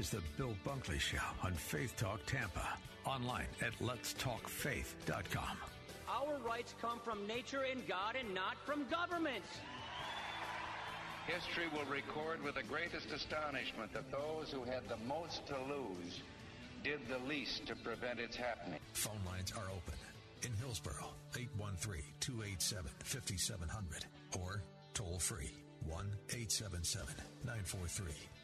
is the Bill Bunkley Show on Faith Talk Tampa. Online at letstalkfaith.com. Our rights come from nature and God and not from government. History will record with the greatest astonishment that those who had the most to lose did the least to prevent its happening. Phone lines are open. In Hillsborough, 813 287 5700 or toll free 1 877 943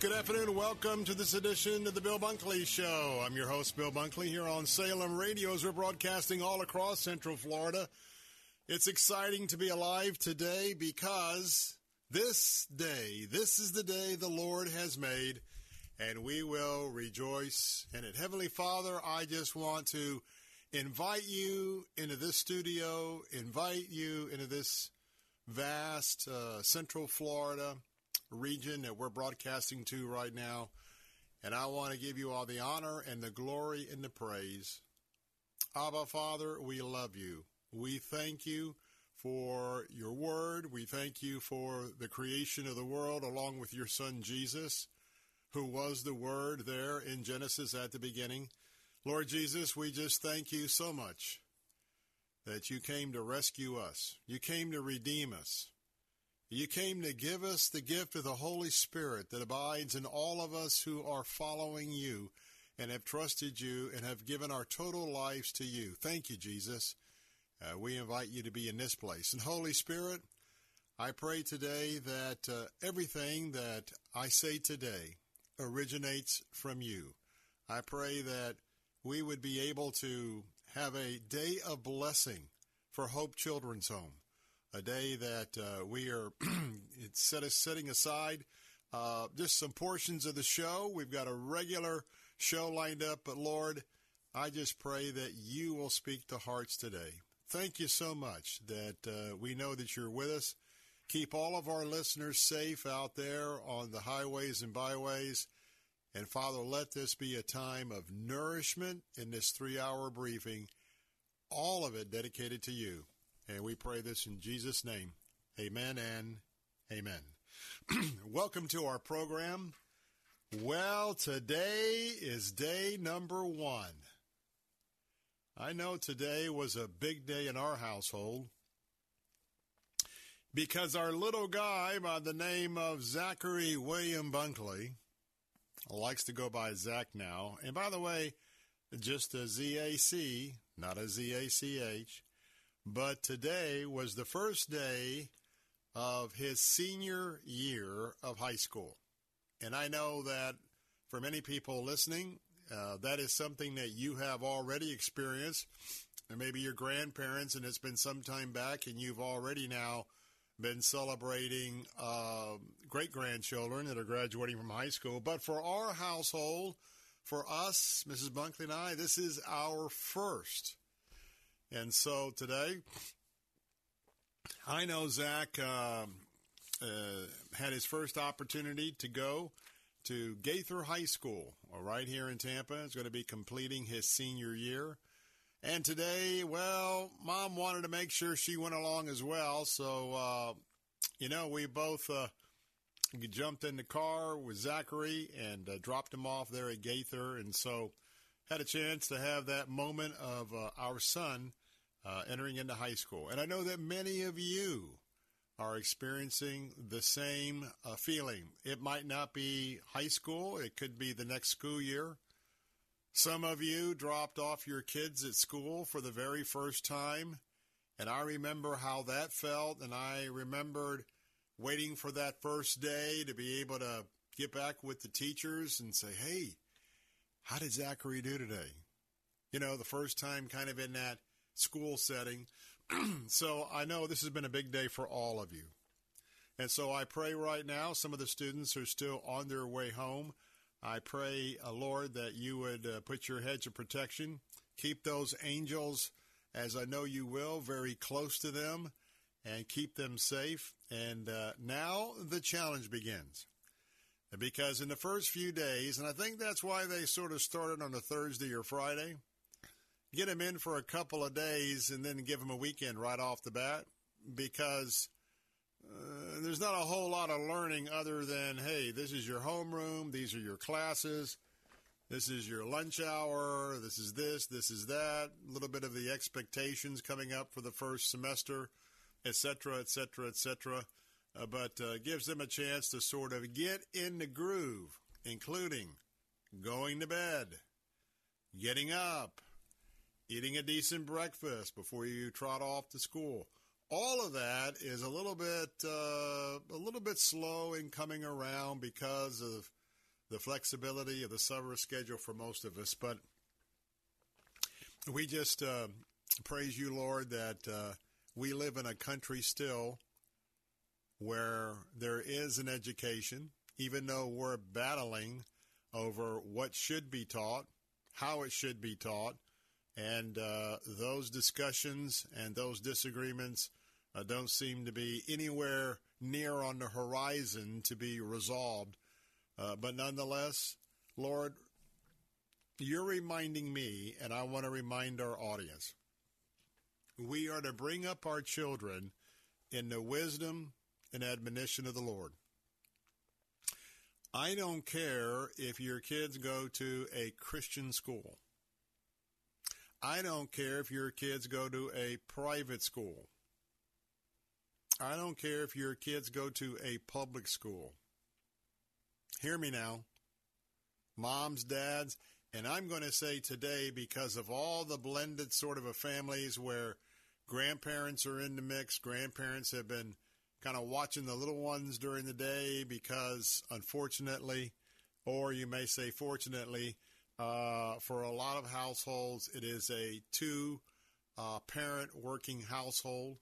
Good afternoon welcome to this edition of the Bill Bunkley Show. I'm your host, Bill Bunkley, here on Salem Radio as we're broadcasting all across Central Florida. It's exciting to be alive today because this day, this is the day the Lord has made, and we will rejoice in it. Heavenly Father, I just want to invite you into this studio, invite you into this vast uh, Central Florida region that we're broadcasting to right now. And I want to give you all the honor and the glory and the praise. Abba, Father, we love you. We thank you for your word. We thank you for the creation of the world along with your son Jesus, who was the word there in Genesis at the beginning. Lord Jesus, we just thank you so much that you came to rescue us. You came to redeem us. You came to give us the gift of the Holy Spirit that abides in all of us who are following you and have trusted you and have given our total lives to you. Thank you, Jesus. Uh, we invite you to be in this place. And Holy Spirit, I pray today that uh, everything that I say today originates from you. I pray that we would be able to have a day of blessing for Hope Children's Home a day that uh, we are setting aside uh, just some portions of the show. We've got a regular show lined up, but Lord, I just pray that you will speak to hearts today. Thank you so much that uh, we know that you're with us. Keep all of our listeners safe out there on the highways and byways. And Father, let this be a time of nourishment in this three hour briefing, all of it dedicated to you. And we pray this in Jesus' name. Amen and amen. Welcome to our program. Well, today is day number one. I know today was a big day in our household because our little guy by the name of Zachary William Bunkley likes to go by Zach now. And by the way, just a ZAC, not a ZACH. But today was the first day of his senior year of high school. And I know that for many people listening, uh, that is something that you have already experienced. And maybe your grandparents, and it's been some time back, and you've already now been celebrating uh, great grandchildren that are graduating from high school. But for our household, for us, Mrs. Bunkley and I, this is our first and so today, I know Zach uh, uh, had his first opportunity to go to Gaither High School, right here in Tampa. He's going to be completing his senior year. And today, well, mom wanted to make sure she went along as well. So, uh, you know, we both uh, jumped in the car with Zachary and uh, dropped him off there at Gaither. And so had a chance to have that moment of uh, our son uh, entering into high school. And I know that many of you are experiencing the same uh, feeling. It might not be high school, it could be the next school year. Some of you dropped off your kids at school for the very first time, and I remember how that felt, and I remembered waiting for that first day to be able to get back with the teachers and say, hey, how did Zachary do today? You know, the first time kind of in that school setting. so I know this has been a big day for all of you. And so I pray right now, some of the students are still on their way home. I pray, uh, Lord, that you would uh, put your hedge of protection, keep those angels, as I know you will, very close to them, and keep them safe. And uh, now the challenge begins. Because in the first few days, and I think that's why they sort of started on a Thursday or Friday, get them in for a couple of days and then give them a weekend right off the bat because uh, there's not a whole lot of learning other than, hey, this is your homeroom, these are your classes, this is your lunch hour, this is this, this is that, a little bit of the expectations coming up for the first semester, etc., etc., etc. But uh, gives them a chance to sort of get in the groove, including going to bed, getting up, eating a decent breakfast before you trot off to school all of that is a little bit uh, a little bit slow in coming around because of the flexibility of the summer schedule for most of us. But we just uh, praise you, Lord, that uh, we live in a country still where there is an education, even though we're battling over what should be taught, how it should be taught. And uh, those discussions and those disagreements uh, don't seem to be anywhere near on the horizon to be resolved. Uh, but nonetheless, Lord, you're reminding me, and I want to remind our audience, we are to bring up our children in the wisdom and admonition of the Lord. I don't care if your kids go to a Christian school. I don't care if your kids go to a private school. I don't care if your kids go to a public school. Hear me now. Moms, dads, and I'm going to say today because of all the blended sort of families where grandparents are in the mix, grandparents have been kind of watching the little ones during the day because unfortunately, or you may say fortunately, uh, for a lot of households, it is a two uh, parent working household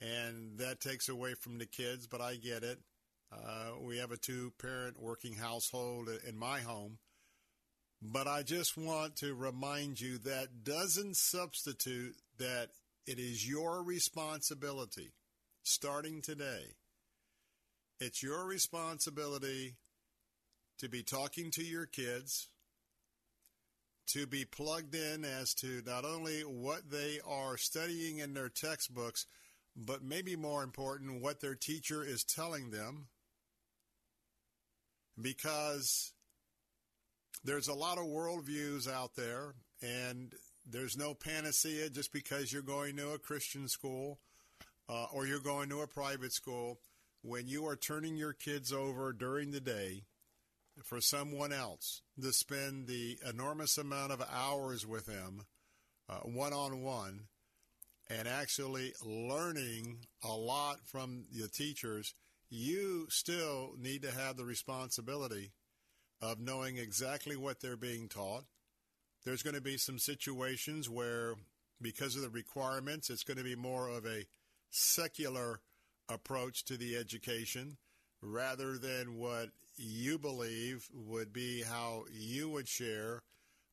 and that takes away from the kids, but I get it. Uh, we have a two parent working household in my home. But I just want to remind you that doesn't substitute that it is your responsibility starting today. It's your responsibility to be talking to your kids, to be plugged in as to not only what they are studying in their textbooks, but maybe more important, what their teacher is telling them. Because there's a lot of worldviews out there, and there's no panacea just because you're going to a Christian school uh, or you're going to a private school. When you are turning your kids over during the day for someone else to spend the enormous amount of hours with them uh, one on one, and actually learning a lot from the teachers, you still need to have the responsibility of knowing exactly what they're being taught. There's going to be some situations where, because of the requirements, it's going to be more of a secular approach to the education rather than what you believe would be how you would share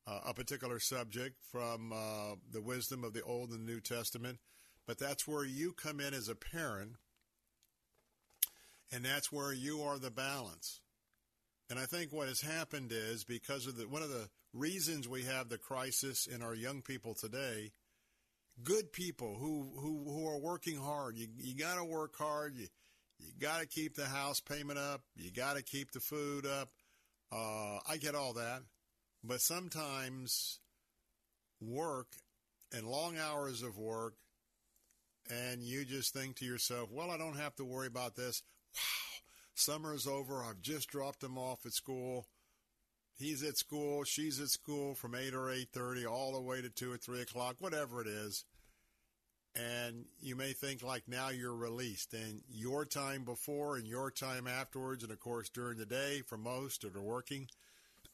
uh, a particular subject from uh, the wisdom of the Old and New Testament, but that's where you come in as a parent, and that's where you are the balance. And I think what has happened is because of the one of the reasons we have the crisis in our young people today, good people who who, who are working hard. You you got to work hard. You you got to keep the house payment up. You got to keep the food up. Uh, I get all that. But sometimes work and long hours of work and you just think to yourself, well, I don't have to worry about this. Wow, summer is over. I've just dropped him off at school. He's at school. She's at school from 8 or 8.30 all the way to 2 or 3 o'clock, whatever it is. And you may think like now you're released. And your time before and your time afterwards, and of course during the day for most that are working.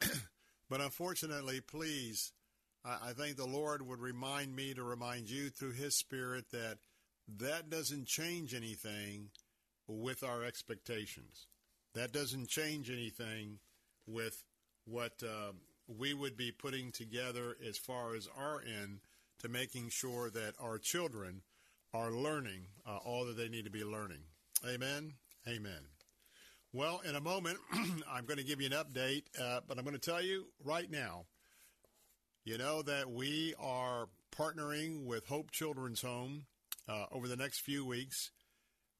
but unfortunately, please, I, think the Lord would remind me to remind you through His Spirit that that doesn't change anything with our expectations. That doesn't change anything with what uh, we would be putting together as far as our end to making sure that our children are learning uh, all that they need to be learning. Amen. Amen. Well, in a moment, I'm going to give you an update, uh, but I'm going to tell you right now, you know that we are partnering with Hope Children's Home uh, over the next few weeks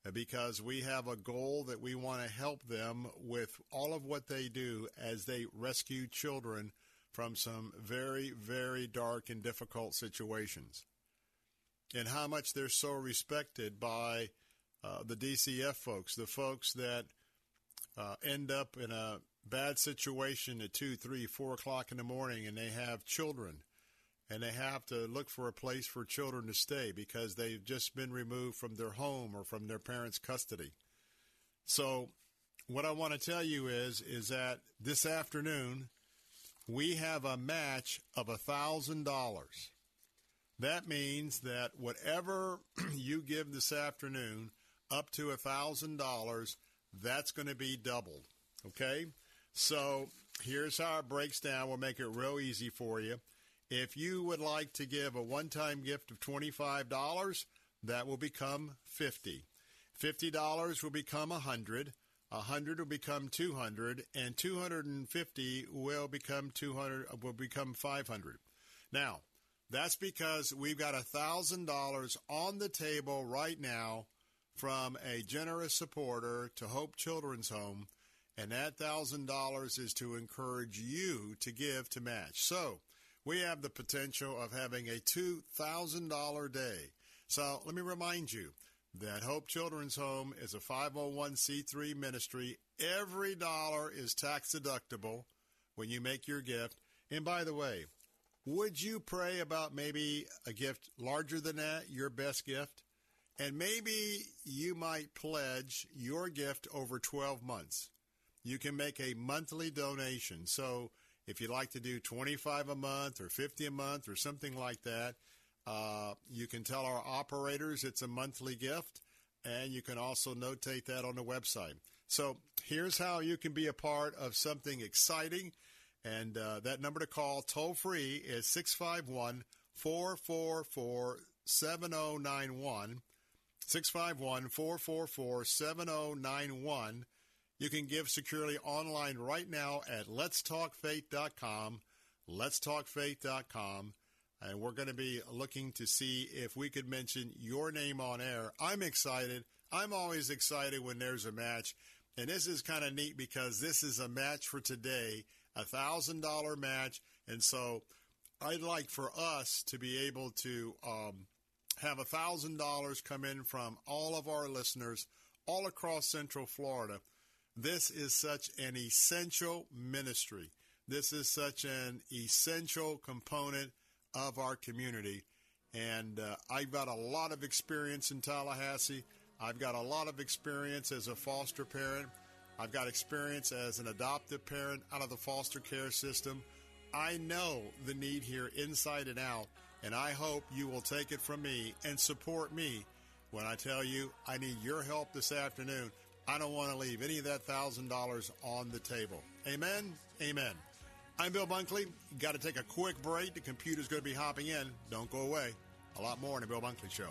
uh, because we have a goal that we want to help them with all of what they do as they rescue children from some very, very dark and difficult situations. And how much they're so respected by uh, the DCF folks, the folks that uh, end up in a bad situation at 2, 3, 4 o'clock in the morning and they have children and they have to look for a place for children to stay because they've just been removed from their home or from their parents' custody. So, what I want to tell you is is that this afternoon we have a match of a thousand dollars. That means that whatever you give this afternoon, up to a thousand dollars, that's going to be doubled. Okay, so here's how it breaks down. We'll make it real easy for you. If you would like to give a one-time gift of $25, that will become 50. $50 will become 100. 100 will become 200 and 250 will become 200 will become 500. Now, that's because we've got $1,000 on the table right now from a generous supporter to Hope Children's Home, and that $1,000 is to encourage you to give to match. So, we have the potential of having a $2,000 day. So let me remind you that Hope Children's Home is a 501c3 ministry. Every dollar is tax deductible when you make your gift. And by the way, would you pray about maybe a gift larger than that, your best gift? And maybe you might pledge your gift over 12 months. You can make a monthly donation. So if you'd like to do 25 a month or 50 a month or something like that, uh, you can tell our operators it's a monthly gift, and you can also notate that on the website. So here's how you can be a part of something exciting. And uh, that number to call toll free is 651 444 7091. 651 444 7091. You can give securely online right now at letstalkfaith.com, letstalkfaith.com, and we're going to be looking to see if we could mention your name on air. I'm excited. I'm always excited when there's a match, and this is kind of neat because this is a match for today, a $1,000 match, and so I'd like for us to be able to um, have a $1,000 come in from all of our listeners all across Central Florida – this is such an essential ministry. This is such an essential component of our community. And uh, I've got a lot of experience in Tallahassee. I've got a lot of experience as a foster parent. I've got experience as an adoptive parent out of the foster care system. I know the need here inside and out, and I hope you will take it from me and support me when I tell you I need your help this afternoon. I don't want to leave any of that $1,000 on the table. Amen? Amen. I'm Bill Bunkley. Got to take a quick break. The computer's going to be hopping in. Don't go away. A lot more in the Bill Bunkley Show.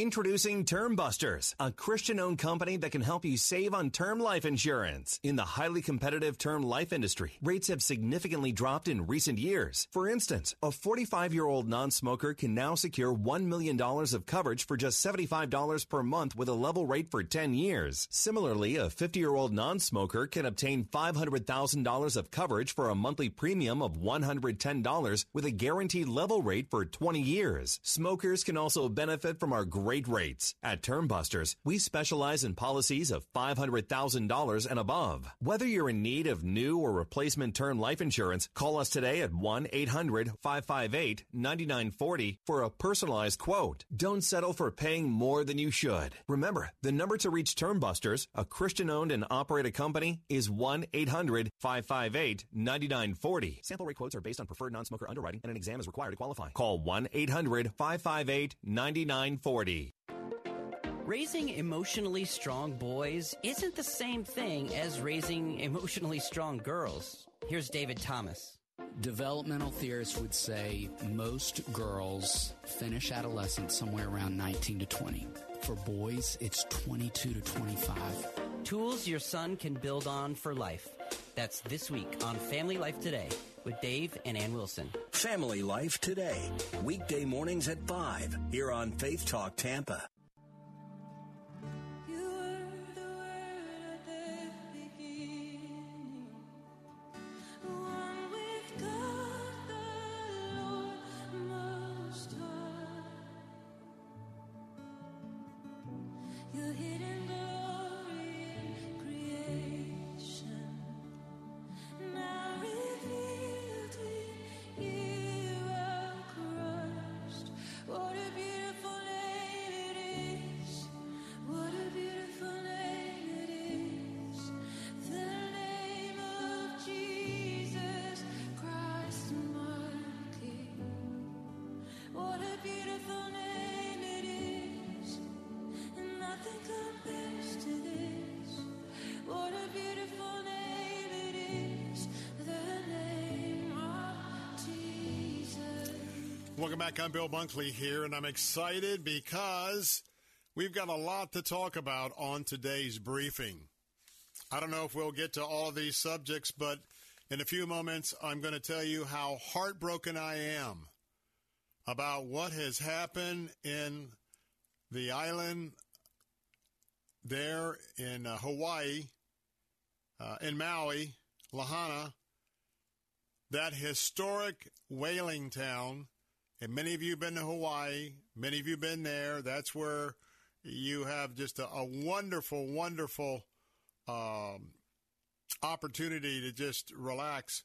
Introducing Term Busters, a Christian owned company that can help you save on term life insurance. In the highly competitive term life industry, rates have significantly dropped in recent years. For instance, a 45 year old non smoker can now secure $1 million of coverage for just $75 per month with a level rate for 10 years. Similarly, a 50 year old non smoker can obtain $500,000 of coverage for a monthly premium of $110 with a guaranteed level rate for 20 years. Smokers can also benefit from our great rates. At Term Busters, we specialize in policies of $500,000 and above. Whether you're in need of new or replacement term life insurance, call us today at 1-800-558-9940 for a personalized quote. Don't settle for paying more than you should. Remember, the number to reach Term Busters, a Christian-owned and operated company, is 1-800-558-9940. Sample rate quotes are based on preferred non-smoker underwriting and an exam is required to qualify. Call 1-800-558-9940. Raising emotionally strong boys isn't the same thing as raising emotionally strong girls. Here's David Thomas. Developmental theorists would say most girls finish adolescence somewhere around 19 to 20. For boys, it's 22 to 25. Tools your son can build on for life. That's this week on Family Life Today with Dave and Ann Wilson. Family Life Today, weekday mornings at 5 here on Faith Talk Tampa. Back. I'm Bill Bunkley here, and I'm excited because we've got a lot to talk about on today's briefing. I don't know if we'll get to all these subjects, but in a few moments, I'm going to tell you how heartbroken I am about what has happened in the island there in uh, Hawaii, uh, in Maui, Lahaina, that historic whaling town. And many of you have been to Hawaii. Many of you have been there. That's where you have just a, a wonderful, wonderful um, opportunity to just relax.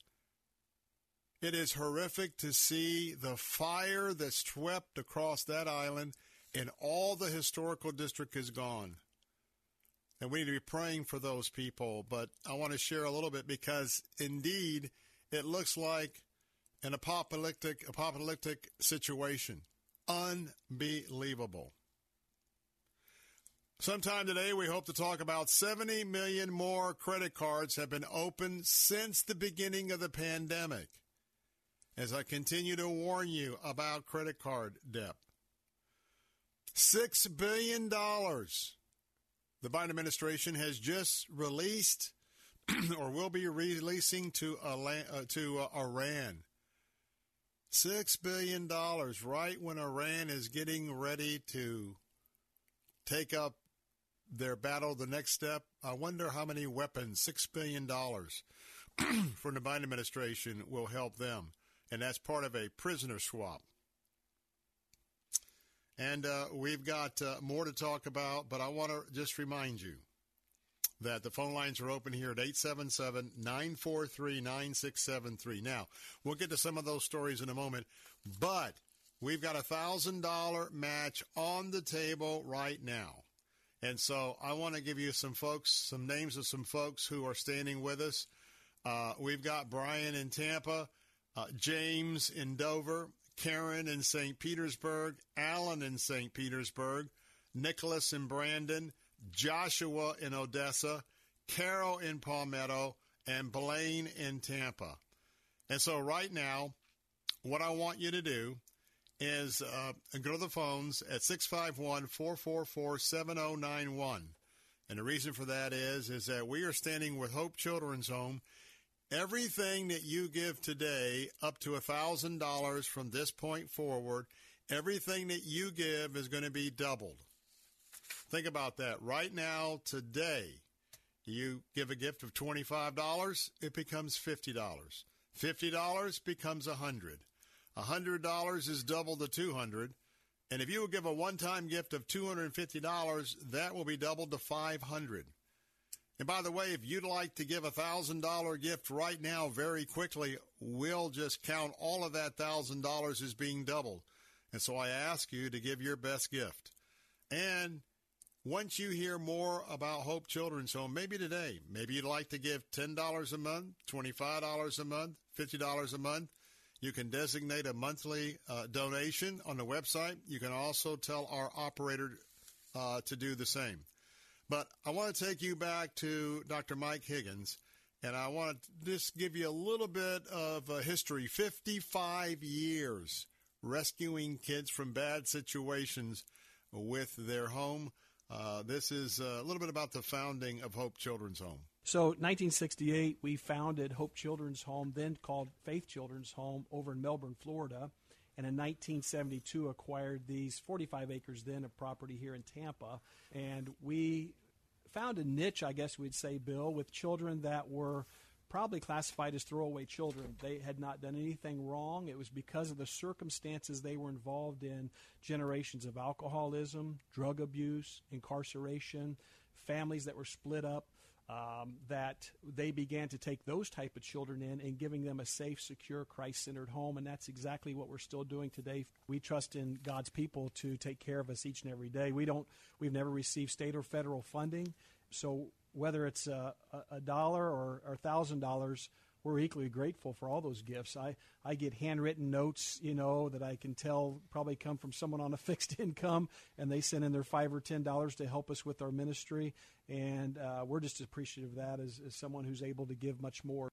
It is horrific to see the fire that swept across that island, and all the historical district is gone. And we need to be praying for those people. But I want to share a little bit because indeed it looks like an apocalyptic apocalyptic situation. Unbelievable. Sometime today, we hope to talk about 70 million more credit cards have been opened since the beginning of the pandemic. As I continue to warn you about credit card debt, $6 billion the Biden administration has just released or will be releasing to, uh, to uh, Iran. $6 billion right when Iran is getting ready to take up their battle the next step. I wonder how many weapons, $6 billion from the Biden administration will help them. And that's part of a prisoner swap. And uh, we've got uh, more to talk about, but I want to just remind you that the phone lines are open here at 877 943 9673. Now, we'll get to some of those stories in a moment, but we've got a $1,000 match on the table right now. And so I want to give you some folks, some names of some folks who are standing with us. Uh, we've got Brian in Tampa, uh, James in Dover, Karen in St. Petersburg, Alan in St. Petersburg, Nicholas in Brandon, Joshua in Odessa, Carol in Palmetto, and Blaine in Tampa. And so right now, what I want you to do is uh, go to the phones at 651 444 7091. And the reason for that is, is that we are standing with Hope Children's Home. Everything that you give today, up to $1,000 from this point forward, everything that you give is going to be doubled. Think about that. Right now, today, you give a gift of $25, it becomes $50. $50 becomes 100 $100 is double the 200 and if you will give a one-time gift of $250, that will be doubled to 500 And by the way, if you'd like to give a $1,000 gift right now very quickly, we'll just count all of that $1,000 as being doubled. And so I ask you to give your best gift. And once you hear more about Hope Children's Home, maybe today, maybe you'd like to give $10 a month, $25 a month, $50 a month. You can designate a monthly uh, donation on the website. You can also tell our operator uh, to do the same. But I want to take you back to Dr. Mike Higgins, and I want to just give you a little bit of a history 55 years rescuing kids from bad situations with their home. Uh, this is a little bit about the founding of Hope Children's Home. So, 1968, we founded Hope Children's Home, then called Faith Children's Home, over in Melbourne, Florida. And in 1972, acquired these 45 acres then of property here in Tampa. And we found a niche, I guess we'd say, Bill, with children that were probably classified as throwaway children. They had not done anything wrong. It was because of the circumstances they were involved in generations of alcoholism, drug abuse, incarceration, families that were split up. Um, that they began to take those type of children in and giving them a safe, secure, Christ-centered home, and that's exactly what we're still doing today. We trust in God's people to take care of us each and every day. We don't, we've never received state or federal funding, so whether it's a, a dollar or a thousand dollars, we're equally grateful for all those gifts. I, I get handwritten notes, you know, that I can tell probably come from someone on a fixed income, and they send in their five or ten dollars to help us with our ministry, and uh, we're just appreciative of that as, as someone who's able to give much more.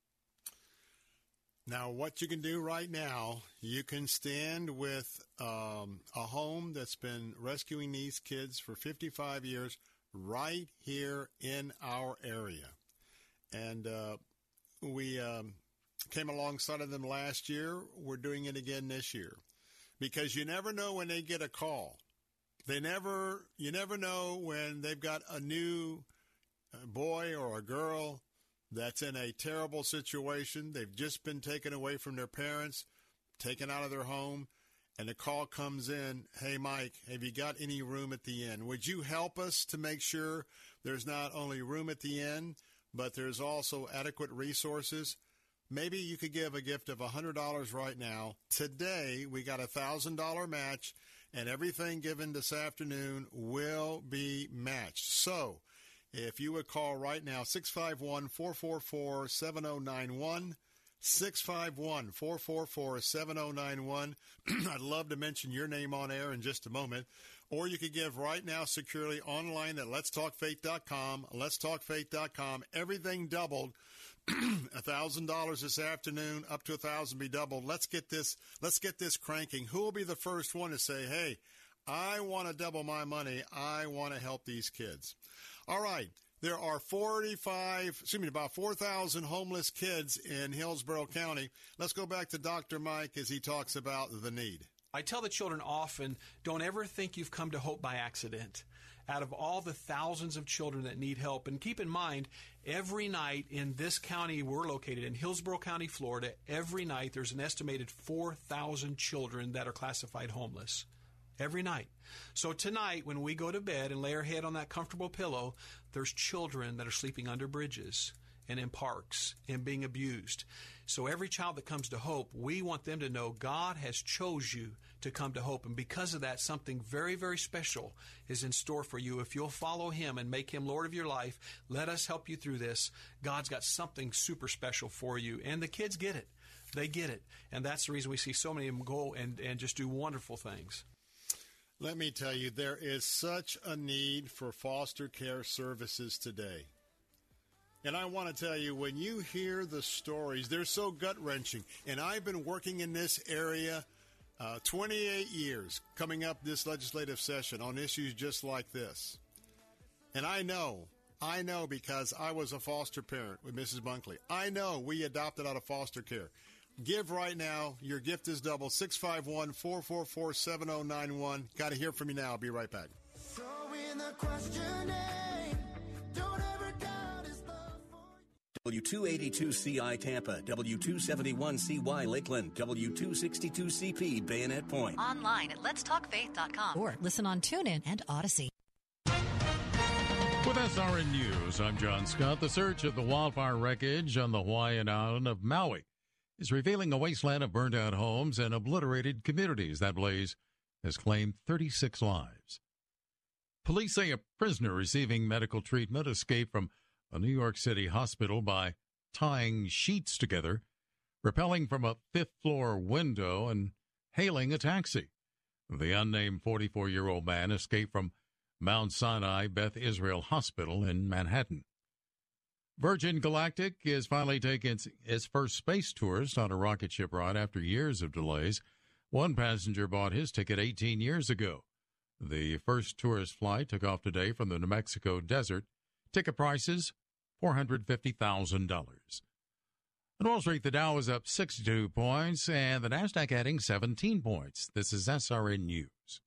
Now, what you can do right now, you can stand with um, a home that's been rescuing these kids for 55 years right here in our area. And uh, we um, came alongside of them last year. We're doing it again this year because you never know when they get a call. They never, you never know when they've got a new uh, boy or a girl that's in a terrible situation. They've just been taken away from their parents, taken out of their home and the call comes in, hey, Mike, have you got any room at the inn? Would you help us to make sure there's not only room at the inn, but there's also adequate resources? Maybe you could give a gift of $100 right now. Today, we got a $1,000 match, and everything given this afternoon will be matched. So, if you would call right now, 651 444 7091. 651 444 7091. I'd love to mention your name on air in just a moment. Or you could give right now securely online at letstalkfaith.com. Letstalkfaith.com. Everything doubled. $1,000 this afternoon, up to 1000 be doubled. Let's get this, let's get this cranking. Who will be the first one to say, hey, I want to double my money. I want to help these kids. All right. There are 45, excuse me, about 4,000 homeless kids in Hillsborough County. Let's go back to Dr. Mike as he talks about the need. I tell the children often don't ever think you've come to hope by accident. Out of all the thousands of children that need help, and keep in mind, every night in this county we're located in, Hillsborough County, Florida, every night there's an estimated 4,000 children that are classified homeless every night. So tonight, when we go to bed and lay our head on that comfortable pillow, there's children that are sleeping under bridges and in parks and being abused. So every child that comes to hope, we want them to know God has chose you to come to hope. And because of that, something very, very special is in store for you. If you'll follow Him and make Him Lord of your life, let us help you through this. God's got something super special for you. And the kids get it. They get it. And that's the reason we see so many of them go and, and just do wonderful things. Let me tell you, there is such a need for foster care services today. And I want to tell you, when you hear the stories, they're so gut wrenching. And I've been working in this area uh, 28 years, coming up this legislative session on issues just like this. And I know, I know because I was a foster parent with Mrs. Bunkley. I know we adopted out of foster care. Give right now. Your gift is double 651 444 7091. Got to hear from you now. I'll be right back. W282CI Tampa, W271CY Lakeland, W262CP Bayonet Point. Online at letstalkfaith.com or listen on TuneIn and Odyssey. With SRN News, I'm John Scott. The search of the wildfire wreckage on the Hawaiian island of Maui is revealing a wasteland of burned out homes and obliterated communities. That blaze has claimed 36 lives. Police say a prisoner receiving medical treatment escaped from a New York City hospital by tying sheets together, rappelling from a fifth floor window, and hailing a taxi. The unnamed 44 year old man escaped from Mount Sinai Beth Israel Hospital in Manhattan. Virgin Galactic is finally taking its first space tourist on a rocket ship ride after years of delays. One passenger bought his ticket 18 years ago. The first tourist flight took off today from the New Mexico desert. Ticket prices $450,000. On Wall Street, the Dow is up 62 points and the Nasdaq adding 17 points. This is SRN News.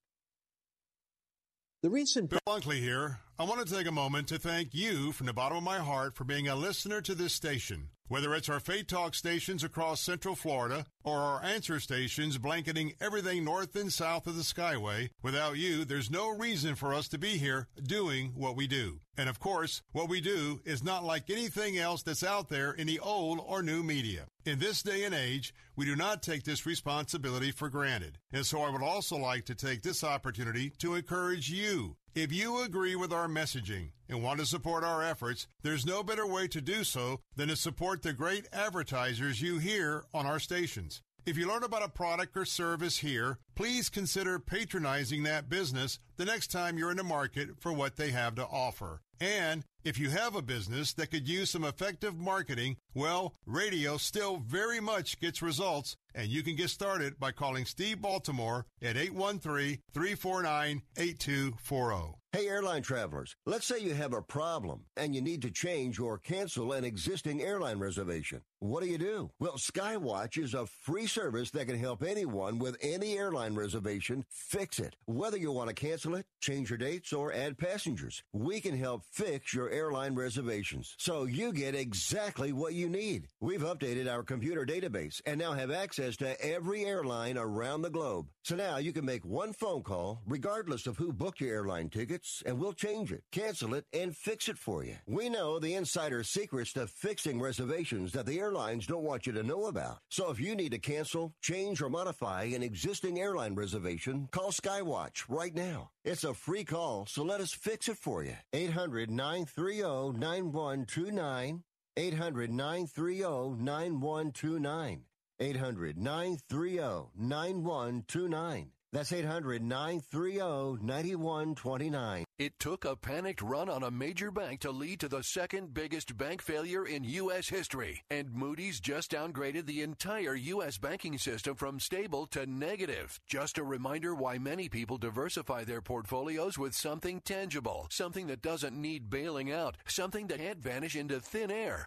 The recent Bill Bunkley here. I want to take a moment to thank you from the bottom of my heart for being a listener to this station. Whether it's our Faith Talk stations across Central Florida or our answer stations blanketing everything north and south of the Skyway, without you, there's no reason for us to be here doing what we do. And of course, what we do is not like anything else that's out there in the old or new media. In this day and age, we do not take this responsibility for granted. And so I would also like to take this opportunity to encourage you if you agree with our messaging and want to support our efforts, there's no better way to do so than to support the great advertisers you hear on our stations. If you learn about a product or service here, please consider patronizing that business the next time you're in the market for what they have to offer. And if you have a business that could use some effective marketing, well, radio still very much gets results, and you can get started by calling Steve Baltimore at 813 349 8240. Hey, airline travelers, let's say you have a problem and you need to change or cancel an existing airline reservation. What do you do? Well, Skywatch is a free service that can help anyone with any airline reservation fix it. Whether you want to cancel it, change your dates, or add passengers, we can help fix your airline reservations so you get exactly what you need. We've updated our computer database and now have access to every airline around the globe. So now you can make one phone call regardless of who booked your airline tickets and we'll change it, cancel it, and fix it for you. We know the insider secrets to fixing reservations that the airlines don't want you to know about. So if you need to cancel, change, or modify an existing airline reservation, call Skywatch right now. It's a free call, so let us fix it for you. 800 930 9129. 800 930 9129. 800 930 9129. That's 800 930 9129. It took a panicked run on a major bank to lead to the second biggest bank failure in U.S. history. And Moody's just downgraded the entire U.S. banking system from stable to negative. Just a reminder why many people diversify their portfolios with something tangible, something that doesn't need bailing out, something that can't vanish into thin air.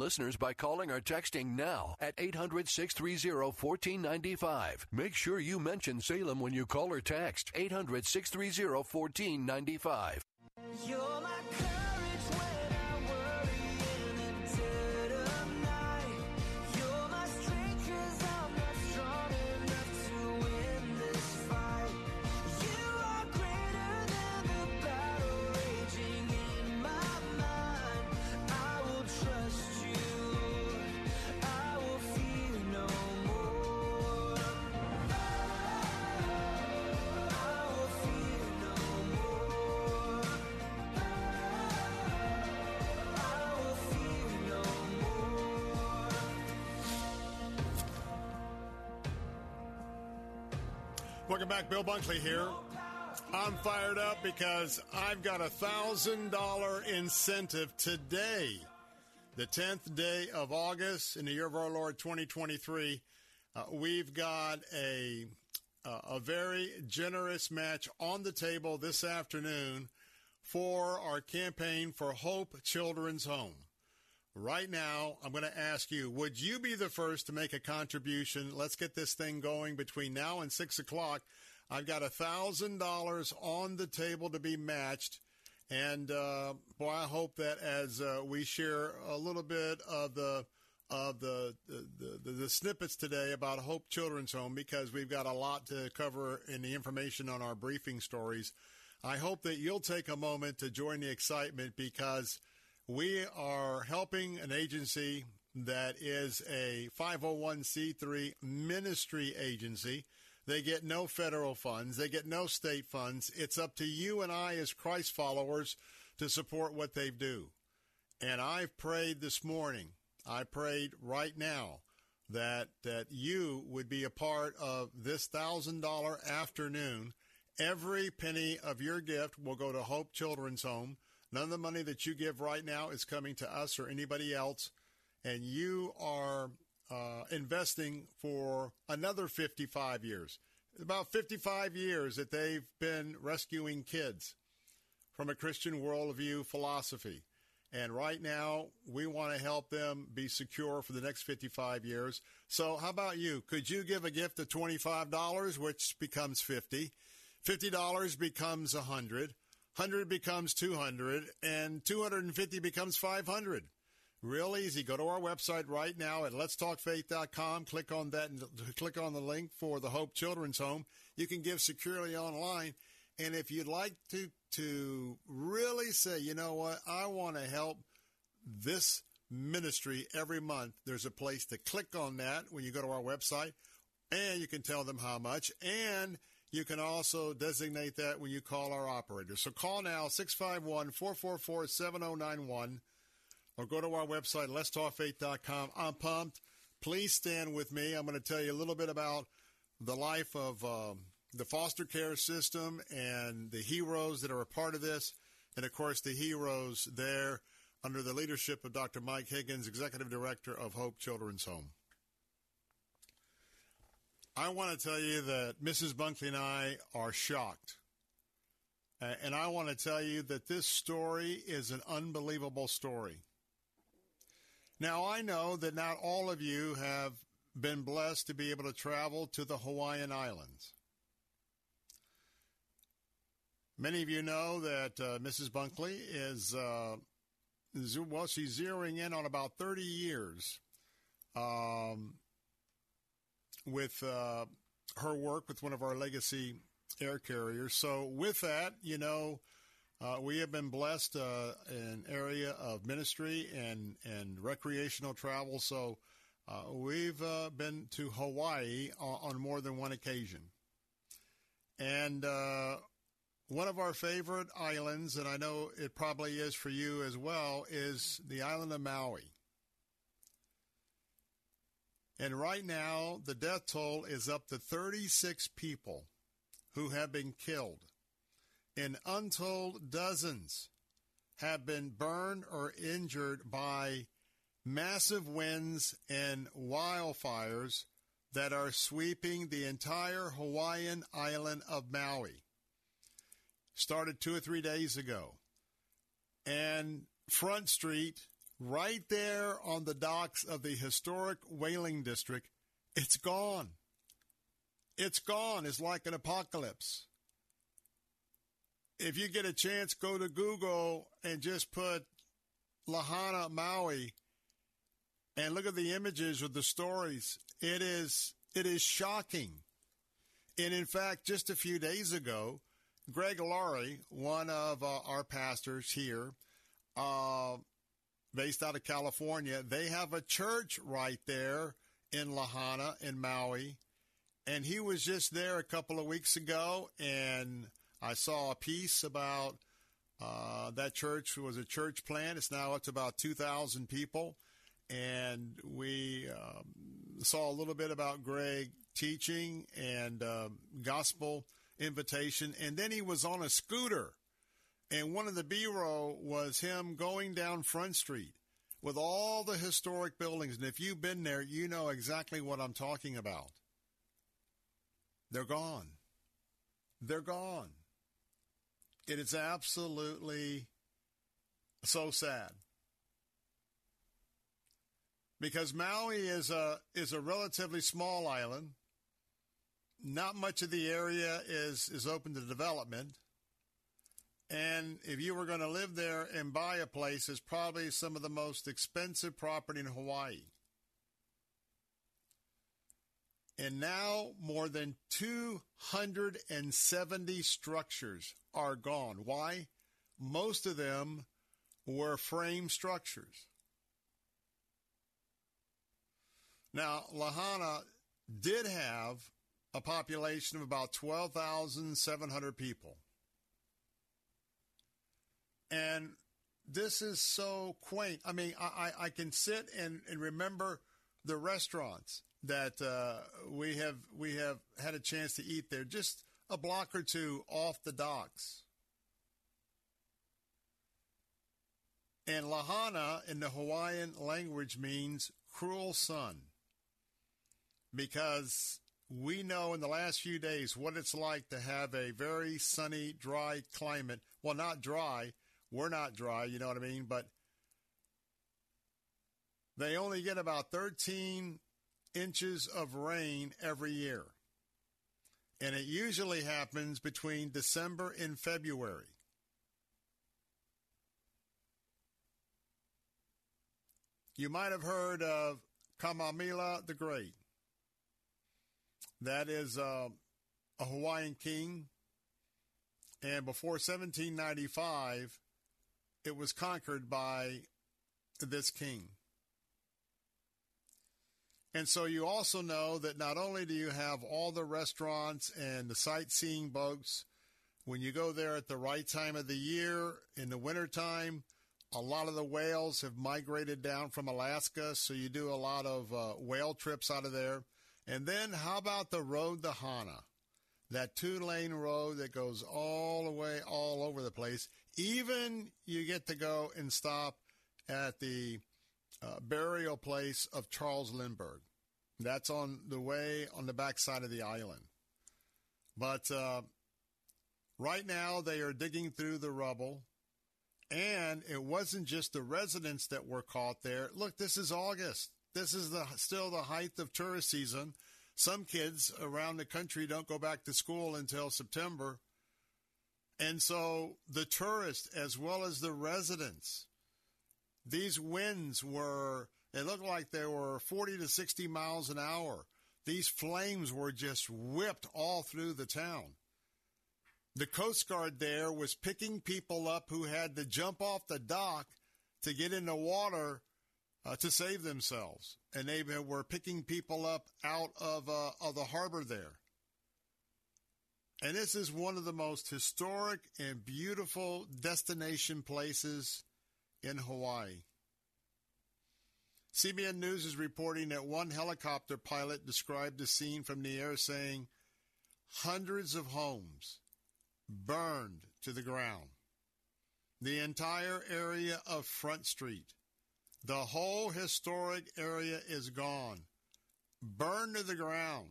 listeners by calling or texting now at 800 630 1495. Make sure you mention Salem when you call or text 800 630 1495. Back. Bill Bunkley here. I'm fired up because I've got a $1,000 incentive today, the 10th day of August in the year of our Lord 2023. Uh, we've got a, uh, a very generous match on the table this afternoon for our campaign for Hope Children's Home. Right now, I'm going to ask you, would you be the first to make a contribution? Let's get this thing going between now and 6 o'clock. I've got $1,000 on the table to be matched. And uh, boy, I hope that as uh, we share a little bit of the of the the, the the snippets today about Hope Children's Home, because we've got a lot to cover in the information on our briefing stories. I hope that you'll take a moment to join the excitement because we are helping an agency that is a 501c3 ministry agency. They get no federal funds, they get no state funds. It's up to you and I, as Christ followers, to support what they do. And I've prayed this morning, I prayed right now that, that you would be a part of this $1,000 afternoon. Every penny of your gift will go to Hope Children's Home. None of the money that you give right now is coming to us or anybody else. And you are uh, investing for another 55 years. About 55 years that they've been rescuing kids from a Christian worldview philosophy. And right now, we want to help them be secure for the next 55 years. So, how about you? Could you give a gift of $25, which becomes 50? $50 becomes 100 100 becomes 200 and 250 becomes 500 real easy. Go to our website right now at letstalkfaith.com click on that and click on the link for the hope children's home. You can give securely online. And if you'd like to to really say you know what? I want to help this ministry every month there's a place to click on that when you go to our website. And you can tell them how much. And you can also designate that when you call our operator. So call now 651 444 7091 or go to our website, letstalkfaith.com. I'm pumped. Please stand with me. I'm going to tell you a little bit about the life of um, the foster care system and the heroes that are a part of this. And of course, the heroes there under the leadership of Dr. Mike Higgins, Executive Director of Hope Children's Home. I want to tell you that Mrs. Bunkley and I are shocked. And I want to tell you that this story is an unbelievable story. Now, I know that not all of you have been blessed to be able to travel to the Hawaiian Islands. Many of you know that uh, Mrs. Bunkley is, uh, well, she's zeroing in on about 30 years um, with uh, her work with one of our legacy air carriers. So, with that, you know, uh, we have been blessed uh, an area of ministry and and recreational travel. So, uh, we've uh, been to Hawaii on, on, more than one occasion, and uh, one of our favorite islands, and I know it probably is for you as well, is the island of Maui. And right now, the death toll is up to 36 people who have been killed, and untold dozens have been burned or injured by massive winds and wildfires that are sweeping the entire Hawaiian island of Maui. Started two or three days ago. And Front Street right there on the docks of the historic whaling district, it's gone. It's gone. It's like an apocalypse. If you get a chance, go to Google and just put Lahaina Maui and look at the images with the stories. It is it is shocking. And in fact, just a few days ago, Greg Laurie, one of uh, our pastors here, uh, based out of California. They have a church right there in Lahaina in Maui. And he was just there a couple of weeks ago, and I saw a piece about uh, that church was a church plant. It's now up to about 2,000 people. And we um, saw a little bit about Greg teaching and uh, gospel invitation. And then he was on a scooter. And one of the B-roll was him going down Front Street with all the historic buildings. And if you've been there, you know exactly what I'm talking about. They're gone. They're gone. It is absolutely so sad. Because Maui is a is a relatively small island. Not much of the area is is open to development. And if you were going to live there and buy a place, it's probably some of the most expensive property in Hawaii. And now more than 270 structures are gone. Why? Most of them were frame structures. Now, Lahaina did have a population of about 12,700 people. And this is so quaint. I mean, I, I can sit and, and remember the restaurants that uh, we have we have had a chance to eat there, just a block or two off the docks. And Lahaina in the Hawaiian language means cruel sun because we know in the last few days what it's like to have a very sunny, dry climate. Well, not dry. We're not dry, you know what I mean? But they only get about 13 inches of rain every year. And it usually happens between December and February. You might have heard of Kamehameha the Great. That is uh, a Hawaiian king. And before 1795, it was conquered by this king. And so you also know that not only do you have all the restaurants and the sightseeing boats, when you go there at the right time of the year in the wintertime, a lot of the whales have migrated down from Alaska, so you do a lot of uh, whale trips out of there. And then how about the road to Hana? That two lane road that goes all the way all over the place. Even you get to go and stop at the uh, burial place of Charles Lindbergh. That's on the way on the backside of the island. But uh, right now they are digging through the rubble. And it wasn't just the residents that were caught there. Look, this is August. This is the still the height of tourist season. Some kids around the country don't go back to school until September. And so the tourists as well as the residents, these winds were, it looked like they were 40 to 60 miles an hour. These flames were just whipped all through the town. The Coast Guard there was picking people up who had to jump off the dock to get in the water uh, to save themselves, and they were picking people up out of uh, of the harbor there. And this is one of the most historic and beautiful destination places in Hawaii. CBN News is reporting that one helicopter pilot described the scene from the air saying, hundreds of homes burned to the ground. The entire area of Front Street the whole historic area is gone, burned to the ground,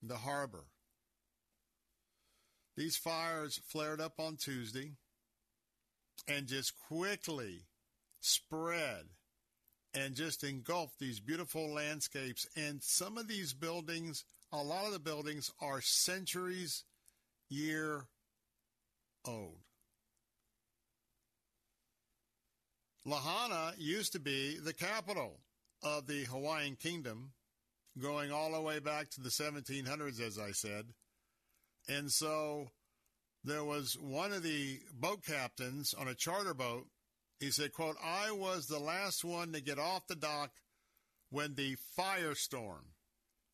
the harbor. These fires flared up on Tuesday and just quickly spread and just engulf these beautiful landscapes. And some of these buildings, a lot of the buildings are centuries year old. Lahaina used to be the capital of the Hawaiian kingdom, going all the way back to the 1700s, as I said. And so there was one of the boat captains on a charter boat. He said, quote, I was the last one to get off the dock when the firestorm,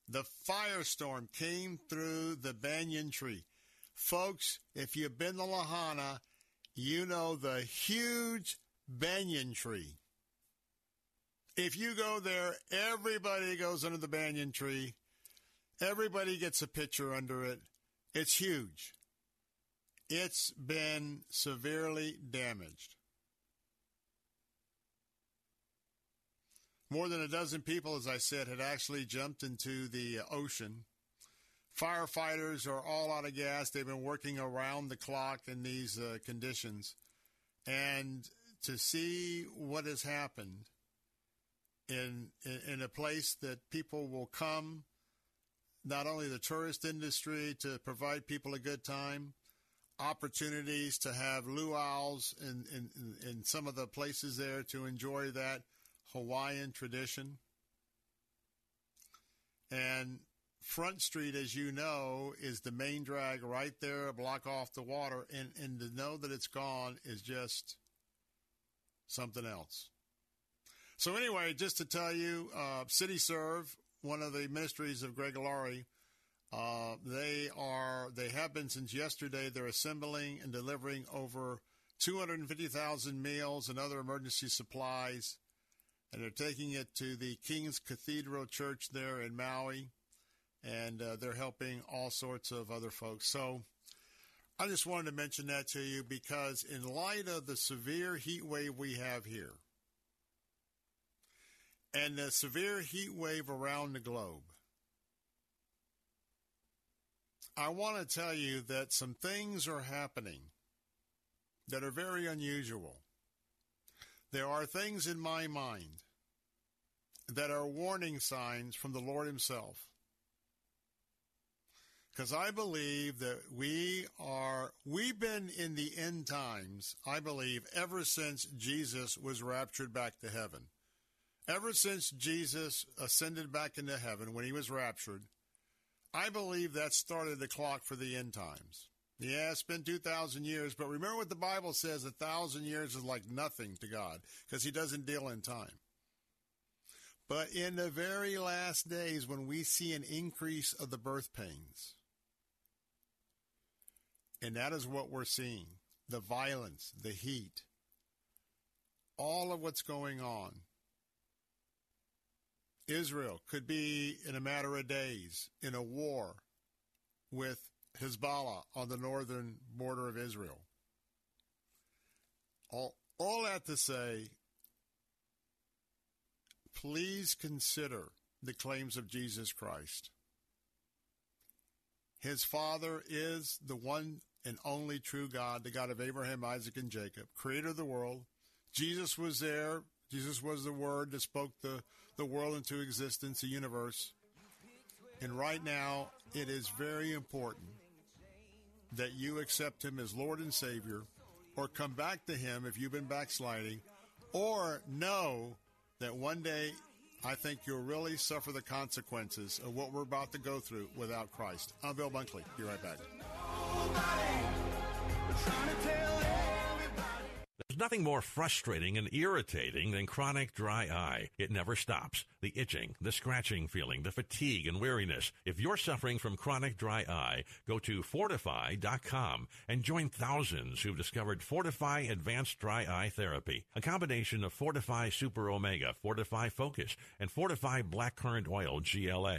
the firestorm came through the banyan tree. Folks, if you've been to Lahaina, you know the huge banyan tree. If you go there, everybody goes under the banyan tree. Everybody gets a picture under it. It's huge. It's been severely damaged. More than a dozen people, as I said, had actually jumped into the ocean. Firefighters are all out of gas. They've been working around the clock in these uh, conditions. And to see what has happened in, in, in a place that people will come, not only the tourist industry to provide people a good time, opportunities to have luau's in, in, in some of the places there to enjoy that Hawaiian tradition. And Front Street, as you know, is the main drag right there, a block off the water. And, and to know that it's gone is just something else. So, anyway, just to tell you, uh, City Serve, one of the ministries of Greg Laurie, uh, they are they have been since yesterday. They're assembling and delivering over 250,000 meals and other emergency supplies, and they're taking it to the King's Cathedral Church there in Maui, and uh, they're helping all sorts of other folks. So. I just wanted to mention that to you because, in light of the severe heat wave we have here and the severe heat wave around the globe, I want to tell you that some things are happening that are very unusual. There are things in my mind that are warning signs from the Lord Himself. Because I believe that we are, we've been in the end times, I believe, ever since Jesus was raptured back to heaven. Ever since Jesus ascended back into heaven when he was raptured, I believe that started the clock for the end times. Yeah, it's been 2,000 years, but remember what the Bible says a thousand years is like nothing to God because he doesn't deal in time. But in the very last days, when we see an increase of the birth pains, and that is what we're seeing the violence, the heat, all of what's going on. Israel could be, in a matter of days, in a war with Hezbollah on the northern border of Israel. All, all that to say, please consider the claims of Jesus Christ. His Father is the one and only true God, the God of Abraham, Isaac, and Jacob, creator of the world. Jesus was there. Jesus was the Word that spoke the, the world into existence, the universe. And right now, it is very important that you accept Him as Lord and Savior, or come back to Him if you've been backsliding, or know that one day I think you'll really suffer the consequences of what we're about to go through without Christ. I'm Bill Bunkley. Be right back. There's nothing more frustrating and irritating than chronic dry eye. It never stops. The itching, the scratching feeling, the fatigue and weariness. If you're suffering from chronic dry eye, go to fortifeye.com and join thousands who've discovered FortifEye Advanced Dry Eye Therapy, a combination of FortifEye Super Omega, FortifEye Focus, and FortifEye Blackcurrant Oil GLA.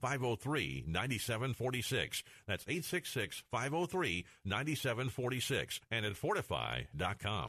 503 9746. That's 866 503 9746 and at fortifeye.com.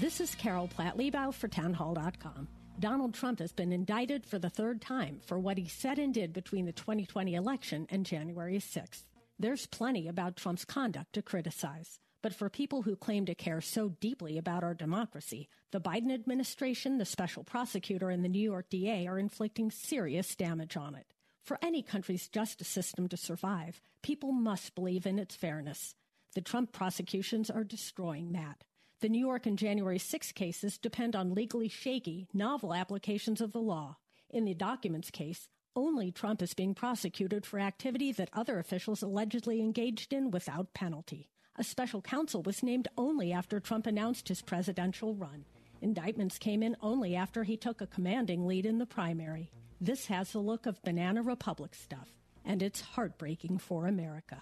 This is Carol Platt Liebau for Townhall.com. Donald Trump has been indicted for the third time for what he said and did between the 2020 election and January 6th. There's plenty about Trump's conduct to criticize. But for people who claim to care so deeply about our democracy, the Biden administration, the special prosecutor, and the New York DA are inflicting serious damage on it. For any country's justice system to survive, people must believe in its fairness. The Trump prosecutions are destroying that. The New York and January 6 cases depend on legally shaky, novel applications of the law. In the documents case, only Trump is being prosecuted for activity that other officials allegedly engaged in without penalty. A special counsel was named only after Trump announced his presidential run. Indictments came in only after he took a commanding lead in the primary. This has the look of Banana Republic stuff, and it's heartbreaking for America.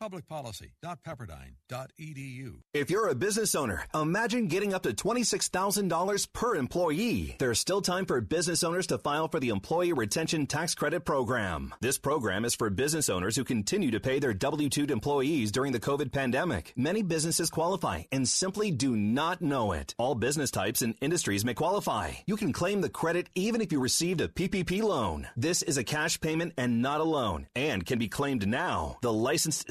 Publicpolicy.pepperdine.edu. If you're a business owner, imagine getting up to $26,000 per employee. There's still time for business owners to file for the Employee Retention Tax Credit Program. This program is for business owners who continue to pay their W-2 employees during the COVID pandemic. Many businesses qualify and simply do not know it. All business types and industries may qualify. You can claim the credit even if you received a PPP loan. This is a cash payment and not a loan and can be claimed now. The licensed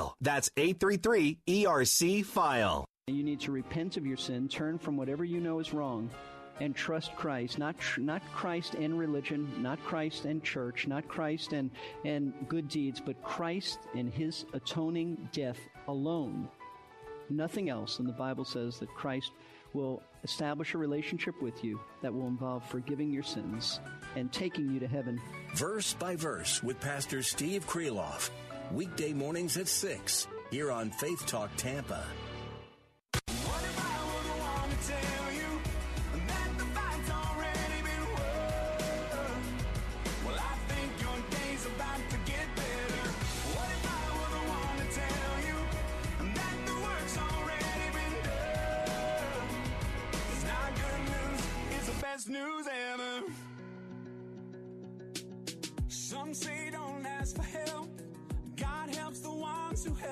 That's 833 ERC file. You need to repent of your sin, turn from whatever you know is wrong, and trust Christ. Not tr- not Christ and religion, not Christ and church, not Christ and and good deeds, but Christ and His atoning death alone. Nothing else. And the Bible says that Christ will establish a relationship with you that will involve forgiving your sins and taking you to heaven. Verse by verse with Pastor Steve Kreloff. Weekday mornings at 6 here on Faith Talk Tampa. News ever. Some say don't ask for help.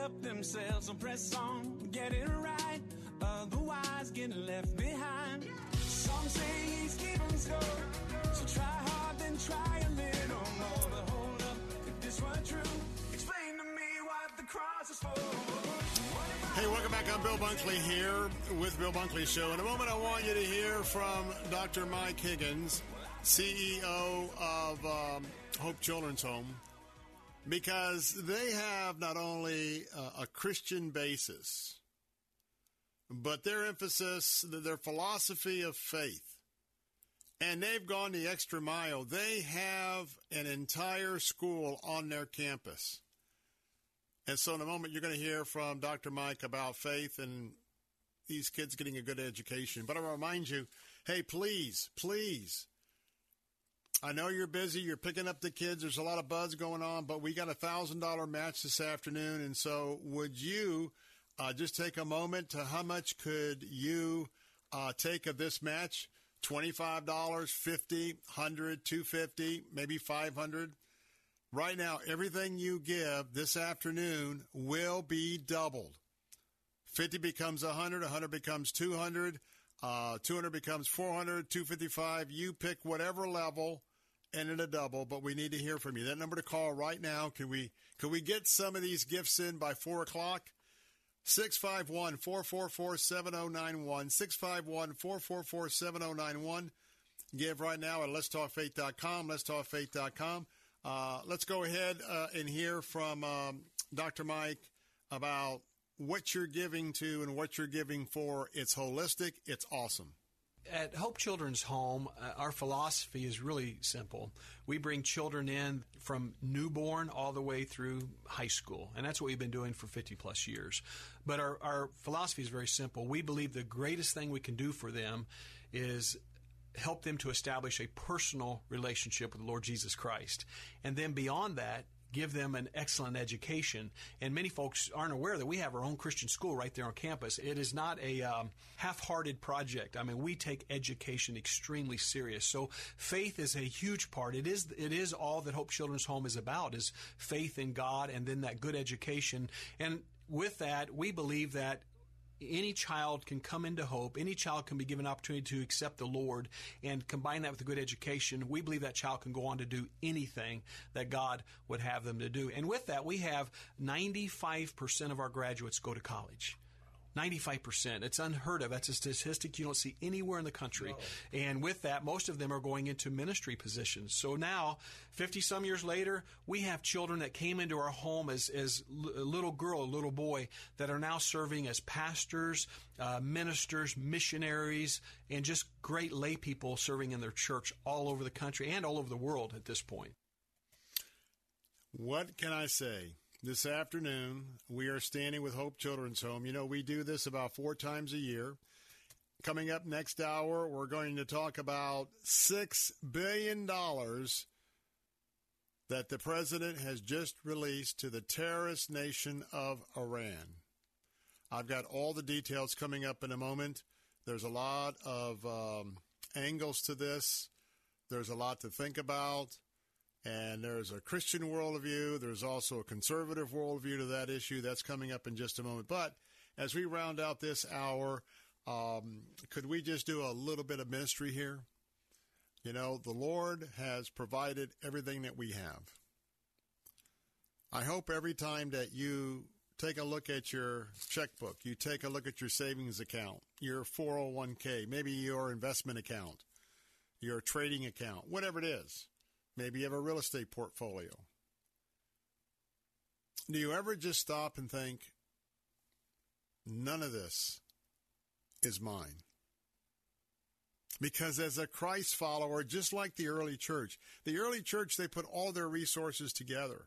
Help themselves. So press on, get it right. Otherwise, get left behind. Some say he's keeping score. So try hard, then try a little more. But hold up, if this were true, explain to me what the cross is for. Hey, welcome back. I'm Bill Bunkley here with Bill Bunkley Show. In a moment, I want you to hear from Dr. Mike Higgins, CEO of um, Hope Children's Home, because they have not only uh, a Christian basis, but their emphasis, their philosophy of faith, and they've gone the extra mile. They have an entire school on their campus. And so, in a moment, you're going to hear from Dr. Mike about faith and these kids getting a good education. But I remind you hey, please, please. I know you're busy. You're picking up the kids. There's a lot of buzz going on, but we got a $1,000 match this afternoon. And so, would you uh, just take a moment to how much could you uh, take of this match? $25, 50 100 250 maybe 500 Right now, everything you give this afternoon will be doubled. 50 becomes 100, 100 becomes 200, uh, 200 becomes 400, 255. You pick whatever level and in a double, but we need to hear from you. That number to call right now. Can we, can we get some of these gifts in by 4 o'clock? 651 444 7091. 651 444 7091. Give right now at letstalkfaith.com. Letstalkfaith.com. Uh, let's go ahead uh, and hear from um, Dr. Mike about what you're giving to and what you're giving for. It's holistic, it's awesome. At Hope Children's Home, uh, our philosophy is really simple. We bring children in from newborn all the way through high school, and that's what we've been doing for 50 plus years. But our, our philosophy is very simple. We believe the greatest thing we can do for them is help them to establish a personal relationship with the Lord Jesus Christ. And then beyond that, give them an excellent education. And many folks aren't aware that we have our own Christian school right there on campus. It is not a um, half-hearted project. I mean, we take education extremely serious. So faith is a huge part. It is it is all that Hope Children's Home is about is faith in God and then that good education. And with that, we believe that any child can come into hope. Any child can be given opportunity to accept the Lord and combine that with a good education. We believe that child can go on to do anything that God would have them to do. And with that, we have 95% of our graduates go to college. 95%. It's unheard of. That's a statistic you don't see anywhere in the country. No. And with that, most of them are going into ministry positions. So now, 50 some years later, we have children that came into our home as, as a little girl, a little boy, that are now serving as pastors, uh, ministers, missionaries, and just great lay people serving in their church all over the country and all over the world at this point. What can I say? This afternoon, we are standing with Hope Children's Home. You know, we do this about four times a year. Coming up next hour, we're going to talk about $6 billion that the president has just released to the terrorist nation of Iran. I've got all the details coming up in a moment. There's a lot of um, angles to this, there's a lot to think about. And there's a Christian worldview. There's also a conservative worldview to that issue. That's coming up in just a moment. But as we round out this hour, um, could we just do a little bit of ministry here? You know, the Lord has provided everything that we have. I hope every time that you take a look at your checkbook, you take a look at your savings account, your 401k, maybe your investment account, your trading account, whatever it is Maybe you have a real estate portfolio. Do you ever just stop and think, none of this is mine? Because as a Christ follower, just like the early church, the early church, they put all their resources together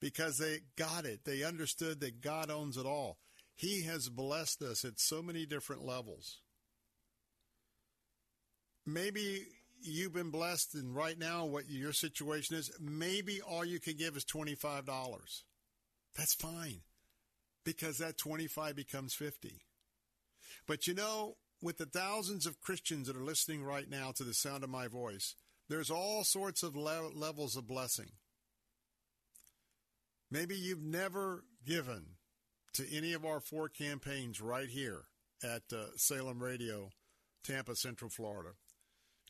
because they got it. They understood that God owns it all. He has blessed us at so many different levels. Maybe you've been blessed, and right now, what your situation is, maybe all you can give is $25. That's fine because that 25 becomes 50. But you know, with the thousands of Christians that are listening right now to the sound of my voice, there's all sorts of le- levels of blessing. Maybe you've never given to any of our four campaigns right here at uh, Salem Radio, Tampa, Central Florida.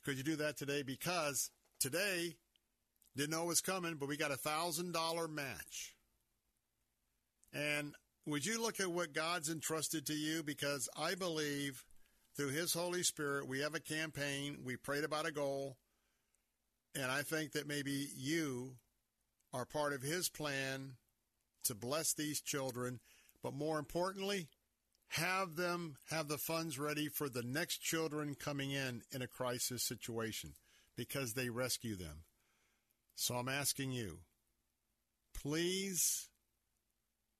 Could you do that today? Because today, didn't know it was coming, but we got a thousand dollar match. And would you look at what God's entrusted to you? Because I believe through His Holy Spirit, we have a campaign. We prayed about a goal. And I think that maybe you are part of His plan to bless these children. But more importantly, have them have the funds ready for the next children coming in in a crisis situation because they rescue them. So I'm asking you, please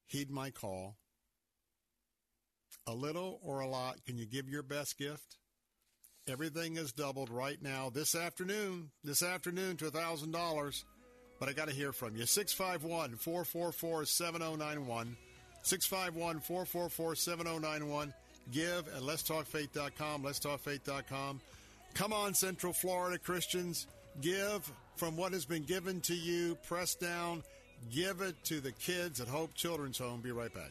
heed my call. A little or a lot, can you give your best gift? Everything is doubled right now this afternoon, this afternoon to $1,000. But I got to hear from you. 651 444 7091. 651 444 7091. Give at letstalkfaith.com. Letstalkfaith.com. Come on, Central Florida Christians. Give from what has been given to you. Press down. Give it to the kids at Hope Children's Home. Be right back.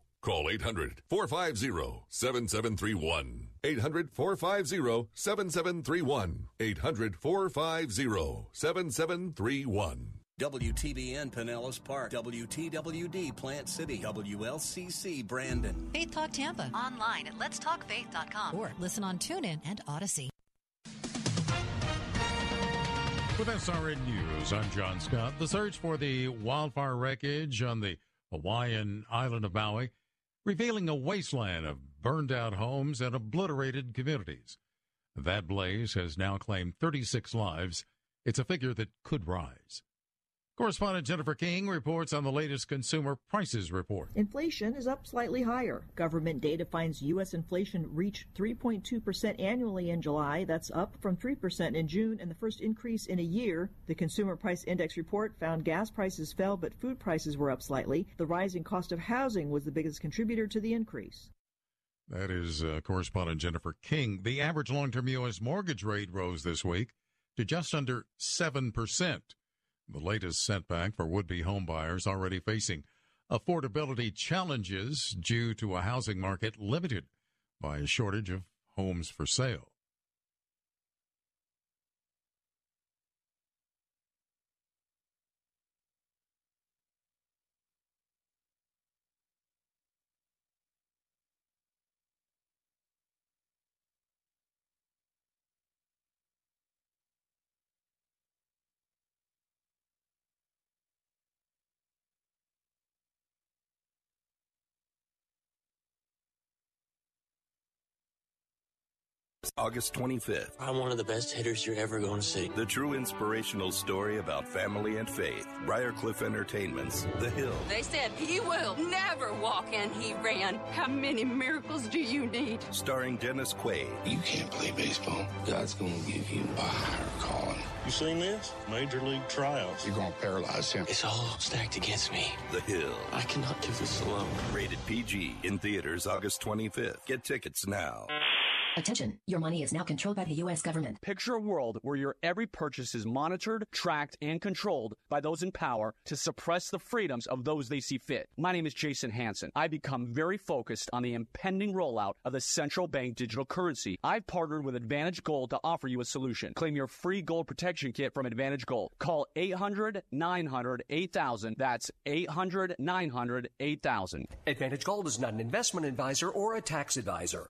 Call 800-450-7731. 800-450-7731. 800-450-7731. WTBN Pinellas Park, WTWD Plant City, WLCC Brandon. Faith Talk Tampa. Online at letstalkfaith.com or listen on TuneIn and Odyssey. With SRN News, I'm John Scott. The search for the wildfire wreckage on the Hawaiian island of Maui, revealing a wasteland of burned out homes and obliterated communities. That blaze has now claimed 36 lives. It's a figure that could rise. Correspondent Jennifer King reports on the latest consumer prices report. Inflation is up slightly higher. Government data finds U.S. inflation reached 3.2% annually in July. That's up from 3% in June and the first increase in a year. The Consumer Price Index report found gas prices fell, but food prices were up slightly. The rising cost of housing was the biggest contributor to the increase. That is uh, correspondent Jennifer King. The average long term U.S. mortgage rate rose this week to just under 7%. The latest setback for would be homebuyers already facing affordability challenges due to a housing market limited by a shortage of homes for sale. August 25th. I'm one of the best hitters you're ever going to see. The true inspirational story about family and faith. Briarcliff Entertainment's The Hill. They said he will never walk and he ran. How many miracles do you need? Starring Dennis Quaid. You can't play baseball. God's going to give you a higher calling. You seen this? Major League Trials. You're going to paralyze him. It's all stacked against me. The Hill. I cannot do this alone. Rated PG. In theaters August 25th. Get tickets now. Attention, your money is now controlled by the U.S. government. Picture a world where your every purchase is monitored, tracked, and controlled by those in power to suppress the freedoms of those they see fit. My name is Jason Hanson. I become very focused on the impending rollout of the central bank digital currency. I've partnered with Advantage Gold to offer you a solution. Claim your free gold protection kit from Advantage Gold. Call 800 900 8000. That's 800 900 8000. Advantage Gold is not an investment advisor or a tax advisor.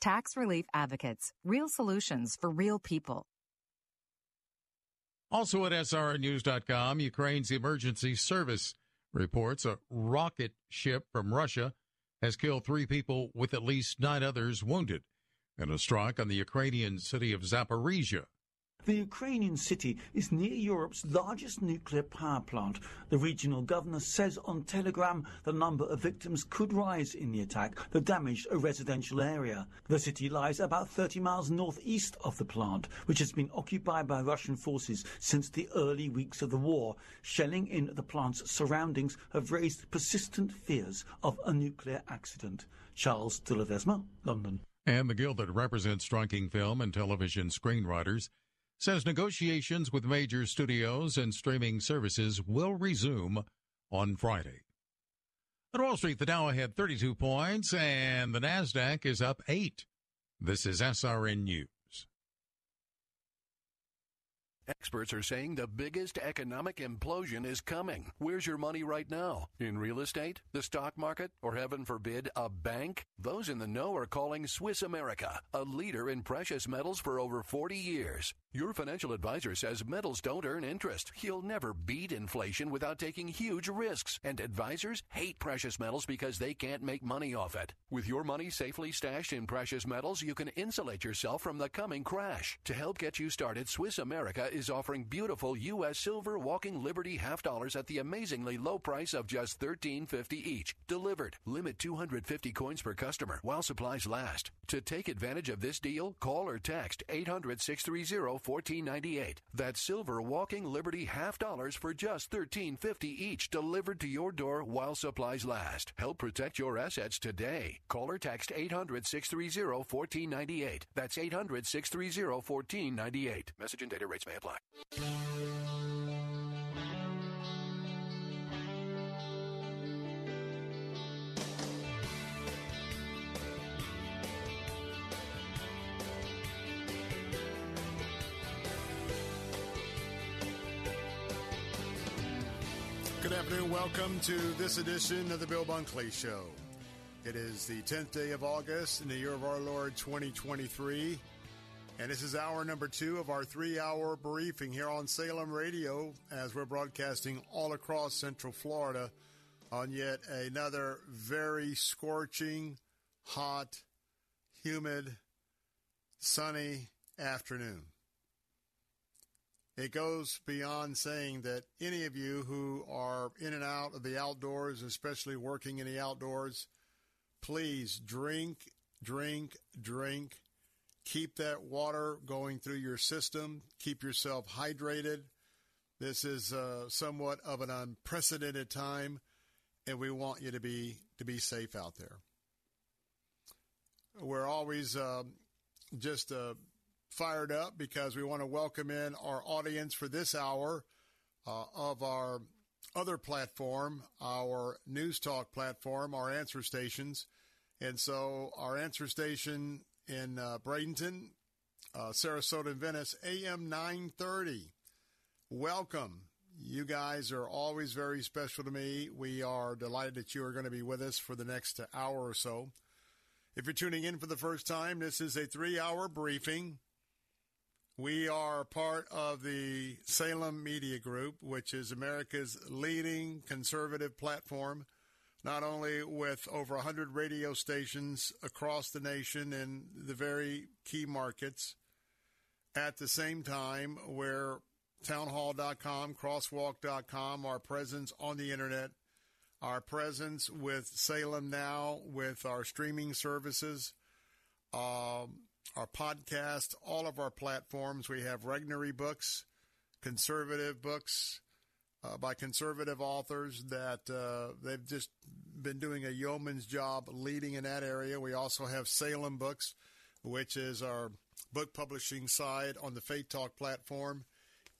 Tax Relief Advocates. Real solutions for real people. Also at SRNews.com, Ukraine's emergency service reports a rocket ship from Russia has killed three people with at least nine others wounded in a strike on the Ukrainian city of Zaporizhia. The Ukrainian city is near Europe's largest nuclear power plant. The regional governor says on Telegram the number of victims could rise in the attack that damaged a residential area. The city lies about 30 miles northeast of the plant, which has been occupied by Russian forces since the early weeks of the war. Shelling in the plant's surroundings have raised persistent fears of a nuclear accident. Charles de Ledesma, London. And the guild that represents striking film and television screenwriters says negotiations with major studios and streaming services will resume on Friday. At Wall Street, the Dow had 32 points and the NASDAQ is up 8. This is SRN News. Experts are saying the biggest economic implosion is coming. Where's your money right now? In real estate? The stock market? Or heaven forbid, a bank? Those in the know are calling Swiss America, a leader in precious metals for over 40 years. Your financial advisor says metals don't earn interest. You'll never beat inflation without taking huge risks. And advisors hate precious metals because they can't make money off it. With your money safely stashed in precious metals, you can insulate yourself from the coming crash. To help get you started, Swiss America is offering beautiful U.S. silver walking Liberty half dollars at the amazingly low price of just $13.50 each. Delivered. Limit 250 coins per customer while supplies last. To take advantage of this deal, call or text 800 630 1498. That's silver walking Liberty half dollars for just $13.50 each delivered to your door while supplies last. Help protect your assets today. Call or text 800 630 1498. That's 800 630 1498. Message and data rates may apply. Good afternoon. Welcome to this edition of the Bill Bunkley Show. It is the 10th day of August in the year of our Lord 2023. And this is hour number two of our three hour briefing here on Salem Radio as we're broadcasting all across Central Florida on yet another very scorching, hot, humid, sunny afternoon. It goes beyond saying that any of you who are in and out of the outdoors, especially working in the outdoors, please drink, drink, drink. Keep that water going through your system. Keep yourself hydrated. This is uh, somewhat of an unprecedented time, and we want you to be to be safe out there. We're always um, just uh, fired up because we want to welcome in our audience for this hour uh, of our other platform, our News Talk platform, our answer stations. And so our answer station in uh, Bradenton, uh, Sarasota, and Venice, AM 930. Welcome. You guys are always very special to me. We are delighted that you are going to be with us for the next hour or so. If you're tuning in for the first time, this is a three hour briefing. We are part of the Salem Media Group, which is America's leading conservative platform, not only with over 100 radio stations across the nation in the very key markets, at the same time, where townhall.com, crosswalk.com, our presence on the internet, our presence with Salem Now, with our streaming services, um, our podcast, all of our platforms. We have Regnery books, conservative books uh, by conservative authors that uh, they've just been doing a yeoman's job leading in that area. We also have Salem Books, which is our book publishing side on the Faith Talk platform.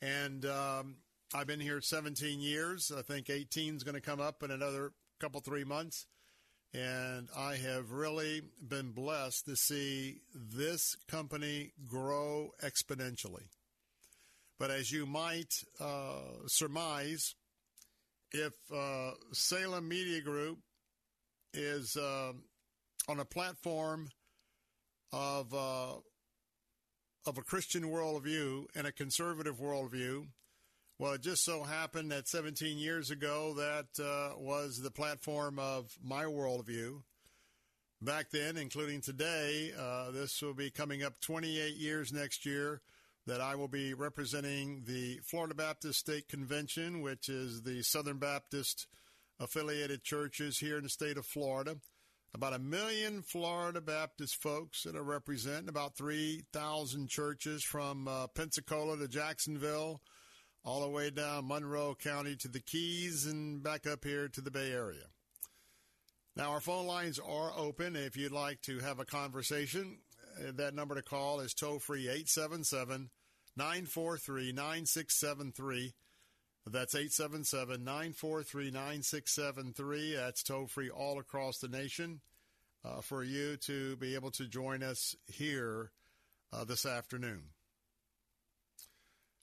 And um, I've been here 17 years. I think 18 is going to come up in another couple, three months. And I have really been blessed to see this company grow exponentially. But as you might uh, surmise, if uh, Salem Media Group is uh, on a platform of uh, of a Christian worldview and a conservative worldview, well, it just so happened that 17 years ago that uh, was the platform of my worldview. Back then, including today, uh, this will be coming up 28 years next year that I will be representing the Florida Baptist State Convention, which is the Southern Baptist affiliated churches here in the state of Florida. About a million Florida Baptist folks that are representing about 3,000 churches from uh, Pensacola to Jacksonville, all the way down Monroe County to the Keys and back up here to the Bay Area. Now, our phone lines are open. If you'd like to have a conversation, uh, that number to call is toll free 877 943 9673. That's 877 943 9673. That's toll free all across the nation uh, for you to be able to join us here uh, this afternoon.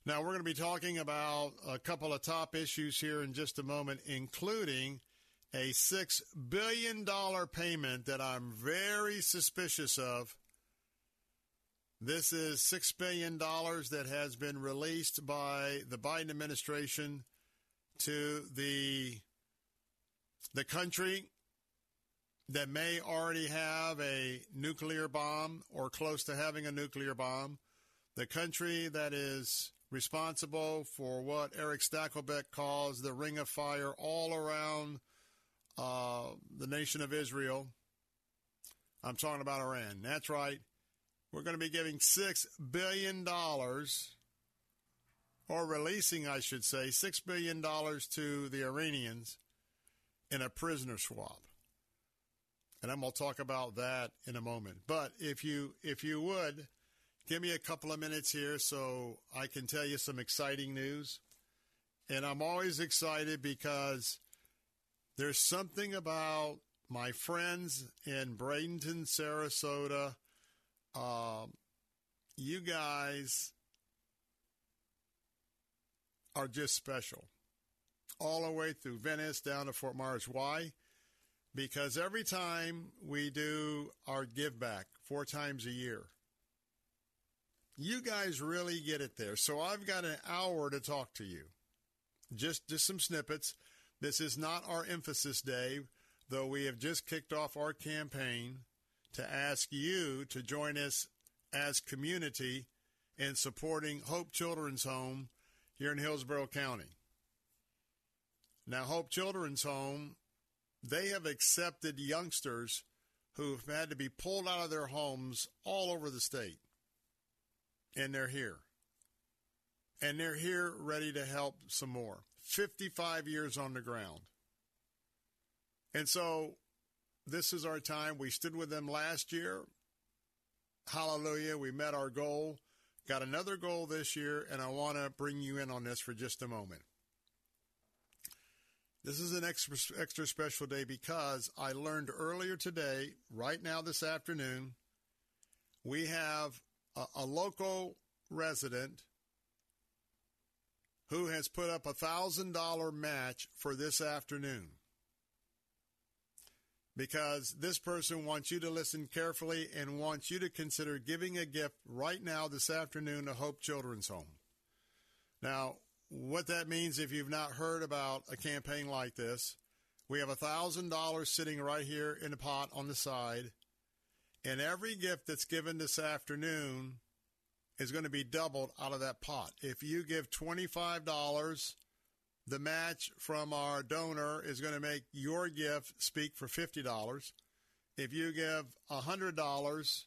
Now, we're going to be talking about a couple of top issues here in just a moment, including a $6 billion payment that I'm very suspicious of. This is $6 billion that has been released by the Biden administration to the, the country that may already have a nuclear bomb or close to having a nuclear bomb, the country that is responsible for what Erick Stakelbeck calls the ring of fire all around uh, the nation of Israel. I'm talking about Iran. That's right. We're going to be giving $6 billion, or releasing, I should say, $6 billion to the Iranians in a prisoner swap. And I'm going to talk about that in a moment. But if you if you would give me a couple of minutes here so I can tell you some exciting news. And I'm always excited because there's something about my friends in Bradenton, Sarasota. Um, you guys are just special. All the way through Venice down to Fort Myers. Why? Because every time we do our give back, four times a year, you guys really get it there. So I've got an hour to talk to you. Just just some snippets. This is not our emphasis day, though we have just kicked off our campaign to ask you to join us as community in supporting Hope Children's Home here in Hillsborough County. Now, Hope Children's Home, they have accepted youngsters who've had to be pulled out of their homes all over the state. And they're here. And they're here ready to help some more. 55 years on the ground. And so this is our time. We stood with them last year. Hallelujah. We met our goal. Got another goal this year, and I want to bring you in on this for just a moment. This is an extra, extra special day because I learned earlier today, right now this afternoon, we have a, a local resident who has put up a $1,000 match for this afternoon. Because this person wants you to listen carefully and wants you to consider giving a gift right now this afternoon to Hope Children's Home. Now, what that means if you've not heard about a campaign like this, we have a $1,000 sitting right here in a pot on the side. And every gift that's given this afternoon is going to be doubled out of that pot. If you give $25, the match from our donor is going to make your gift speak for $50. If you give $100,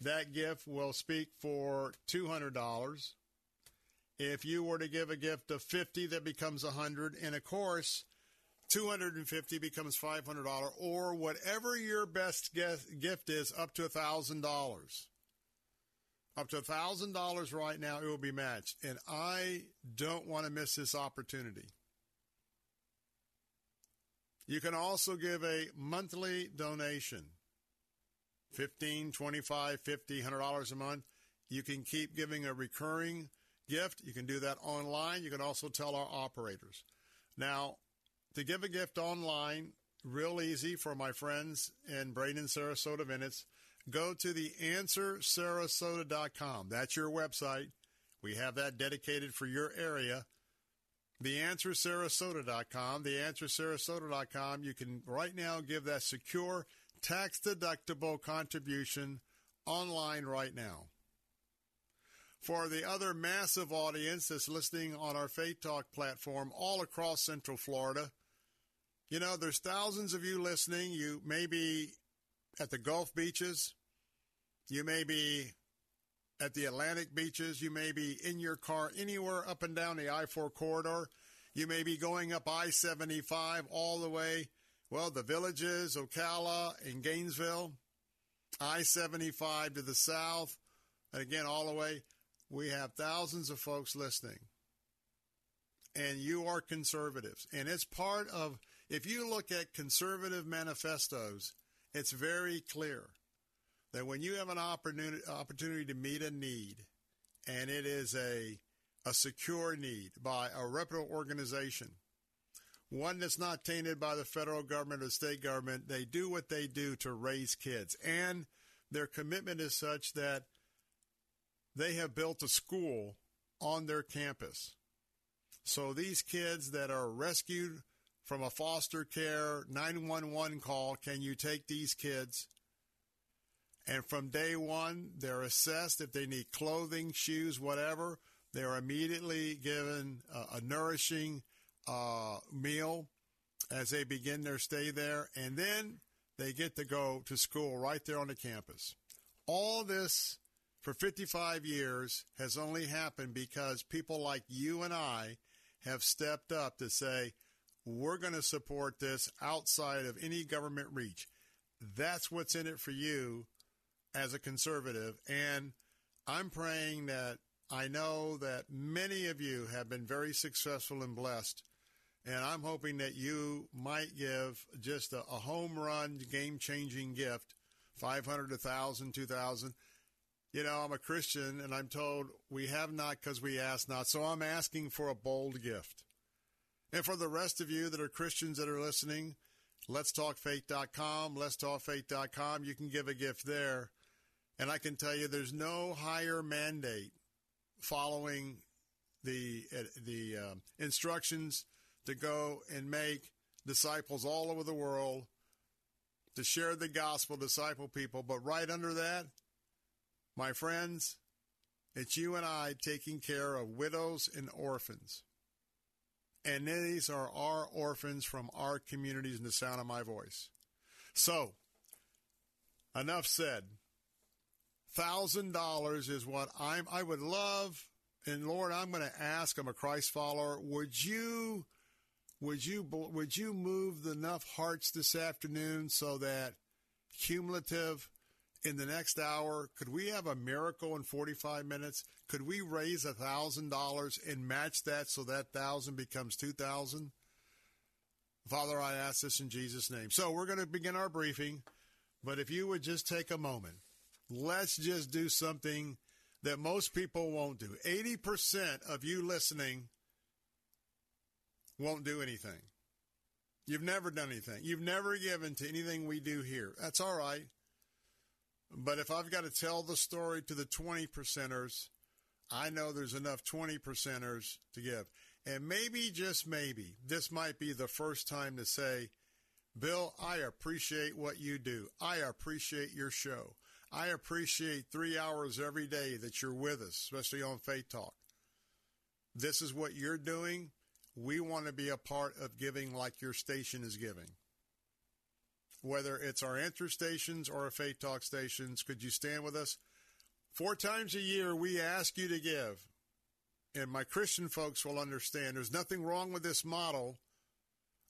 that gift will speak for $200. If you were to give a gift of 50, that becomes 100 and of course, 250 becomes $500 or whatever your best gift is up to $1,000 up to $1,000 right now, it will be matched. And I don't want to miss this opportunity. You can also give a monthly donation 15 25 50 $100 a month. You can keep giving a recurring gift. You can do that online. You can also tell our operators. Now, to give a gift online, real easy for my friends in Braden, Sarasota, Venice go to the answersarasota.com. That's your website. We have that dedicated for your area. The answersarasota.com. The answersarasota.com. You can right now give that secure, tax deductible contribution online right now. For the other massive audience that's listening on our Faith Talk platform all across Central Florida, you know, there's thousands of you listening. You may be at the Gulf beaches. You may be at the Atlantic beaches. You may be in your car anywhere up and down the I 4 corridor. You may be going up I 75 all the way, well, the villages, Ocala and Gainesville, I 75 to the south, and again, all the way. We have thousands of folks listening. And you are conservatives. And it's part of, if you look at conservative manifestos, it's very clear that when you have an opportunity, opportunity to meet a need, and it is a a secure need by a reputable organization, one that's not tainted by the federal government or state government. They do what they do to raise kids, and their commitment is such that they have built a school on their campus. So these kids that are rescued from a foster care 911 call, can you take these kids? And from day one, they're assessed if they need clothing, shoes, whatever. They're immediately given a, a nourishing uh, meal as they begin their stay there. And then they get to go to school right there on the campus. All this for 55 years has only happened because people like you and I have stepped up to say, we're going to support this outside of any government reach. That's what's in it for you as a conservative. And I'm praying that I know that many of you have been very successful and blessed. And I'm hoping that you might give just a, a home run, game changing gift 500, 1,000, 2,000. You know, I'm a Christian and I'm told we have not because we ask not. So I'm asking for a bold gift. And for the rest of you that are Christians that are listening, letstalkfaith.com, let's talkfaith.com. You can give a gift there. And I can tell you there's no higher mandate following the uh, the uh, instructions to go and make disciples all over the world to share the gospel, disciple people. But right under that, my friends, it's you and I taking care of widows and orphans. And these are our orphans from our communities in the sound of my voice. So, enough said. Thousand dollars is what I'm I would love and Lord, I'm going to ask, I'm a Christ follower, would you would you would you move enough hearts this afternoon so that cumulative in the next hour could we have a miracle in 45 minutes? Could we raise a thousand dollars and match that so that thousand becomes two thousand? Father i ask this in jesus name. So we're going to begin our briefing but if you would just take a moment let's just do something that most people won't do. 80% of you listening won't do anything. You've never done anything. You've never given to anything we do here. That's all right but if I've got to tell the story to the 20 percenters, I know there's enough 20 percenters to give. And maybe, just maybe, this might be the first time to say, Bill, I appreciate what you do. I appreciate your show. I appreciate three hours every day that you're with us, especially on Faith Talk. This is what you're doing. We want to be a part of giving like your station is giving whether it's our answer stations or our Faith Talk stations. Could you stand with us? Four times a year, we ask you to give. And my Christian folks will understand there's nothing wrong with this model.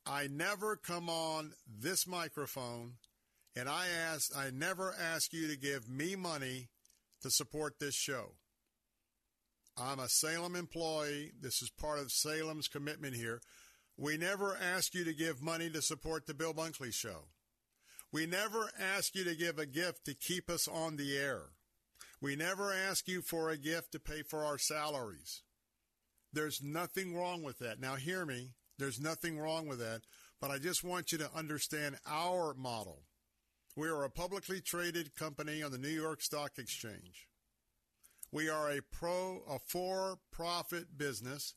I never come on this microphone and I ask I never ask you to give me money to support this show. I'm a Salem employee. This is part of Salem's commitment here. We never ask you to give money to support the Bill Bunkley show. We never ask you to give a gift to keep us on the air. We never ask you for a gift to pay for our salaries. There's nothing wrong with that. Now, hear me. There's nothing wrong with that. But I just want you to understand our model. We are a publicly traded company on the New York Stock Exchange. We are a pro, a for-profit business,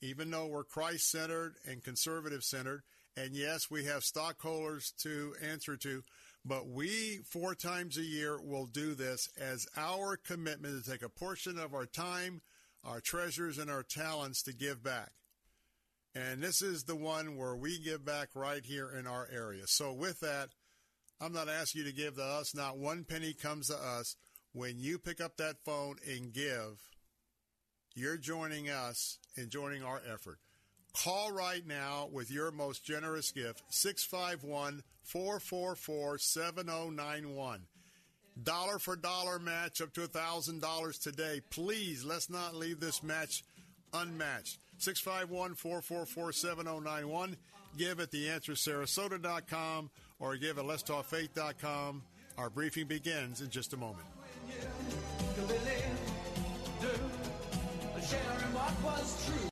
even though we're Christ-centered and conservative-centered. And yes, we have stockholders to answer to, but we four times a year will do this as our commitment to take a portion of our time, our treasures, and our talents to give back. And this is the one where we give back right here in our area. So with that, I'm not asking you to give to us. Not one penny comes to us. When you pick up that phone and give, you're joining us and joining our effort. Call right now with your most generous gift, 651 444 7091. Dollar for dollar match up to $1,000 today. Please, let's not leave this match unmatched. 651 444 7091. Give at theanswersarasota.com or give at letstalkfaith.com. Our briefing begins in just a moment. sharing what was true.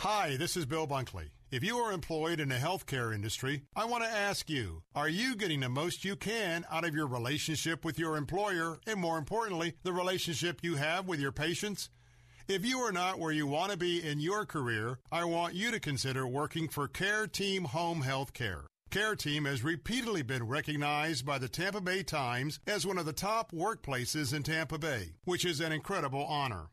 Hi, this is Bill Bunkley. If you are employed in the healthcare industry, I want to ask you, are you getting the most you can out of your relationship with your employer and more importantly, the relationship you have with your patients? If you are not where you want to be in your career, I want you to consider working for Care Team Home Health Care. Care Team has repeatedly been recognized by the Tampa Bay Times as one of the top workplaces in Tampa Bay, which is an incredible honor.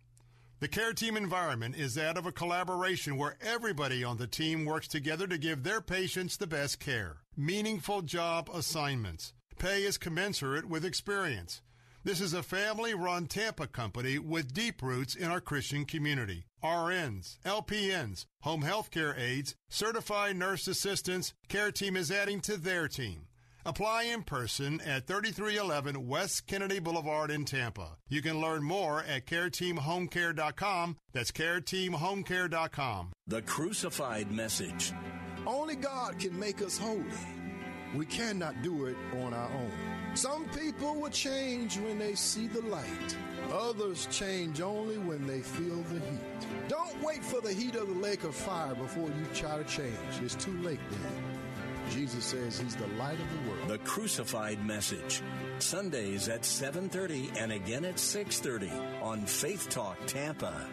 The care team environment is that of a collaboration where everybody on the team works together to give their patients the best care. Meaningful job assignments. Pay is commensurate with experience. This is a family run Tampa company with deep roots in our Christian community. RNs, LPNs, home health care aides, certified nurse assistants, care team is adding to their team. Apply in person at 3311 West Kennedy Boulevard in Tampa. You can learn more at careteamhomecare.com. That's careteamhomecare.com. The Crucified Message. Only God can make us holy. We cannot do it on our own. Some people will change when they see the light. Others change only when they feel the heat. Don't wait for the heat of the lake of fire before you try to change. It's too late then. Jesus says he's the light of the world. The Crucified Message. Sundays at 7:30 and again at 6:30 on Faith Talk Tampa.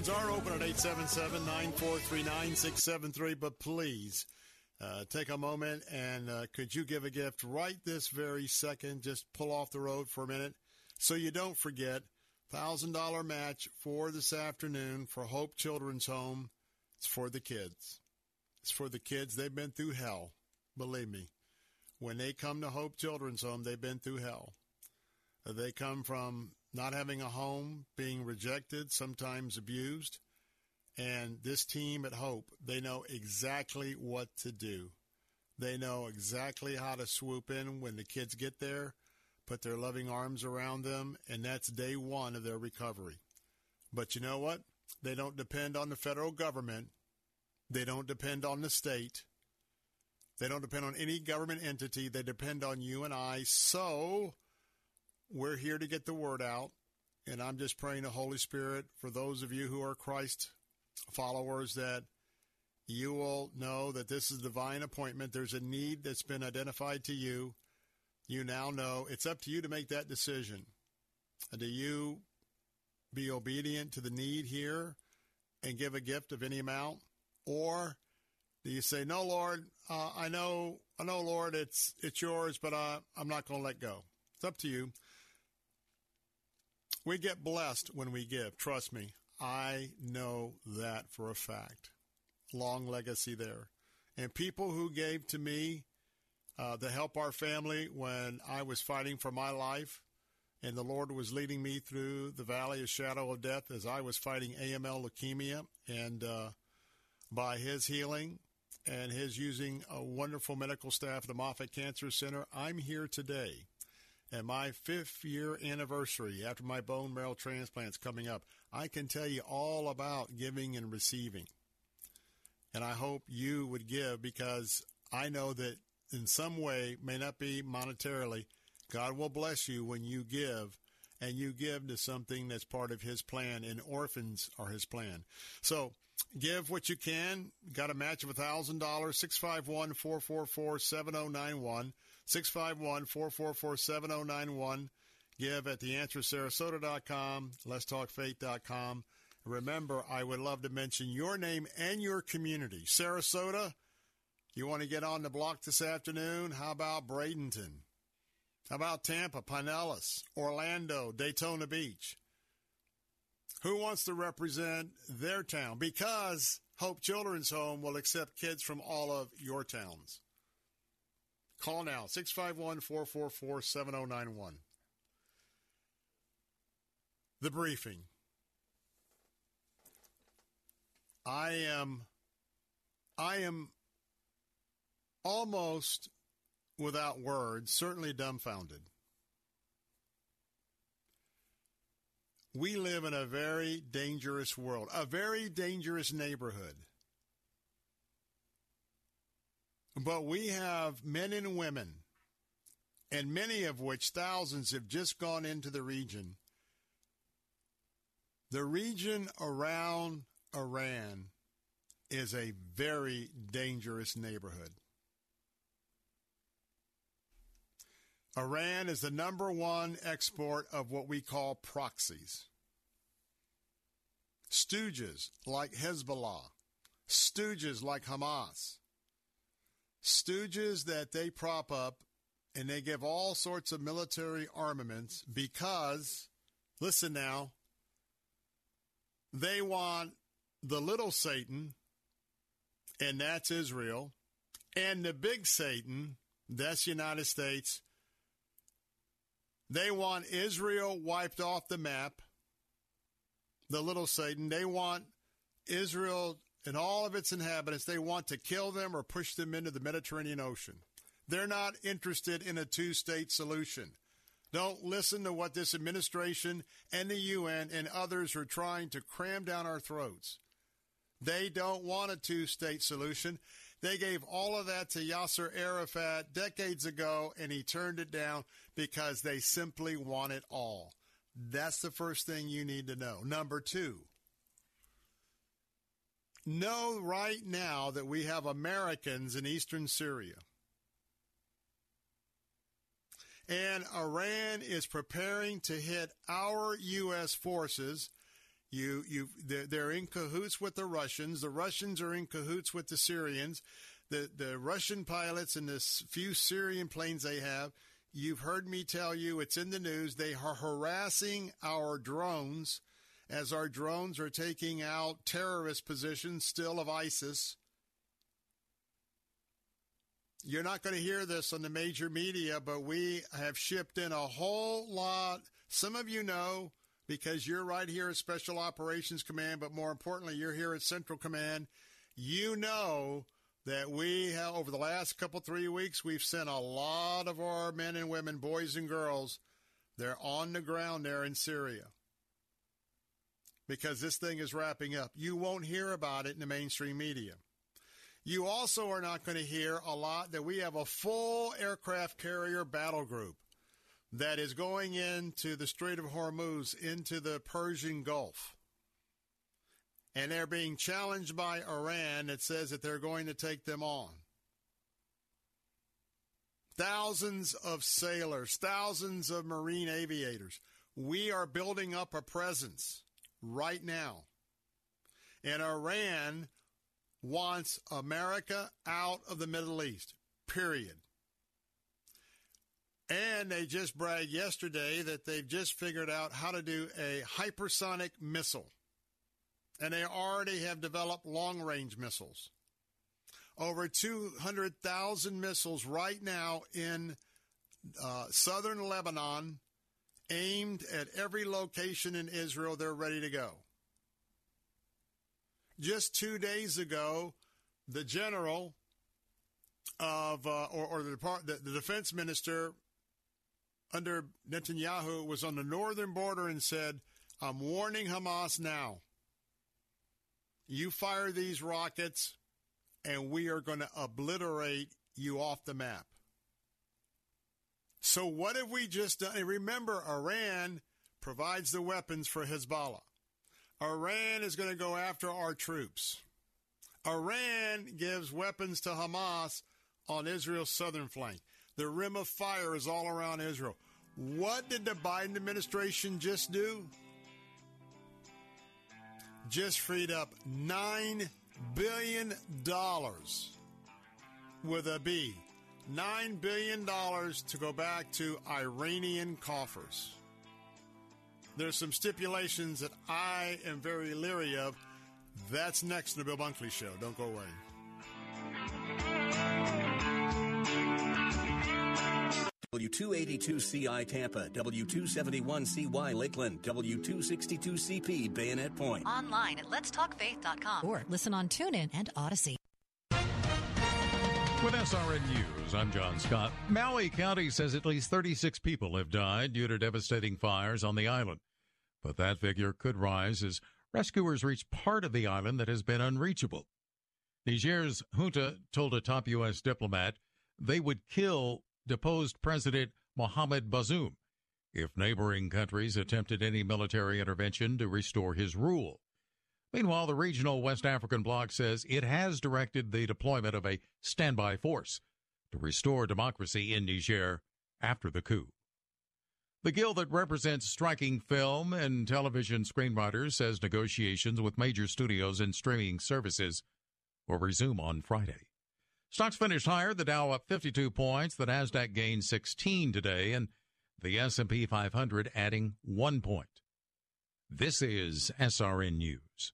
Lines are open at 877 943 9673. But please uh, take a moment and uh, could you give a gift right this very second? Just pull off the road for a minute so you don't forget. $1,000 match for this afternoon for Hope Children's Home. It's for the kids. It's for the kids. They've been through hell. Believe me. When they come to Hope Children's Home, they've been through hell. They come from not having a home, being rejected, sometimes abused. And this team at Hope, they know exactly what to do. They know exactly how to swoop in when the kids get there, put their loving arms around them, and that's day one of their recovery. But you know what? They don't depend on the federal government. They don't depend on the state. They don't depend on any government entity. They depend on you and I. So, we're here to get the word out. And I'm just praying the Holy Spirit for those of you who are Christ followers that you will know that this is divine appointment. There's a need that's been identified to you. You now know it's up to you to make that decision. Do you be obedient to the need here and give a gift of any amount? Or do you say, no, Lord, uh, I know, I know, Lord, it's, it's yours, but uh, I'm not going to let go. It's up to you. We get blessed when we give. Trust me. I know that for a fact. Long legacy there. And people who gave to me uh, to help our family when I was fighting for my life, and the Lord was leading me through the valley of shadow of death as I was fighting AML leukemia, and uh, by His healing and His using a wonderful medical staff at the Moffitt Cancer Center, I'm here today. And my fifth year anniversary after my bone marrow transplant's coming up, I can tell you all about giving and receiving. And I hope you would give because I know that in some way, may not be monetarily, God will bless you when you give and you give to something that's part of his plan and orphans are his plan. So give what you can. Got a match of $1,000, 651-444-7091, 651-444-7091. Give at theanswersarasota.com, letstalkfaith.com. Remember, I would love to mention your name and your community. Sarasota, you want to get on the block this afternoon? How about Bradenton? How about Tampa, Pinellas, Orlando, Daytona Beach? Who wants to represent their town? Because Hope Children's Home will accept kids from all of your towns. Call now, 651 444 7091. The briefing. I am I am almost without words, certainly dumbfounded. We live in a very dangerous world, a very dangerous neighborhood. But we have men and women, and many of which thousands have just gone into the region. The region around Iran is a very dangerous neighborhood. Iran is the number one export of what we call proxies. Stooges like Hezbollah, stooges like Hamas, stooges that they prop up and they give all sorts of military armaments because, listen now, they want the little Satan, and that's Israel, and the big Satan, that's the United States. They want Israel wiped off the map, the little Satan. They want Israel and all of its inhabitants, they want to kill them or push them into the Mediterranean Ocean. They're not interested in a two state solution. Don't listen to what this administration and the UN and others are trying to cram down our throats. They don't want a two state solution. They gave all of that to Yasser Arafat decades ago, and he turned it down because they simply want it all. That's the first thing you need to know. Number two, know right now that we have Americans in eastern Syria. And Iran is preparing to hit our U.S. forces. You, you, they're, in cahoots with the Russians. The Russians are in cahoots with the Syrians. The, the Russian pilots and the few Syrian planes they have, you've heard me tell you, it's in the news. They are harassing our drones as our drones are taking out terrorist positions still of ISIS. You're not going to hear this on the major media, but we have shipped in a whole lot. Some of you know because you're right here at Special Operations Command, but more importantly, you're here at Central Command. You know that we have, over the last couple, three weeks, we've sent a lot of our men and women, boys and girls, they're on the ground there in Syria because this thing is wrapping up. You won't hear about it in the mainstream media. You also are not going to hear a lot that we have a full aircraft carrier battle group that is going into the Strait of Hormuz, into the Persian Gulf. And they're being challenged by Iran that says that they're going to take them on. Thousands of sailors, thousands of marine aviators. We are building up a presence right now. And Iran wants America out of the Middle East, period. And they just bragged yesterday that they've just figured out how to do a hypersonic missile. And they already have developed long range missiles. Over 200,000 missiles right now in uh, southern Lebanon, aimed at every location in Israel. They're ready to go. Just two days ago, the general of, uh, or, or the, the, the defense minister under Netanyahu was on the northern border and said, I'm warning Hamas now. You fire these rockets, and we are going to obliterate you off the map. So, what have we just done? Remember, Iran provides the weapons for Hezbollah. Iran is going to go after our troops. Iran gives weapons to Hamas on Israel's southern flank. The rim of fire is all around Israel. What did the Biden administration just do? Just freed up $9 billion with a B. $9 billion to go back to Iranian coffers. There's some stipulations that I am very leery of. That's next in the Bill Bunkley Show. Don't go away. W282CI Tampa, W271CY Lakeland, W262CP Bayonet Point. Online at letstalkfaith.com or listen on TuneIn and Odyssey. With SRN News, I'm John Scott. Maui County says at least 36 people have died due to devastating fires on the island. But that figure could rise as rescuers reach part of the island that has been unreachable. Niger's junta told a top U.S. diplomat they would kill deposed President Mohamed Bazoum if neighboring countries attempted any military intervention to restore his rule. Meanwhile, the regional West African bloc says it has directed the deployment of a standby force to restore democracy in Niger after the coup. The guild that represents striking film and television screenwriters says negotiations with major studios and streaming services will resume on Friday. Stocks finished higher, the Dow up 52 points, the Nasdaq gained 16 today and the S&P 500 adding 1 point. This is SRN News.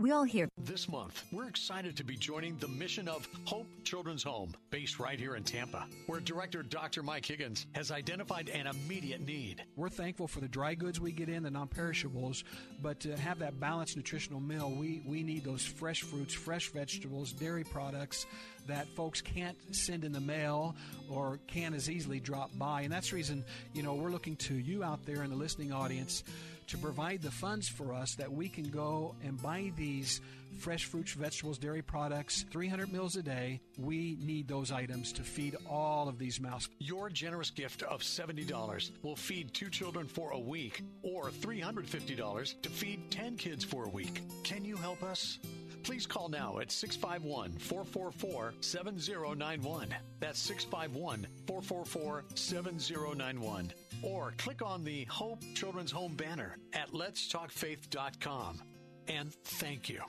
We all hear. This month, we're excited to be joining the mission of Hope Children's Home, based right here in Tampa, where Director Dr. Mike Higgins has identified an immediate need. We're thankful for the dry goods we get in, the non perishables, but to have that balanced nutritional meal, we, we need those fresh fruits, fresh vegetables, dairy products that folks can't send in the mail or can't as easily drop by. And that's the reason, you know, we're looking to you out there in the listening audience to provide the funds for us that we can go and buy these fresh fruits, vegetables, dairy products, 300 meals a day. We need those items to feed all of these mouths. Your generous gift of $70 will feed two children for a week, or $350 to feed 10 kids for a week. Can you help us? Please call now at 651 444 7091. That's 651 444 7091. Or click on the Hope Children's Home banner at letstalkfaith.com. And thank you.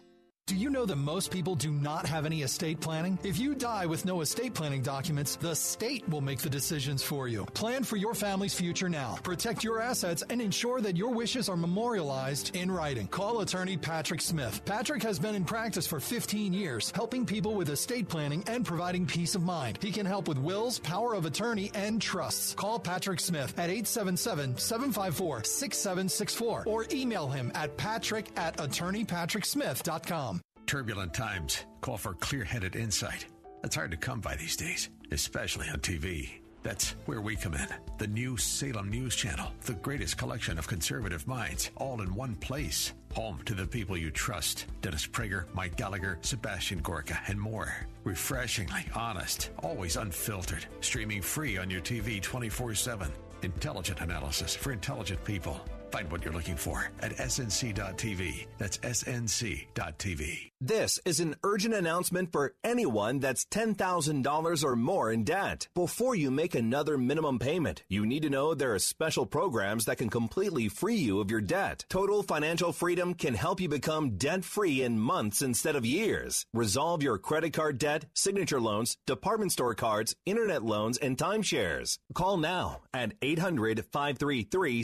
Do you know that most people do not have any estate planning? If you die with no estate planning documents, the state will make the decisions for you. Plan for your family's future now. Protect your assets and ensure that your wishes are memorialized in writing. Call attorney Patrick Smith. Patrick has been in practice for 15 years, helping people with estate planning and providing peace of mind. He can help with wills, power of attorney, and trusts. Call Patrick Smith at 877-754-6764 or email him at patrick at attorneypatricksmith.com. Turbulent times call for clear headed insight. That's hard to come by these days, especially on TV. That's where we come in. The new Salem News Channel, the greatest collection of conservative minds, all in one place. Home to the people you trust Dennis Prager, Mike Gallagher, Sebastian Gorka, and more. Refreshingly honest, always unfiltered, streaming free on your TV 24 7. Intelligent analysis for intelligent people. Find what you're looking for at snc.tv. That's snc.tv. This is an urgent announcement for anyone that's $10,000 or more in debt. Before you make another minimum payment, you need to know there are special programs that can completely free you of your debt. Total Financial Freedom can help you become debt free in months instead of years. Resolve your credit card debt, signature loans, department store cards, internet loans, and timeshares. Call now at 800 533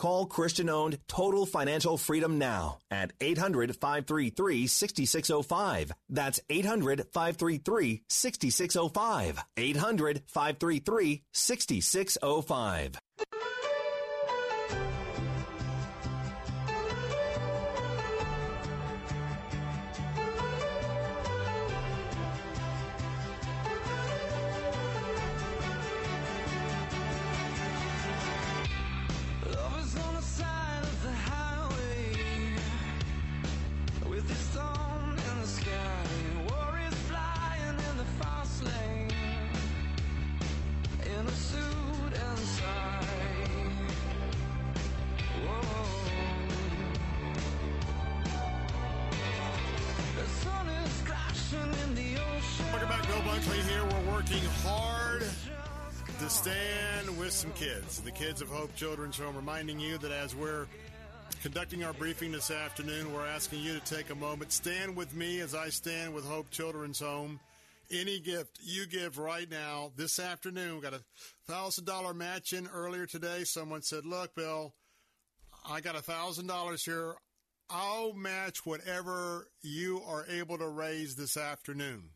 Call Christian owned Total Financial Freedom now at 800 533 6605. That's 800 533 6605. 800 533 6605. Children's Home, reminding you that as we're conducting our briefing this afternoon, we're asking you to take a moment, stand with me as I stand with Hope Children's Home. Any gift you give right now, this afternoon, we got a thousand dollar match in earlier today. Someone said, "Look, Bill, I got a thousand dollars here. I'll match whatever you are able to raise this afternoon."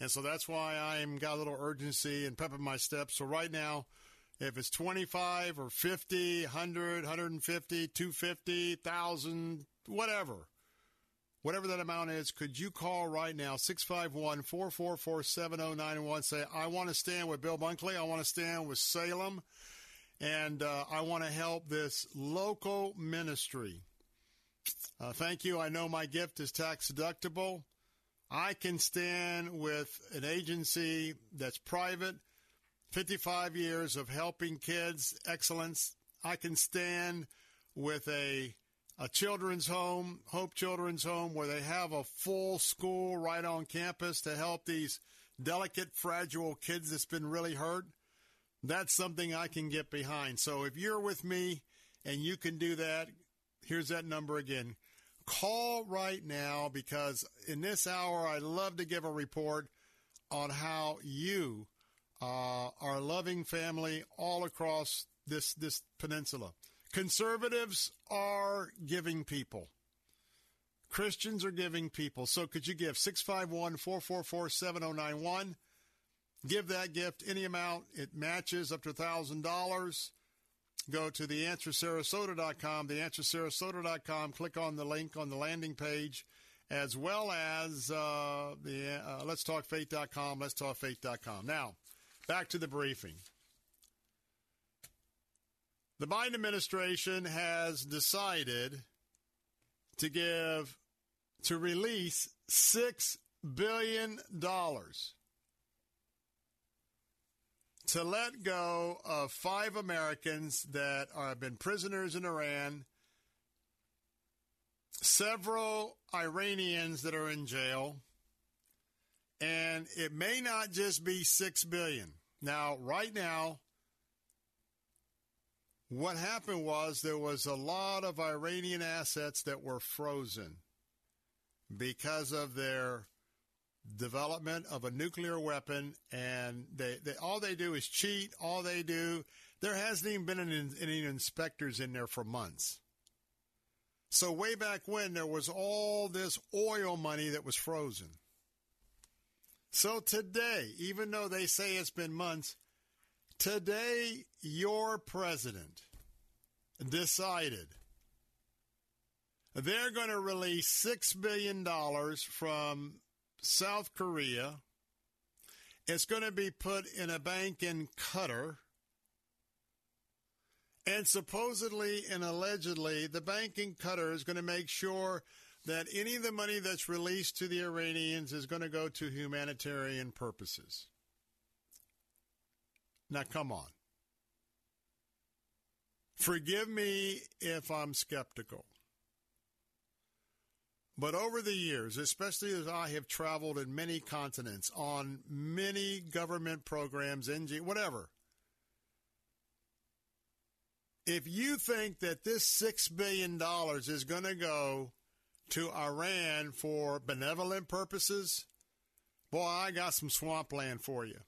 And so that's why I'm got a little urgency and pepping my steps. So right now, if it's 25 or 50, 100, 150, 250, 1000, whatever, whatever that amount is, could you call right now, 651 444 7091, say, I want to stand with Bill Bunkley. I want to stand with Salem. And uh, I want to help this local ministry. Uh, thank you. I know my gift is tax deductible. I can stand with an agency that's private, 55 years of helping kids, excellence. I can stand with a a children's home, Hope Children's Home, where they have a full school right on campus to help these delicate, fragile kids that's been really hurt. That's something I can get behind. So if you're with me and you can do that, here's that number again. Call right now because in this hour, I'd love to give a report on how you uh, a loving family all across this this peninsula. Conservatives are giving people. Christians are giving people. So could you give 651 444 7091? Give that gift any amount. It matches up to $1,000. Go to theanswersarasota.com, theanswersarasota.com. Click on the link on the landing page, as well as uh, the uh, letstalkfaith.com, letstalkfaith.com. Now, back to the briefing. The Biden administration has decided to give, to release $6 billion to let go of five Americans that are, have been prisoners in Iran, several Iranians that are in jail, and it may not just be six billion. Now, right now, what happened was there was a lot of Iranian assets that were frozen because of their development of a nuclear weapon, and they, they all they do is cheat. All they do, there hasn't even been any inspectors in there for months. So way back when, there was all this oil money that was frozen. So today, even though they say it's been months, today your president decided they're going to release $6 billion from South Korea. It's going to be put in a bank in Qatar. And supposedly and allegedly, the bank in Qatar is going to make sure that any of the money that's released to the Iranians is going to go to humanitarian purposes. Now, come on. Forgive me if I'm skeptical. But over the years, especially as I have traveled in many continents on many government programs, NG, whatever, if you think that this $6 billion is going to go to Iran for benevolent purposes, boy, I got some swampland for you.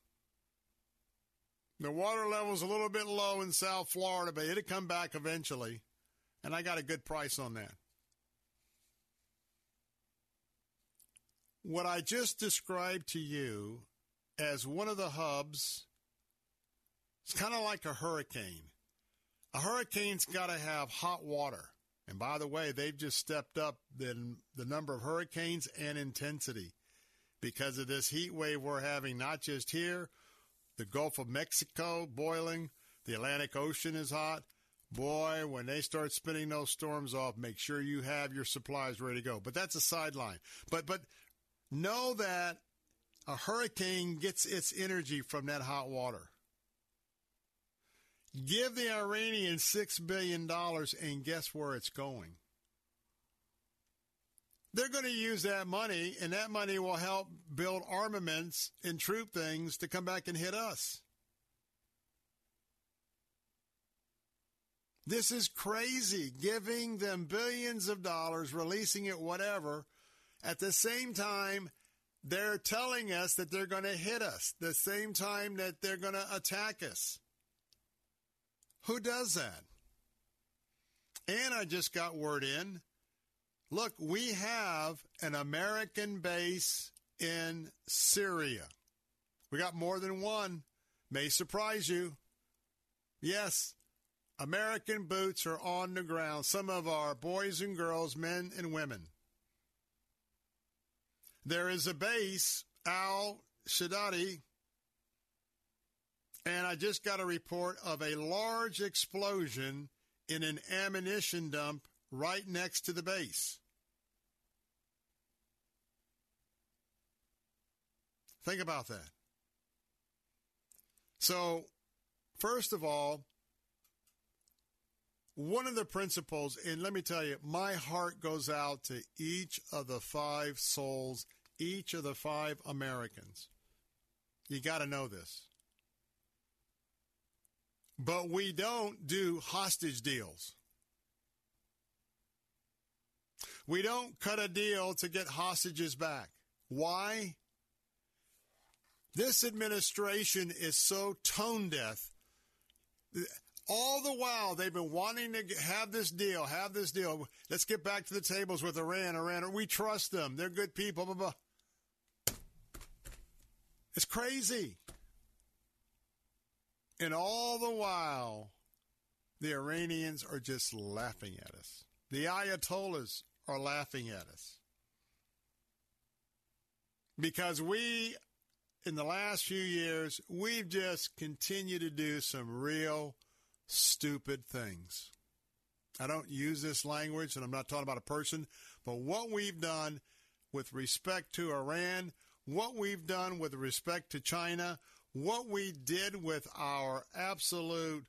The water level's a little bit low in South Florida, but it'll come back eventually. And I got a good price on that. What I just described to you as one of the hubs, it's kind of like a hurricane. A hurricane's got to have hot water. And by the way, they've just stepped up the, the number of hurricanes and intensity because of this heat wave we're having, not just here, the Gulf of Mexico boiling, the Atlantic Ocean is hot. Boy, when they start spinning those storms off, make sure you have your supplies ready to go. But that's a sideline. But but know that a hurricane gets its energy from that hot water. Give the Iranians $6 billion, and guess where it's going? They're going to use that money, and that money will help build armaments and troop things to come back and hit us. This is crazy, giving them billions of dollars, releasing it, whatever. At the same time, they're telling us that they're going to hit us, the same time that they're going to attack us. Who does that? And I just got word in. Look, we have an American base in Syria. We got more than one. May surprise you. Yes, American boots are on the ground. Some of our boys and girls, men and women. There is a base, Al Shaddadi, and I just got a report of a large explosion in an ammunition dump right next to the base. Think about that. So, first of all, one of the principles, and let me tell you, my heart goes out to each of the five souls, each of the five Americans. You got to know this. But we don't do hostage deals. We don't cut a deal to get hostages back. Why? This administration is so tone deaf. All the while, they've been wanting to have this deal, have this deal. Let's get back to the tables with Iran. Iran, we trust them. They're good people. Blah, blah. It's crazy. And all the while, the Iranians are just laughing at us. The Ayatollahs are laughing at us. Because we, in the last few years, we've just continued to do some real stupid things. I don't use this language, and I'm not talking about a person, but what we've done with respect to Iran, what we've done with respect to China, what we did with our absolute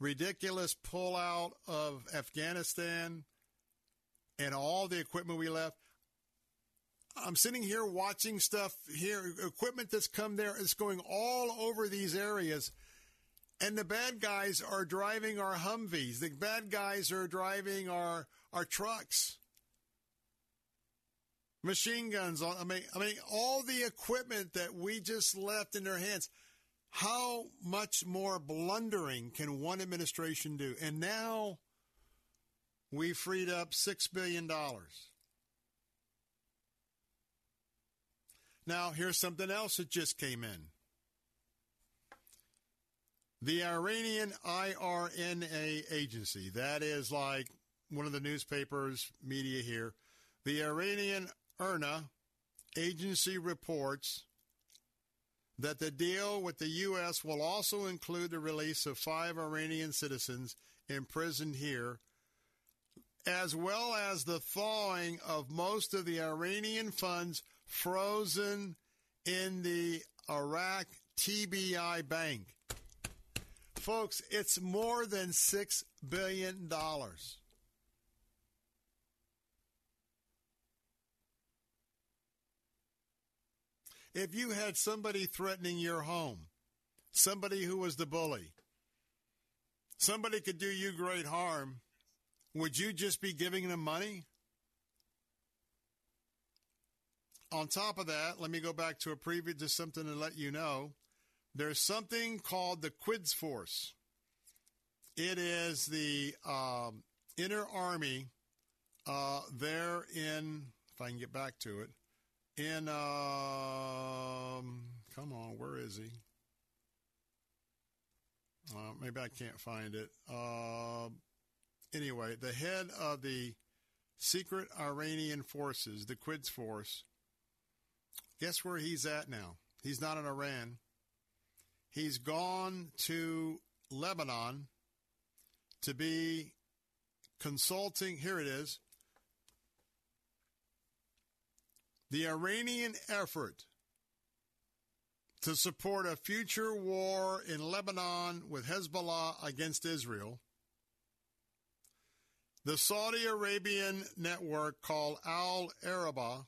ridiculous pullout of Afghanistan and all the equipment we left. I'm sitting here watching stuff here, equipment that's come there, it's going all over these areas. And the bad guys are driving our Humvees. The bad guys are driving our, our trucks. Machine guns. I mean, I mean, all the equipment that we just left in their hands. How much more blundering can one administration do? And now we freed up $6 billion. Now, here's something else that just came in. The Iranian IRNA agency, that is like one of the newspapers, media here. The Iranian IRNA agency reports that the deal with the U.S. will also include the release of five Iranian citizens imprisoned here, as well as the thawing of most of the Iranian funds frozen in the Iraq TBI Bank. Folks, it's more than $6 billion. If you had somebody threatening your home, somebody who was the bully, somebody could do you great harm, would you just be giving them money? On top of that, let me go back to a preview just something to let you know. There's something called the Quds Force. It is the um, inner army uh, there in, if I can get back to it, in um come on where is he Uh, maybe I can't find it. Uh, anyway, the head of the secret Iranian forces, the Quds Force, guess where he's at now? He's not in Iran. He's gone to Lebanon to be consulting. Here it is. The Iranian effort to support a future war in Lebanon with Hezbollah against Israel. The Saudi Arabian network called Al Arabiya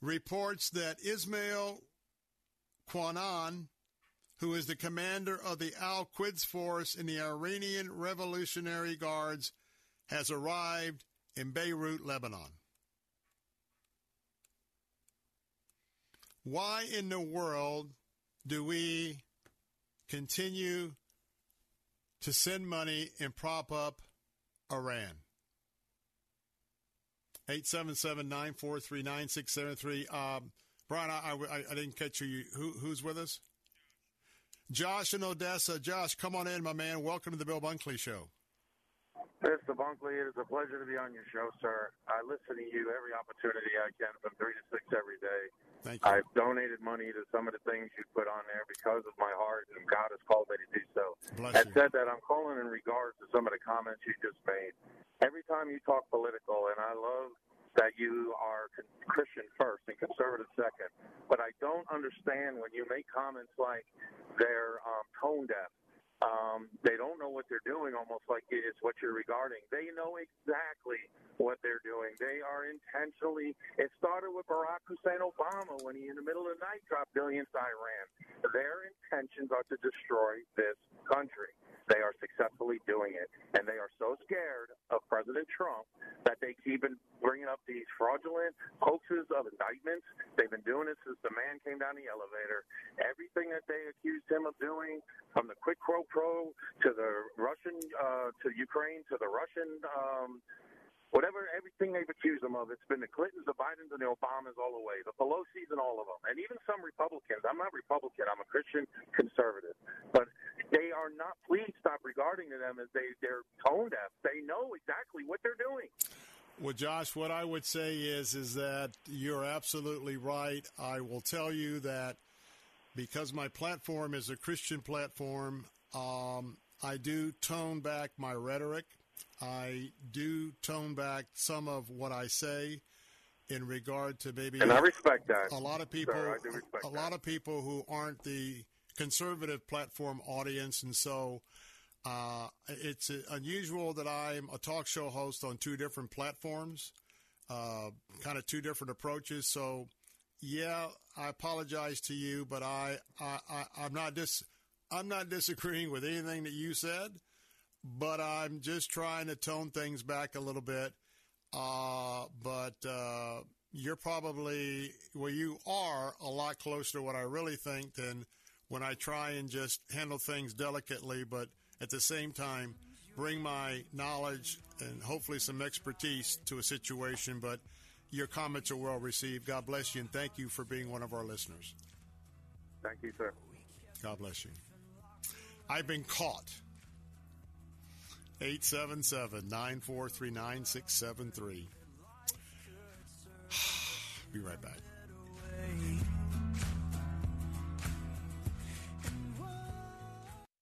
reports that Ismail Quanan, who is the commander of the Al Quds force in the Iranian Revolutionary Guards, has arrived in Beirut, Lebanon. Why in the world do we continue to send money and prop up Iran? 877-943-9673. Um, Brian, I, I, I, didn't catch you. Who, who's with us? Josh in Odessa. Josh, come on in, my man. Welcome to the Bill Bunkley Show. Mr. Bunkley, it is a pleasure to be on your show, sir. I listen to you every opportunity I can from 3 to 6 every day. Thank you. I've donated money to some of the things you put on there because of my heart, and God has called me to do so. Bless you. said, that I'm calling in regards to some of the comments you just made. Every time you talk political, and I love that you are Christian first and conservative second, but I don't understand when you make comments like they're um, tone deaf. Um, they don't know what they're doing, almost like it's what you're regarding. They know exactly what they're doing. They are intentionally. It started with Barack Hussein Obama when he, in the middle of the night, dropped billions to Iran. Their intentions are to destroy this country. They are successfully doing it, and they are so scared of President Trump that they keep bringing up these fraudulent hoaxes of indictments. They've been doing it since the man came down the elevator. Everything that they accused him of doing, from the quid pro quo to the Russian, uh, to Ukraine, to the Russian. Um, Whatever, everything they've accused them of, it's been the Clintons, the Bidens, and the Obamas all the way, the Pelosi's and all of them, and even some Republicans. I'm not Republican. I'm a Christian conservative, but they are not. Please stop regarding them as they they're tone deaf. They know exactly what they're doing. Well, Josh, what I would say is is that you're absolutely right. I will tell you that because my platform is a Christian platform, um, I do tone back my rhetoric. I do tone back some of what I say in regard to maybe And I respect that. a lot of people Sir, I do respect a lot of people who aren't the conservative platform audience and so uh, it's unusual that I'm a talk show host on two different platforms, uh, kind of two different approaches. So, yeah, I apologize to you, but I, I, I I'm not dis I'm not disagreeing with anything that you said, but I'm just trying to tone things back a little bit. Uh, but uh, you're probably well, you are a lot closer to what I really think than when I try and just handle things delicately, but at the same time bring my knowledge and hopefully some expertise to a situation. But your comments are well received. God bless you, and thank you for being one of our listeners. Thank you, sir. God bless you. I've been caught. 877 943 9673. Be right back.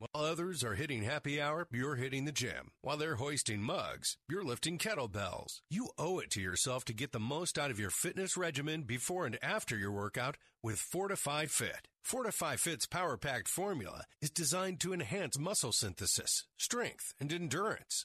While others are hitting happy hour, you're hitting the gym. While they're hoisting mugs, you're lifting kettlebells. You owe it to yourself to get the most out of your fitness regimen before and after your workout with FortifEye Fit. FortifEye Fit's power packed formula is designed to enhance muscle synthesis, strength, and endurance.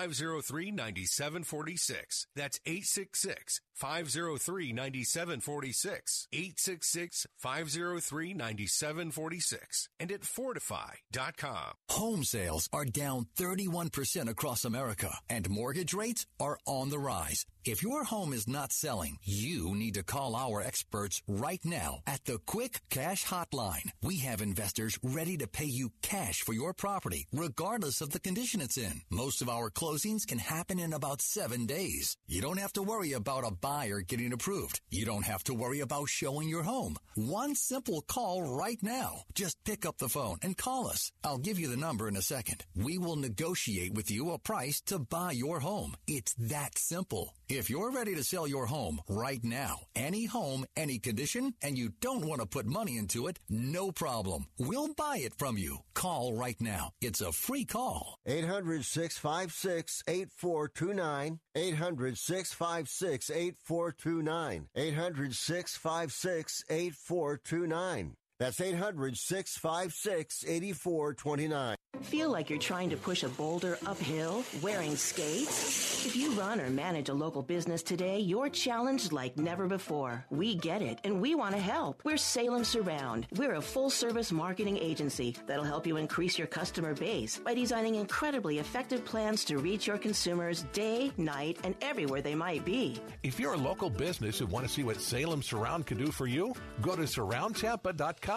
503 9746. That's 866 503 9746. 866 503 9746. And at fortifeye.com. Home sales are down 31% across America, and mortgage rates are on the rise. If your home is not selling, you need to call our experts right now at the Quick Cash Hotline. We have investors ready to pay you cash for your property, regardless of the condition it's in. Most of our closings can happen in about seven days. You don't have to worry about a buyer getting approved. You don't have to worry about showing your home. One simple call right now. Just pick up the phone and call us. I'll give you the number in a second. We will negotiate with you a price to buy your home. It's that simple. If you're ready to sell your home right now, any home, any condition, and you don't want to put money into it, no problem. We'll buy it from you. Call right now. It's a free call. 800 656 8429. 800 656 8429. 800 656 8429. That's 800 656 8429. Feel like you're trying to push a boulder uphill wearing skates? If you run or manage a local business today, you're challenged like never before. We get it and we want to help. We're Salem Surround. We're a full service marketing agency that'll help you increase your customer base by designing incredibly effective plans to reach your consumers day, night, and everywhere they might be. If you're a local business and want to see what Salem Surround can do for you, go to surroundtampa.com.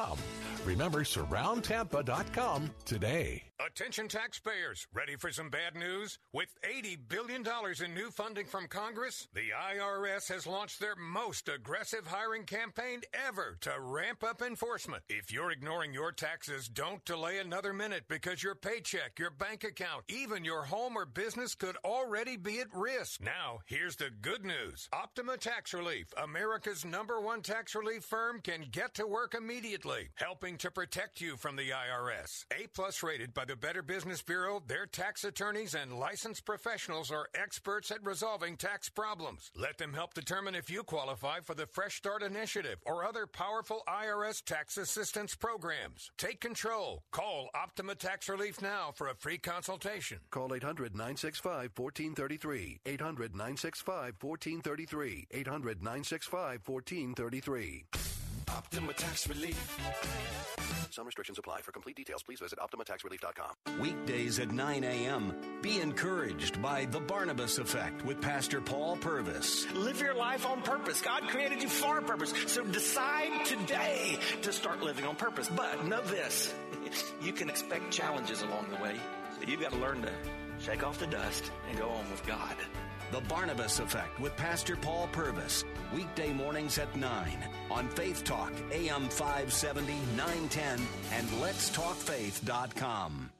Remember surroundtampa.com today. Attention taxpayers, ready for some bad news? With $80 billion in new funding from Congress, the IRS has launched their most aggressive hiring campaign ever to ramp up enforcement. If you're ignoring your taxes, don't delay another minute because your paycheck, your bank account, even your home or business could already be at risk. Now, here's the good news. Optima Tax Relief, America's number one tax relief firm, can get to work immediately, helping to protect you from the IRS. A plus rated by the Better Business Bureau, their tax attorneys and licensed professionals are experts at resolving tax problems. Let them help determine if you qualify for the Fresh Start Initiative or other powerful IRS tax assistance programs. Take control. Call Optima Tax Relief now for a free consultation. Call 800 965 1433. 800 965 1433. 800 965 1433. Optima Tax Relief. Some restrictions apply. For complete details, please visit OptimaTaxRelief.com. Weekdays at 9 a.m. Be encouraged by The Barnabas Effect with Pastor Paul Purvis. Live your life on purpose. God created you for a purpose. So decide today to start living on purpose. But know this you can expect challenges along the way. So you've got to learn to shake off the dust and go on with God. The Barnabas Effect with Pastor Paul Purvis. Weekday mornings at 9 on Faith Talk, AM 570, 910, and letstalkfaith.com.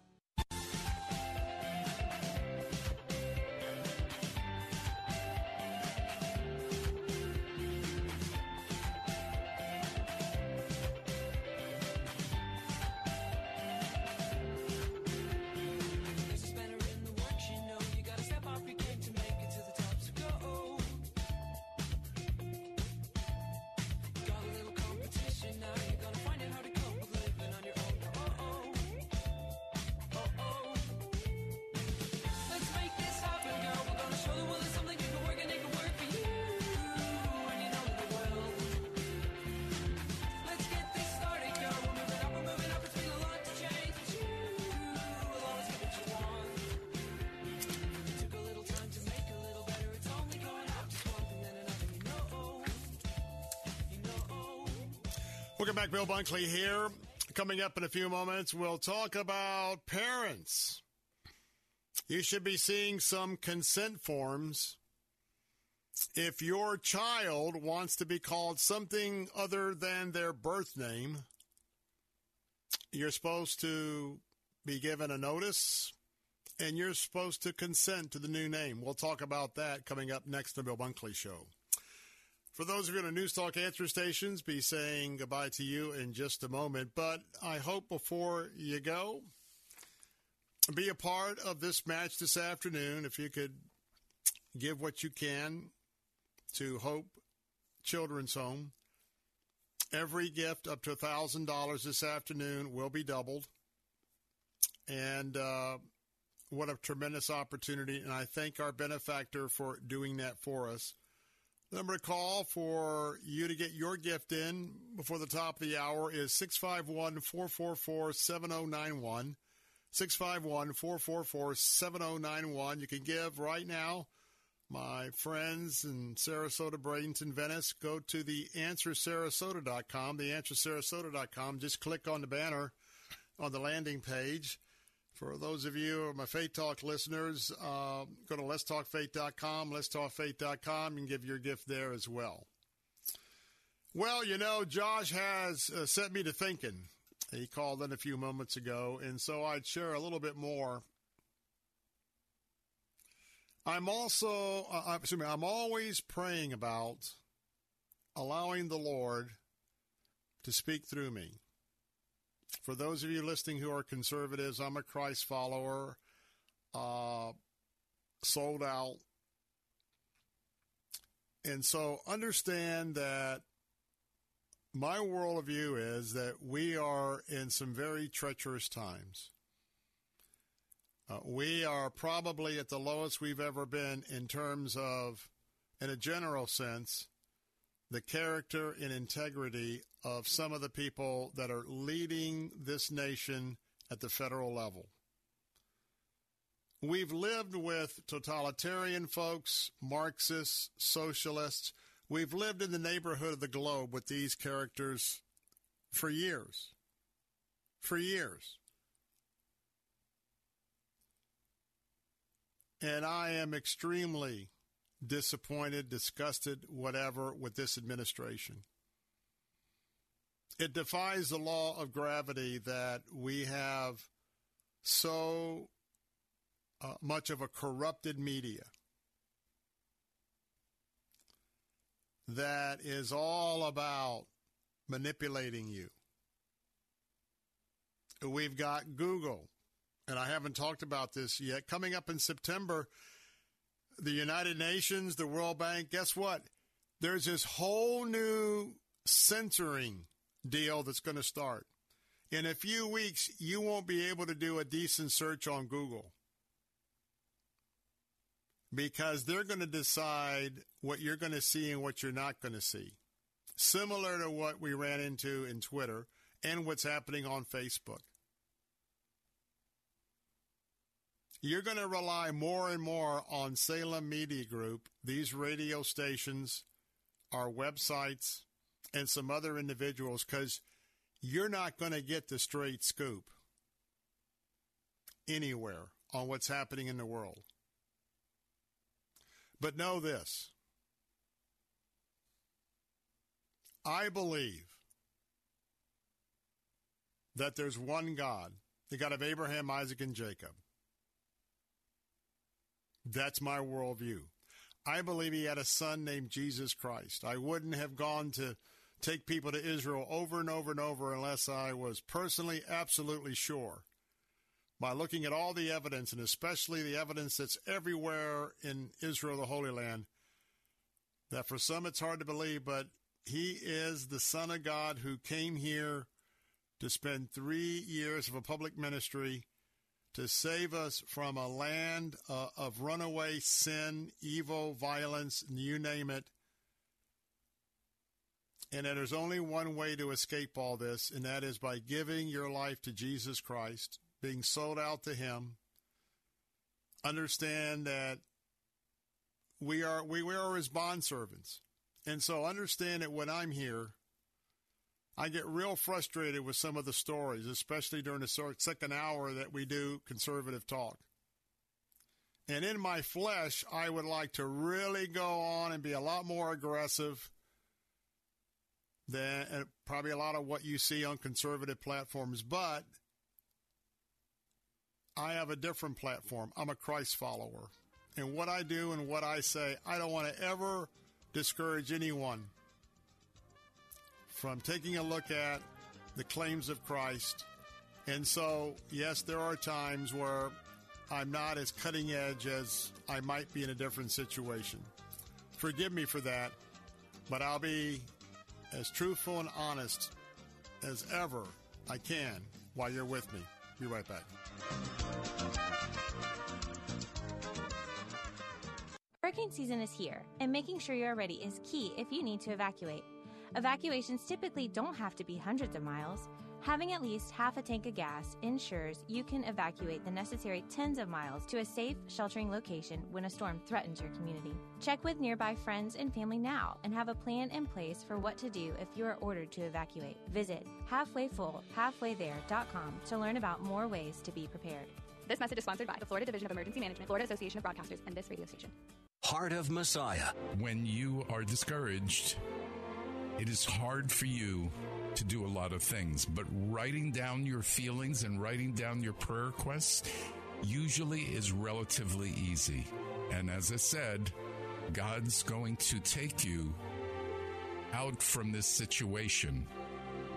Welcome back, Bill Bunkley here. Coming up in a few moments, we'll talk about parents. You should be seeing some consent forms if your child wants to be called something other than their birth name. You're supposed to be given a notice and you're supposed to consent to the new name. We'll talk about that coming up next on the Bill Bunkley Show. For those of you on the News Talk answer stations, be saying goodbye to you in just a moment. But I hope before you go, be a part of this match this afternoon. If you could give what you can to Hope Children's Home. Every gift up to $1,000 this afternoon will be doubled. And uh, what a tremendous opportunity. And I thank our benefactor for doing that for us. The number to call for you to get your gift in before the top of the hour is 651 444 7091. 651 444 7091. You can give right now. My friends in Sarasota, Bradenton, Venice, go to the answersarasota.com. The answersarasota.com. Just click on the banner on the landing page. For those of you, my Faith Talk listeners, uh, go to letstalkfaith.com, letstalkfaith.com. You can give your gift there as well. Well, you know, Josh has uh, set me to thinking. He called in a few moments ago, and so I'd share a little bit more. I'm also, uh, excuse me, I'm always praying about allowing the Lord to speak through me. For those of you listening who are conservatives, I'm a Christ follower, uh, sold out. And so understand that my worldview is that we are in some very treacherous times. Uh, we are probably at the lowest we've ever been in terms of, in a general sense, the character and integrity of some of the people that are leading this nation at the federal level. We've lived with totalitarian folks, Marxists, socialists. We've lived in the neighborhood of the globe with these characters for years. For years. And I am extremely disappointed, disgusted, whatever, with this administration. It defies the law of gravity that we have so uh, much of a corrupted media that is all about manipulating you. We've got Google, and I haven't talked about this yet. Coming up in September, the United Nations, the World Bank, guess what? There's this whole new censoring deal that's going to start. In a few weeks, you won't be able to do a decent search on Google because they're going to decide what you're going to see and what you're not going to see. Similar to what we ran into in Twitter and what's happening on Facebook. You're going to rely more and more on Salem Media Group, these radio stations, our websites, and some other individuals because you're not going to get the straight scoop anywhere on what's happening in the world. But know this I believe that there's one God, the God of Abraham, Isaac, and Jacob. That's my worldview. I believe he had a son named Jesus Christ. I wouldn't have gone to take people to Israel over and over and over unless I was personally absolutely sure by looking at all the evidence and especially the evidence that's everywhere in Israel, the Holy Land, that for some it's hard to believe, but he is the Son of God who came here to spend three years of a public ministry to save us from a land uh, of runaway sin, evil, violence, you name it. And that there's only one way to escape all this, and that is by giving your life to Jesus Christ, being sold out to Him. Understand that we are we, we are His bond servants, and so understand that when I'm here, I get real frustrated with some of the stories, especially during the second hour that we do conservative talk. And in my flesh, I would like to really go on and be a lot more aggressive than uh, probably a lot of what you see on conservative platforms. But I have a different platform. I'm a Christ follower. And what I do and what I say, I don't want to ever discourage anyone from taking a look at the claims of Christ. And so, yes, there are times where I'm not as cutting edge as I might be in a different situation. Forgive me for that, but I'll be as truthful and honest as ever I can while you're with me. Be right back. Hurricane season is here, and making sure you are ready is key if you need to evacuate. Evacuations typically don't have to be hundreds of miles. Having at least half a tank of gas ensures you can evacuate the necessary tens of miles to a safe, sheltering location when a storm threatens your community. Check with nearby friends and family now and have a plan in place for what to do if you are ordered to evacuate. Visit halfwayfull, halfwaythere.com to learn about more ways to be prepared. This message is sponsored by the Florida Division of Emergency Management, Florida Association of Broadcasters, and this radio station. Heart of Messiah. When you are discouraged, it is hard for you to do a lot of things, but writing down your feelings and writing down your prayer requests usually is relatively easy. And as I said, God's going to take you out from this situation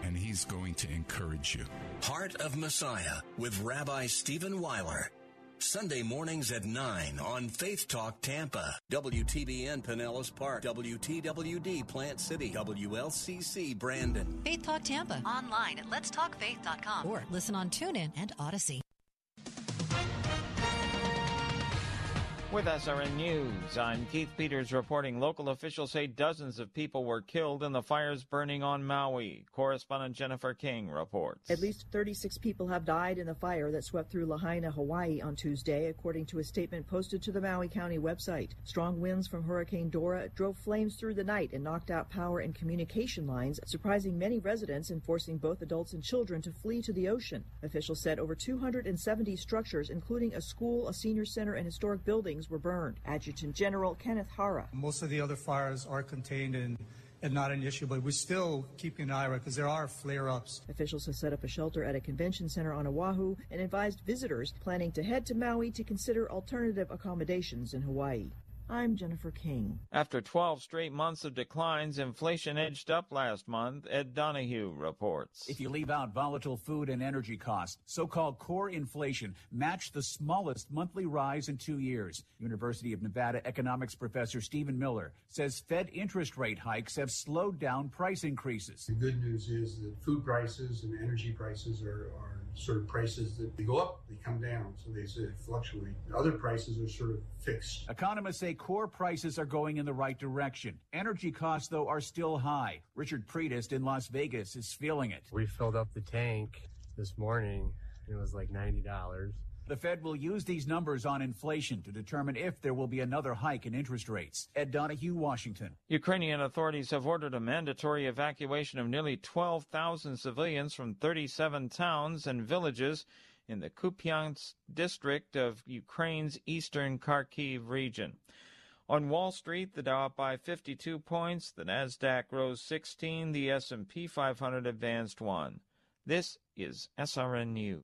and he's going to encourage you. Heart of Messiah with Rabbi Stephen Weiler. Sunday mornings at 9 on Faith Talk Tampa, WTBN Pinellas Park, WTWD Plant City, WLCC Brandon. Faith Talk Tampa. Online at letstalkfaith.com. Or listen on TuneIn and Audacy. With SRN News, I'm Keith Peters reporting local officials say dozens of people were killed in the fires burning on Maui. Correspondent Jennifer King reports. At least 36 people have died in the fire that swept through Lahaina, Hawaii on Tuesday, according to a statement posted to the Maui County website. Strong winds from Hurricane Dora drove flames through the night and knocked out power and communication lines, surprising many residents and forcing both adults and children to flee to the ocean. Officials said over 270 structures, including a school, a senior center, and historic buildings, were burned. Adjutant General Kenneth Hara. Most of the other fires are contained and, and not an issue, but we're still keeping an eye on it because there are flare ups. Officials have set up a shelter at a convention center on Oahu and advised visitors planning to head to Maui to consider alternative accommodations in Hawaii. I'm Jennifer King. After 12 straight months of declines, inflation edged up last month. Ed Donahue reports. If you leave out volatile food and energy costs, so-called core inflation matched the smallest monthly rise in two years. University of Nevada economics professor Stephen Miller says Fed interest rate hikes have slowed down price increases. The good news is that food prices and energy prices are, are sort of prices that they go up, they come down, so they, they fluctuate. Other prices are sort of fixed. Economists say core prices are going in the right direction. Energy costs, though, are still high. Richard Predist in Las Vegas is feeling it. We filled up the tank this morning, and it was like $90. The Fed will use these numbers on inflation to determine if there will be another hike in interest rates. Ed Donahue, Washington. Ukrainian authorities have ordered a mandatory evacuation of nearly 12,000 civilians from 37 towns and villages in the Kupiansk district of Ukraine's eastern Kharkiv region. On Wall Street, the Dow up by 52 points, the Nasdaq rose 16, the S&P 500 advanced 1. This is SRN News.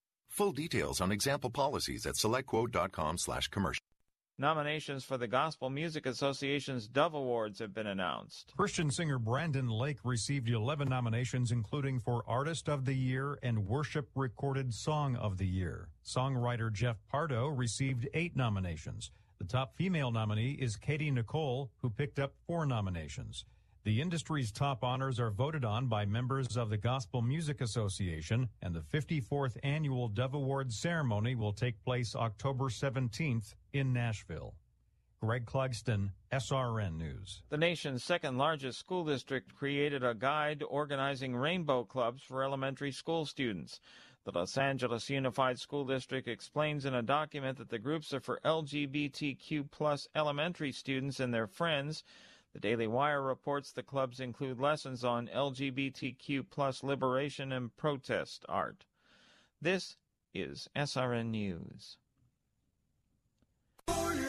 Full details on example policies at selectquote.com slash commercial. Nominations for the Gospel Music Association's Dove Awards have been announced. Christian singer Brandon Lake received 11 nominations, including for Artist of the Year and Worship Recorded Song of the Year. Songwriter Jeff Pardo received eight nominations. The top female nominee is Katy Nichole, who picked up four nominations. The industry's top honors are voted on by members of the Gospel Music Association, and the 54th annual Dove Awards ceremony will take place October 17th in Nashville. Greg Clugston, SRN News. The nation's second largest school district created a guide organizing rainbow clubs for elementary school students. The Los Angeles Unified School District explains in a document that the groups are for LGBTQ plus elementary students and their friends. The Daily Wire reports the clubs include lessons on LGBTQ plus liberation and protest art. This is SRN News.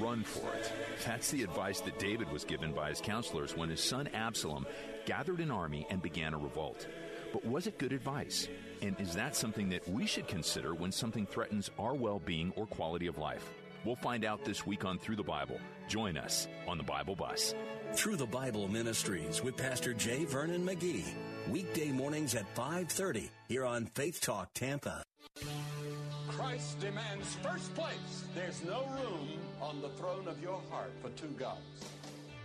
Run for it. That's the advice that David was given by his counselors when his son Absalom gathered an army and began a revolt. But was it good advice? And is that something that we should consider when something threatens our well being or quality of life? We'll find out this week on Through the Bible. Join us on the Bible Bus. Through the Bible Ministries with Pastor J. Vernon McGee. Weekday mornings at 5.30 here on Faith Talk Tampa. Christ demands first place. There's no room on the throne of your heart for two gods.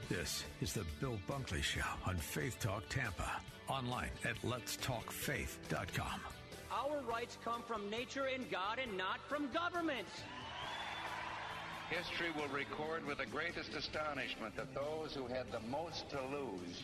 This is the Bill Bunkley Show on Faith Talk Tampa. Online at letstalkfaith.com. Our rights come from nature and God and not from government. History will record with the greatest astonishment that those who had the most to lose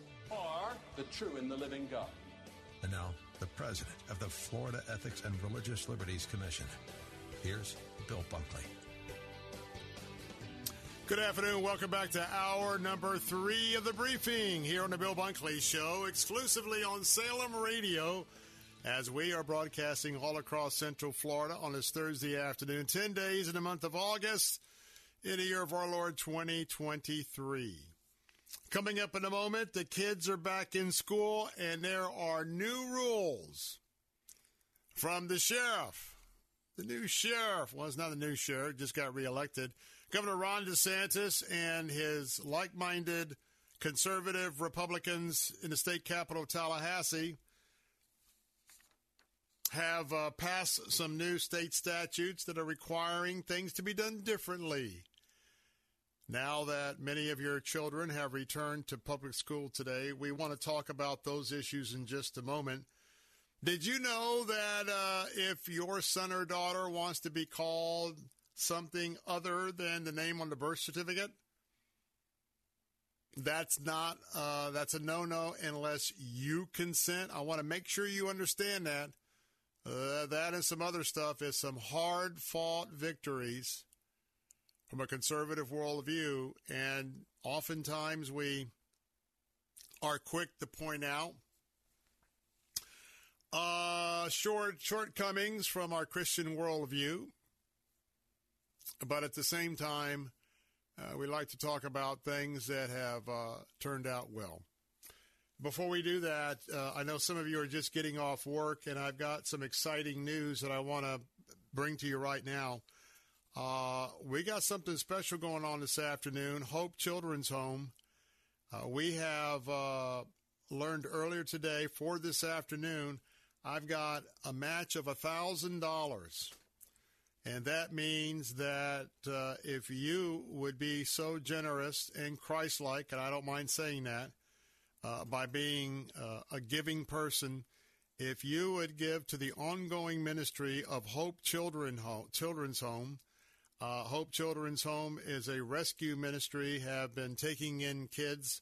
or the true and the living God. And now, the president of the Florida Ethics and Religious Liberties Commission. Here's Bill Bunkley. Good afternoon. Welcome back to hour number three of the briefing here on the Bill Bunkley Show, exclusively on Salem Radio, as we are broadcasting all across Central Florida on this Thursday afternoon, 10 days in the month of August in the year of our Lord 2023. Coming up in a moment, the kids are back in school and there are new rules from the sheriff. The new sheriff, well, it's not the new sheriff, just got reelected. Governor Ron DeSantis and his like minded conservative Republicans in the state capital Tallahassee have uh, passed some new state statutes that are requiring things to be done differently. Now that many of your children have returned to public school today, we want to talk about those issues in just a moment. Did you know that uh, if your son or daughter wants to be called something other than the name on the birth certificate, that's not uh, that's a no-no unless you consent. I want to make sure you understand that. Uh, that and some other stuff is some hard-fought victories from a conservative worldview, and oftentimes we are quick to point out uh, short shortcomings from our Christian worldview, but at the same time, uh, we like to talk about things that have uh, turned out well. Before we do that, uh, I know some of you are just getting off work, and I've got some exciting news that I want to bring to you right now. Uh, we got something special going on this afternoon. Hope Children's Home. Uh, we have uh, learned earlier today for this afternoon. I've got a match of a thousand dollars, and that means that uh, if you would be so generous and Christ-like, and I don't mind saying that, uh, by being uh, a giving person, if you would give to the ongoing ministry of Hope Children Home, Children's Home. Uh, Hope Children's Home is a rescue ministry, have been taking in kids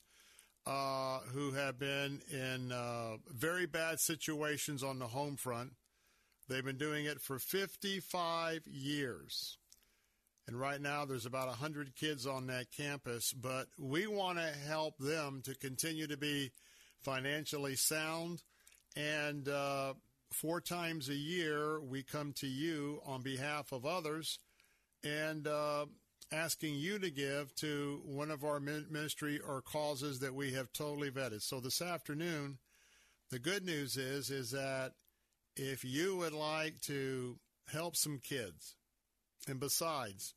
uh, who have been in uh, very bad situations on the home front. They've been doing it for 55 years. And right now, there's about 100 kids on that campus, but we want to help them to continue to be financially sound. And uh, four times a year, we come to you on behalf of others and uh, asking you to give to one of our ministry or causes that we have totally vetted. So this afternoon, the good news is is that if you would like to help some kids, and besides,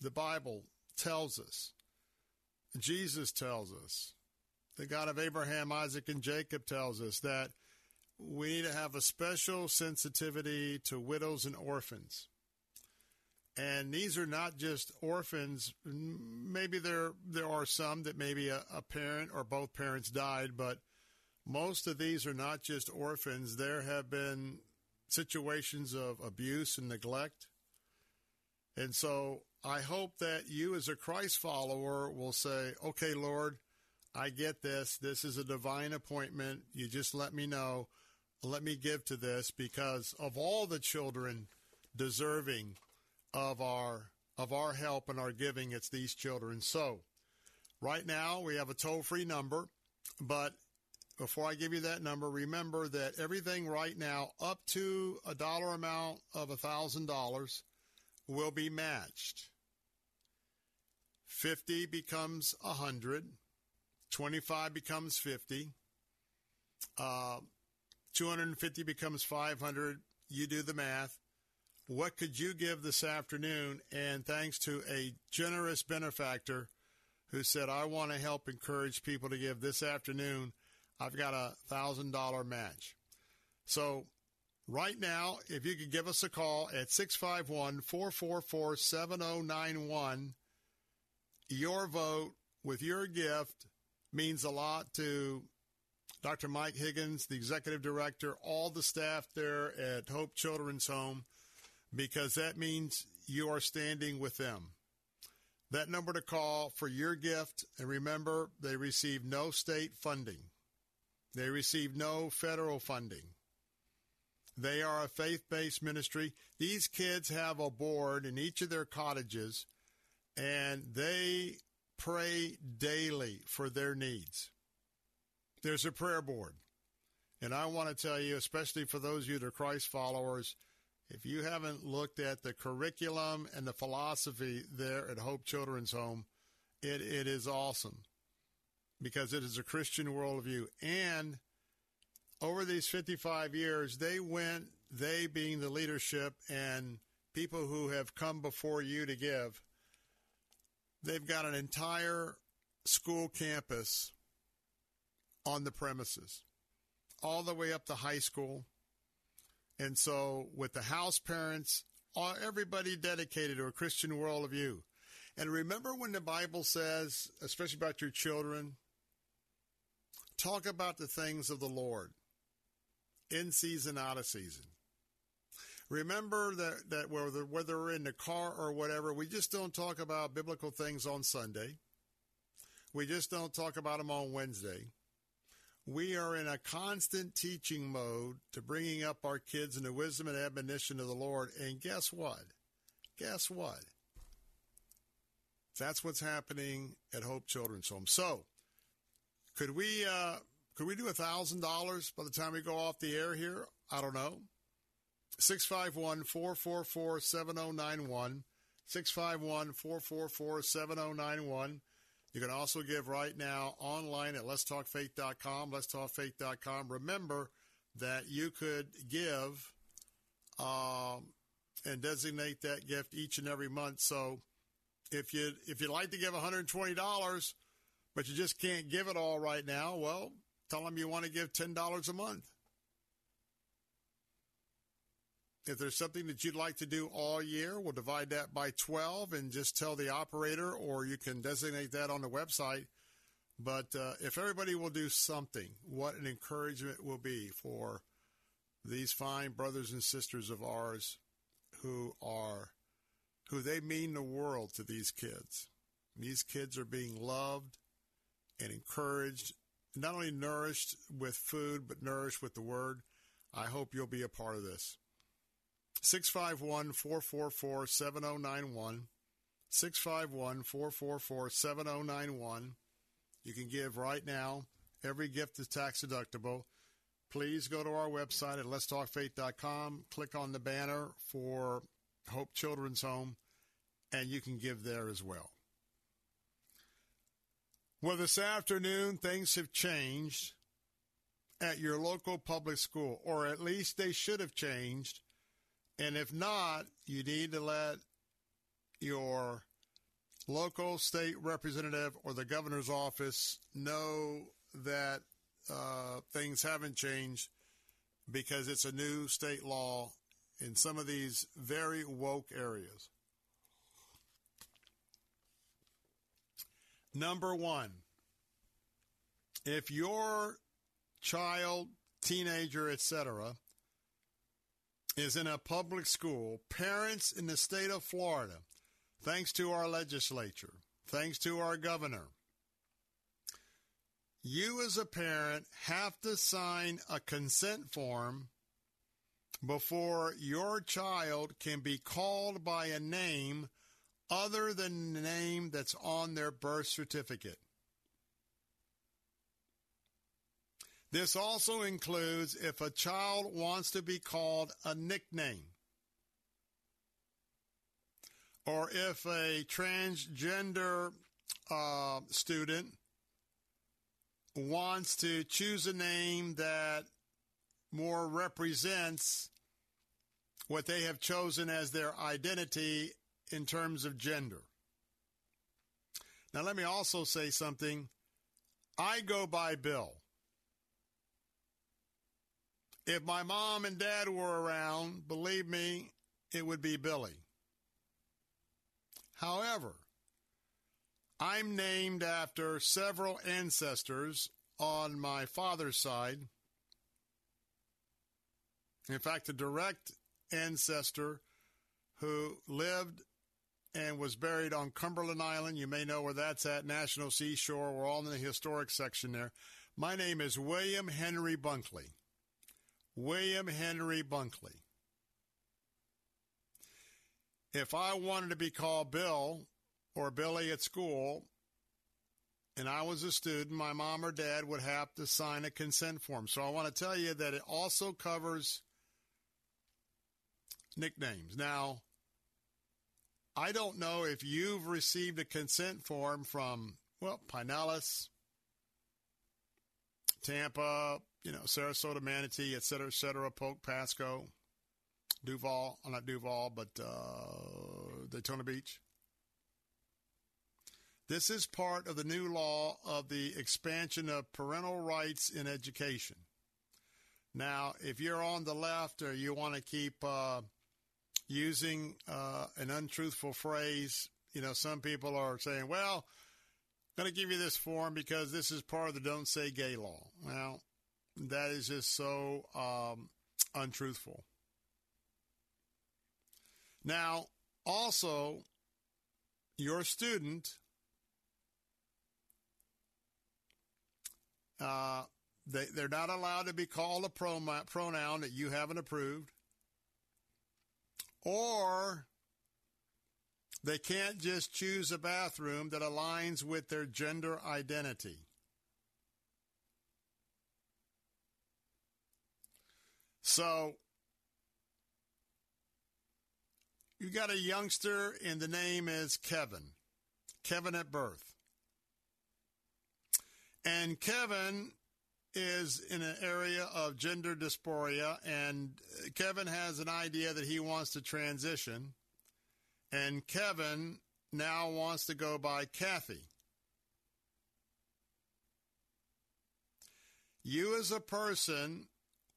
the Bible tells us, Jesus tells us, the God of Abraham, Isaac, and Jacob tells us that we need to have a special sensitivity to widows and orphans. And these are not just orphans. Maybe there there are some that maybe a, a parent or both parents died, but most of these are not just orphans. There have been situations of abuse and neglect. And so I hope that you, as a Christ follower, will say, okay, Lord, I get this. This is a divine appointment. You just let me know. Let me give to this because of all the children deserving of our of our help and our giving it's these children. So right now we have a toll-free number but before i give you that number remember that everything right now up to a dollar amount of a thousand dollars will be matched. 50 becomes 100 25 becomes 50 uh, 250 becomes 500 you do the math what could you give this afternoon? And thanks to a generous benefactor who said, I want to help encourage people to give this afternoon, I've got a $1,000 match. So, right now, if you could give us a call at 651 444 7091, your vote with your gift means a lot to Dr. Mike Higgins, the executive director, all the staff there at Hope Children's Home because that means you are standing with them. That number to call for your gift, and remember, they receive no state funding. They receive no federal funding. They are a faith based ministry. These kids have a board in each of their cottages, and they pray daily for their needs. There's a prayer board. And I want to tell you, especially for those of you that are Christ followers, if you haven't looked at the curriculum and the philosophy there at Hope Children's Home, it, it is awesome because it is a Christian worldview. And over these 55 years, they went, they being the leadership and people who have come before you to give, they've got an entire school campus on the premises, all the way up to high school and so, with the house parents, everybody dedicated to a Christian worldview. And remember when the Bible says, especially about your children, talk about the things of the Lord in season, out of season. Remember that, that whether, whether we're in the car or whatever, we just don't talk about biblical things on Sunday. We just don't talk about them on Wednesday we are in a constant teaching mode to bringing up our kids in the wisdom and admonition of the Lord. And guess what? Guess what? That's what's happening at Hope Children's Home. So, could we uh, could we do a thousand dollars by the time we go off the air here? I don't know. 651 444 7091. 651 444 7091. You can also give right now online at letstalkfaith.com, letstalkfaith.com. Remember that you could give um, and designate that gift each and every month. So if you if you'd like to give $120, but you just can't give it all right now, well, tell them you want to give $10 a month. If there's something that you'd like to do all year, we'll divide that by 12 and just tell the operator, or you can designate that on the website. But uh, if everybody will do something, what an encouragement will be for these fine brothers and sisters of ours who are, who they mean the world to these kids. These kids are being loved and encouraged, not only nourished with food, but nourished with the word. I hope you'll be a part of this. 651 444 7091. 651 444 7091. You can give right now. Every gift is tax deductible. Please go to our website at letstalkfaith.com. Click on the banner for Hope Children's Home and you can give there as well. Well, this afternoon, things have changed at your local public school, or at least they should have changed. And if not, you need to let your local state representative or the governor's office know that uh, things haven't changed because it's a new state law in some of these very woke areas. Number one, if your child, teenager, etc., is in a public school, parents in the state of Florida, thanks to our legislature, thanks to our governor, you as a parent have to sign a consent form before your child can be called by a name other than the name that's on their birth certificate. This also includes if a child wants to be called a nickname or if a transgender uh, student wants to choose a name that more represents what they have chosen as their identity in terms of gender. Now, let me also say something. I go by Bill. If my mom and dad were around, believe me, it would be Billy. However, I'm named after several ancestors on my father's side. In fact, a direct ancestor who lived and was buried on Cumberland Island. You may know where that's at, National Seashore. We're all in the historic section there. My name is William Henry Bunkley. William Henry Bunkley. If I wanted to be called Bill or Billy at school, and I was a student, my mom or dad would have to sign a consent form. So I want to tell you that it also covers nicknames. Now, I don't know if you've received a consent form from, well, Pinellas, Tampa, you know, Sarasota, Manatee, et cetera, et cetera, Polk, Pasco, Duval, not Duval, but uh, Daytona Beach. This is part of the new law of the expansion of parental rights in education. Now, if you're on the left or you want to keep uh, using uh, an untruthful phrase, you know, some people are saying, well, going to give you this form because this is part of the Don't Say Gay law. Well, that is just so um, untruthful. Now, also, your student, uh, they, they're not allowed to be called a pronoun that you haven't approved, or they can't just choose a bathroom that aligns with their gender identity. So you got a youngster and the name is Kevin. Kevin at birth. And Kevin is in an area of gender dysphoria, and Kevin has an idea that he wants to transition. And Kevin now wants to go by Kathy. You, as a person,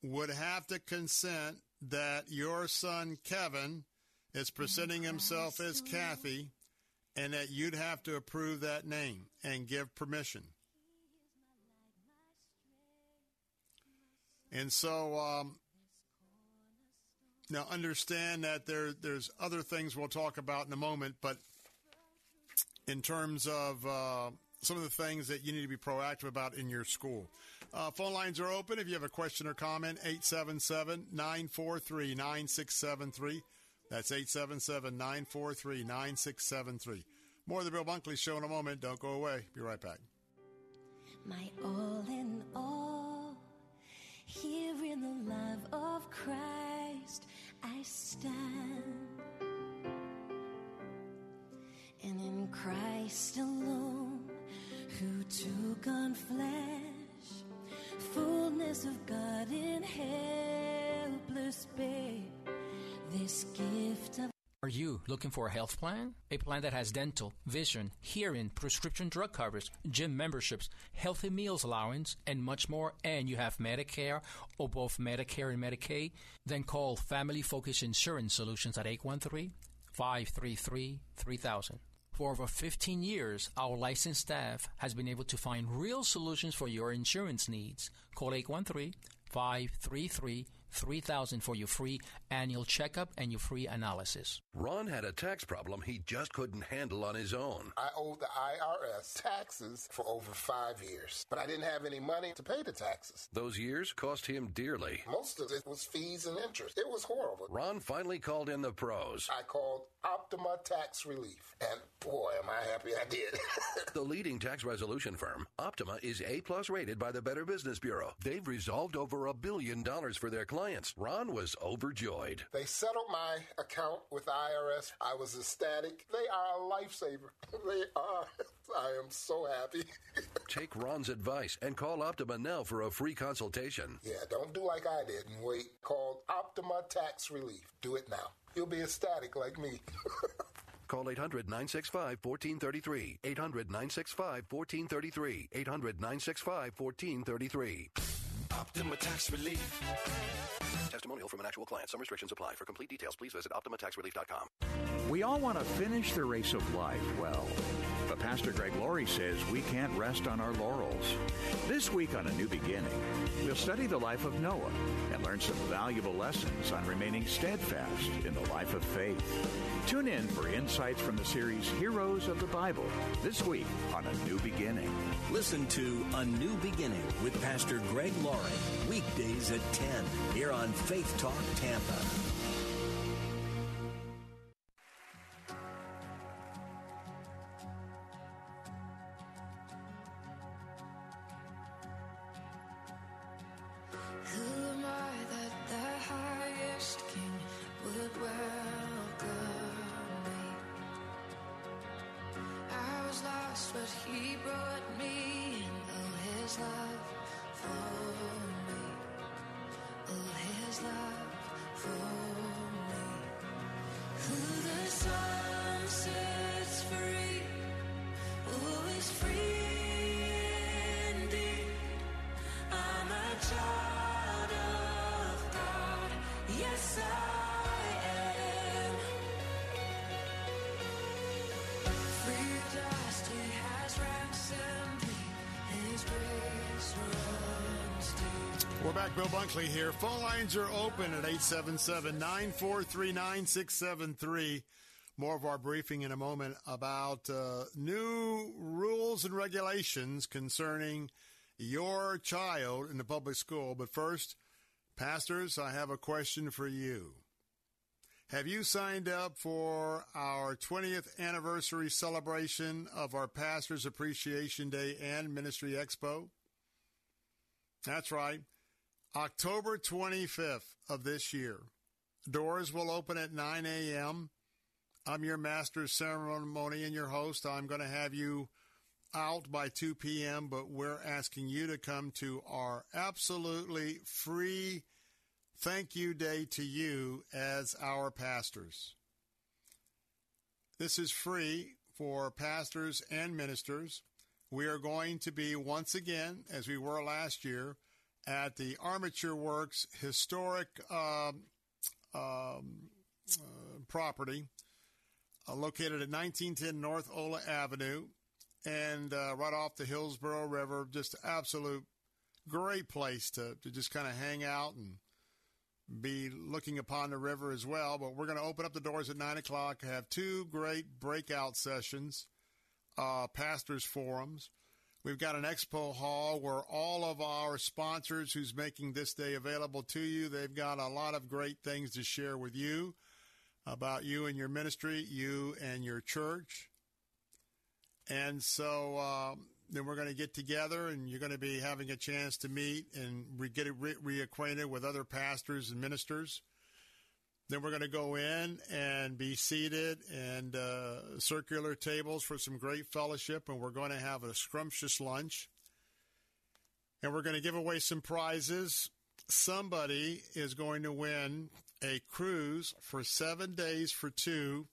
would have to consent that your son Kevin is presenting himself as Kathy and that you'd have to approve that name and give permission. And so um, now understand that there there's other things we'll talk about in a moment, but in terms of uh, some of the things that you need to be proactive about in your school. Uh, phone lines are open. If you have a question or comment, 877 943 9673. That's 877 943 9673. More of the Bill Bunkley Show in a moment. Don't go away. Be right back. My all in all, here in the love of Christ, I stand. And in Christ alone, who took on flesh, fullness of God in helpless babe. This gift of Are you looking for a health plan? A plan that has dental, vision, hearing, prescription drug coverage, gym memberships, healthy meals allowance, and much more, and you have Medicare or both Medicare and Medicaid? Then call Family Focus Insurance Solutions at 813 533 3000. For over 15 years, our licensed staff has been able to find real solutions for your insurance needs. Call 813 533 3000 for your free annual checkup and your free analysis. Ron had a tax problem he just couldn't handle on his own. I owed the IRS taxes for over five years, but I didn't have any money to pay the taxes. Those years cost him dearly. Most of it was fees and interest. It was horrible. Ron finally called in the pros. I called Optima Tax Relief, and boy, am I happy I did. the leading tax resolution firm, Optima, is A plus rated by the Better Business Bureau. They've resolved over a billion dollars for their clients. Ron was overjoyed. They settled my account with IRS. I was ecstatic. They are a lifesaver. They are. I am so happy. Take Ron's advice and call Optima now for a free consultation. Yeah, don't do like I did and wait. Call Optima Tax Relief. Do it now. You'll be ecstatic like me. Call 800 965 1433. 800 965 1433. 800 965 1433. Optima Tax Relief. Testimonial from an actual client. Some restrictions apply. For complete details, please visit OptimaTaxRelief.com. We all want to finish the race of life well. But Pastor Greg Laurie says we can't rest on our laurels. This week on A New Beginning, we'll study the life of Noah and learn some valuable lessons on remaining steadfast in the life of faith. Tune in for insights from the series Heroes of the Bible this week on A New Beginning. Listen to A New Beginning with Pastor Greg Laurie, weekdays at 10 here on Faith Talk Tampa. We're back. Bill Bunkley here. Phone lines are open at 877 943 9673. More of our briefing in a moment about uh, new rules and regulations concerning your child in the public school. But first, pastors, I have a question for you. Have you signed up for our 20th anniversary celebration of our Pastors Appreciation Day and Ministry Expo? That's right. October 25th of this year. Doors will open at 9 a.m. I'm your master ceremony and your host. I'm going to have you out by 2 p.m., but we're asking you to come to our absolutely free thank you day to you as our pastors. This is free for pastors and ministers. We are going to be once again, as we were last year, at the Armature Works historic um, um, uh, property uh, located at 1910 North Ola Avenue and uh, right off the Hillsborough River. Just absolute great place to, to just kind of hang out and be looking upon the river as well. But we're going to open up the doors at 9 o'clock, have two great breakout sessions, uh, pastors' forums. We've got an expo hall where all of our sponsors who's making this day available to you, they've got a lot of great things to share with you about you and your ministry, you and your church. And so um, then we're going to get together and you're going to be having a chance to meet and re- get re- reacquainted with other pastors and ministers. Then we're going to go in and be seated and uh, circular tables for some great fellowship, and we're going to have a scrumptious lunch. And we're going to give away some prizes. Somebody is going to win a cruise for seven days for two.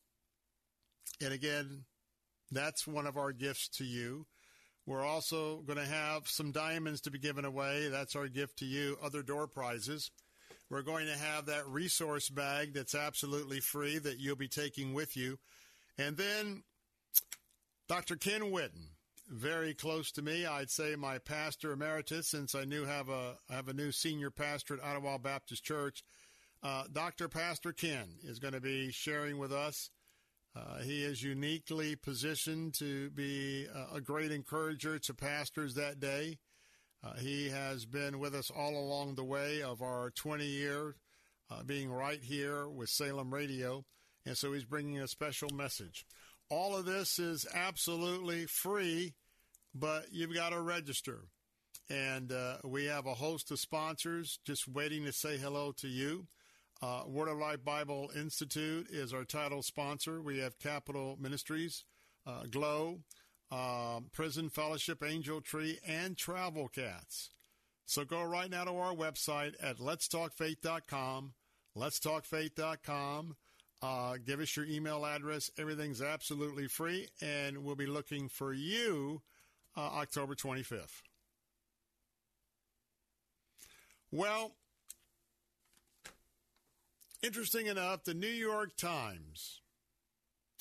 And again, that's one of our gifts to you. We're also going to have some diamonds to be given away. That's our gift to you. Other door prizes. We're going to have that resource bag that's absolutely free that you'll be taking with you. And then Dr. Ken Whitten, very close to me. I'd say my pastor emeritus, since I knew have a I have a new senior pastor at Ottawa Baptist Church. Uh, Dr. Pastor Ken is going to be sharing with us. Uh, he is uniquely positioned to be a great encourager to pastors that day. Uh, he has been with us all along the way of our 20 year uh, being right here with Salem Radio. And so he's bringing a special message. All of this is absolutely free, but you've got to register. And uh, we have a host of sponsors just waiting to say hello to you. Uh, Word of Life Bible Institute is our title sponsor. We have Capitol Ministries, uh, Glow, uh, Prison Fellowship, Angel Tree, and Travel Cats. So go right now to our website at letstalkfaith.com. Letstalkfaith.com. Uh, give us your email address. Everything's absolutely free, and we'll be looking for you uh, October 25th. Well, interesting enough, the New York Times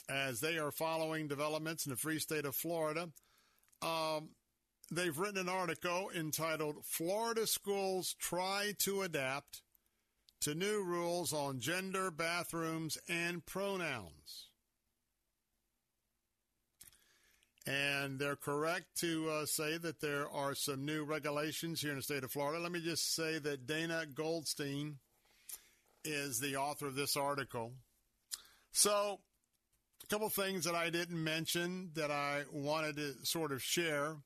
as they are following developments in the free state of Florida. Um, they've written an article entitled Florida Schools Try to Adapt to New Rules on Gender, Bathrooms, and Pronouns. And they're correct to uh, say that there are some new regulations here in the state of Florida. Let me just say that Dana Goldstein is the author of this article. So, a couple things that I didn't mention that I wanted to sort of share.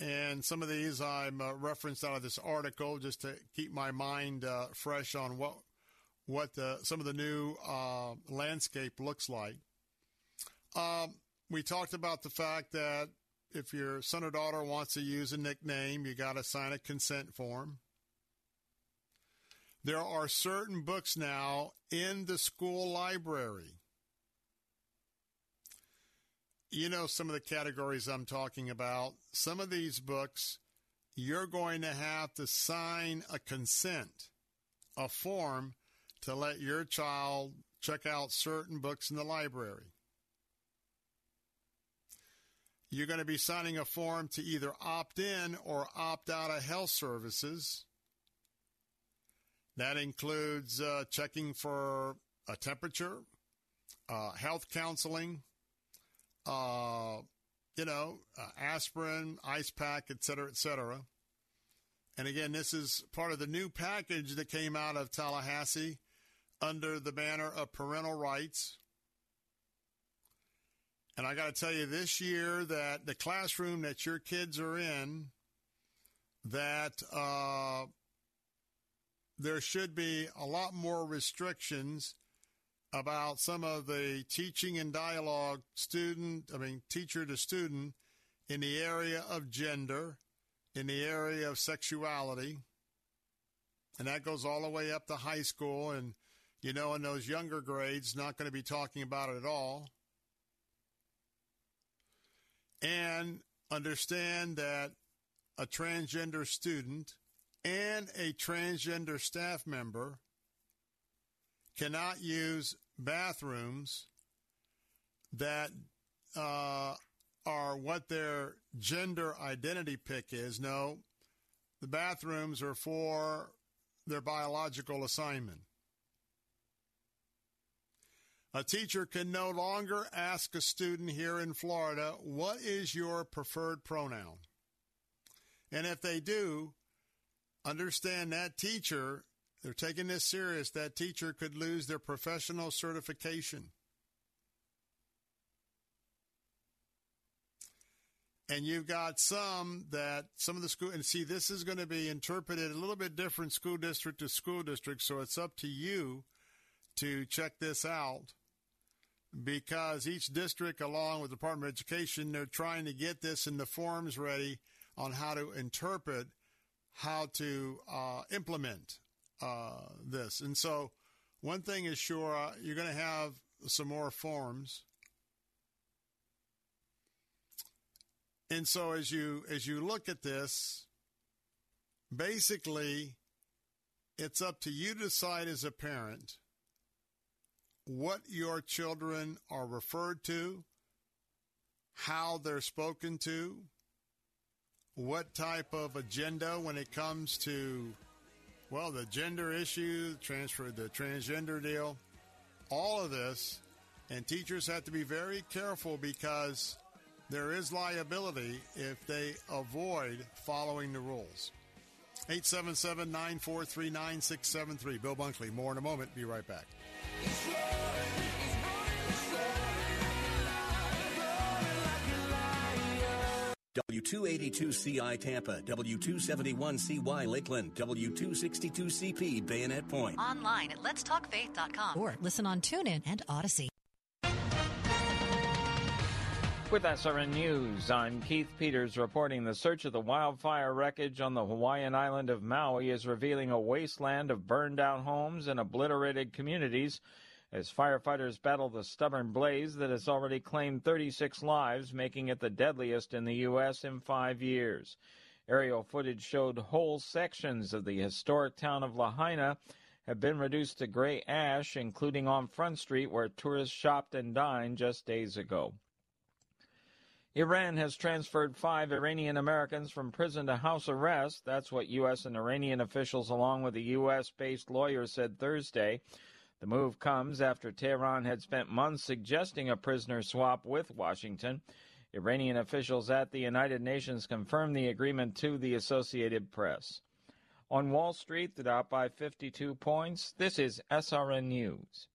And some of these I'm uh, referenced out of this article just to keep my mind uh, fresh on what what the, some of the new uh, landscape looks like. Um, we talked about the fact that if your son or daughter wants to use a nickname, you got to sign a consent form. There are certain books now in the school library you know some of the categories I'm talking about. Some of these books, you're going to have to sign a consent, a form to let your child check out certain books in the library. You're going to be signing a form to either opt in or opt out of health services. That includes uh, checking for a temperature, uh, health counseling, uh, you know, uh, aspirin, ice pack, et cetera, et cetera. And again, this is part of the new package that came out of Tallahassee under the banner of parental rights. And I got to tell you this year that the classroom that your kids are in, that uh, there should be a lot more restrictions about some of the teaching and dialogue student, I mean, teacher to student in the area of gender, in the area of sexuality. And that goes all the way up to high school. And, you know, in those younger grades, not going to be talking about it at all. And understand that a transgender student and a transgender staff member cannot use bathrooms that uh, are what their gender identity pick is. No, the bathrooms are for their biological assignment. A teacher can no longer ask a student here in Florida, What is your preferred pronoun? And if they do, understand that teacher they're taking this serious. That teacher could lose their professional certification. And you've got some that some of the school, and see, this is going to be interpreted a little bit different school district to school district, so it's up to you to check this out because each district, along with the Department of Education, they're trying to get this in the forms ready on how to interpret, how to uh, implement uh, this. And so, one thing is sure, uh, you're going to have some more forms. And so, as you as you look at this, basically, it's up to you to decide as a parent what your children are referred to, how they're spoken to, what type of agenda when it comes to, well, the gender issue, transfer, the transgender deal, all of this. And teachers have to be very careful because there is liability if they avoid following the rules. 877 943 9673. Bill Bunkley. More in a moment. Be right back. W282CI Tampa, W271CY Lakeland, W262CP Bayonet Point. Online at letstalkfaith.com or listen on TuneIn and Audacy. With SRN News, I'm Keith Peters reporting the search of the wildfire wreckage on the Hawaiian island of Maui is revealing a wasteland of burned out homes and obliterated communities as firefighters battle the stubborn blaze that has already claimed 36 lives, making it the deadliest in the U.S. in five years. Aerial footage showed whole sections of the historic town of Lahaina have been reduced to gray ash, including on Front Street where tourists shopped and dined just days ago. Iran has transferred five Iranian Americans from prison to house arrest. That's what U.S. and Iranian officials, along with a U.S. based lawyer, said Thursday. The move comes after Tehran had spent months suggesting a prisoner swap with Washington. Iranian officials at the United Nations confirmed the agreement to the Associated Press. On Wall Street, the Dow by 52 points. This is SRN News.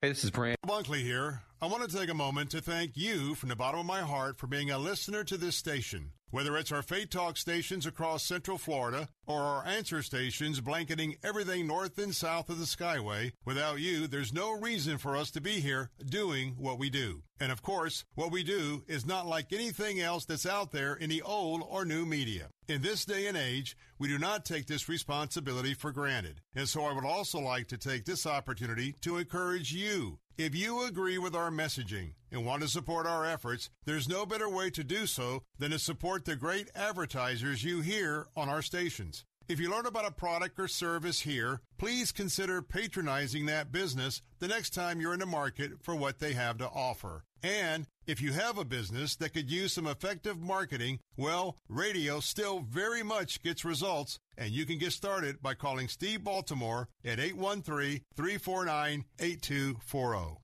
Hey, this is Brand Bunkley here. I want to take a moment to thank you from the bottom of my heart for being a listener to this station. Whether it's our Faith Talk stations across Central Florida or our answer stations blanketing everything north and south of the Skyway, without you, there's no reason for us to be here doing what we do. And of course, what we do is not like anything else that's out there in the old or new media. In this day and age, we do not take this responsibility for granted. And so I would also like to take this opportunity to encourage you if you agree with our messaging and want to support our efforts, there's no better way to do so than to support the great advertisers you hear on our stations. If you learn about a product or service here, please consider patronizing that business the next time you're in the market for what they have to offer. And if you have a business that could use some effective marketing, well, radio still very much gets results, and you can get started by calling Steve Baltimore at 813 349 8240.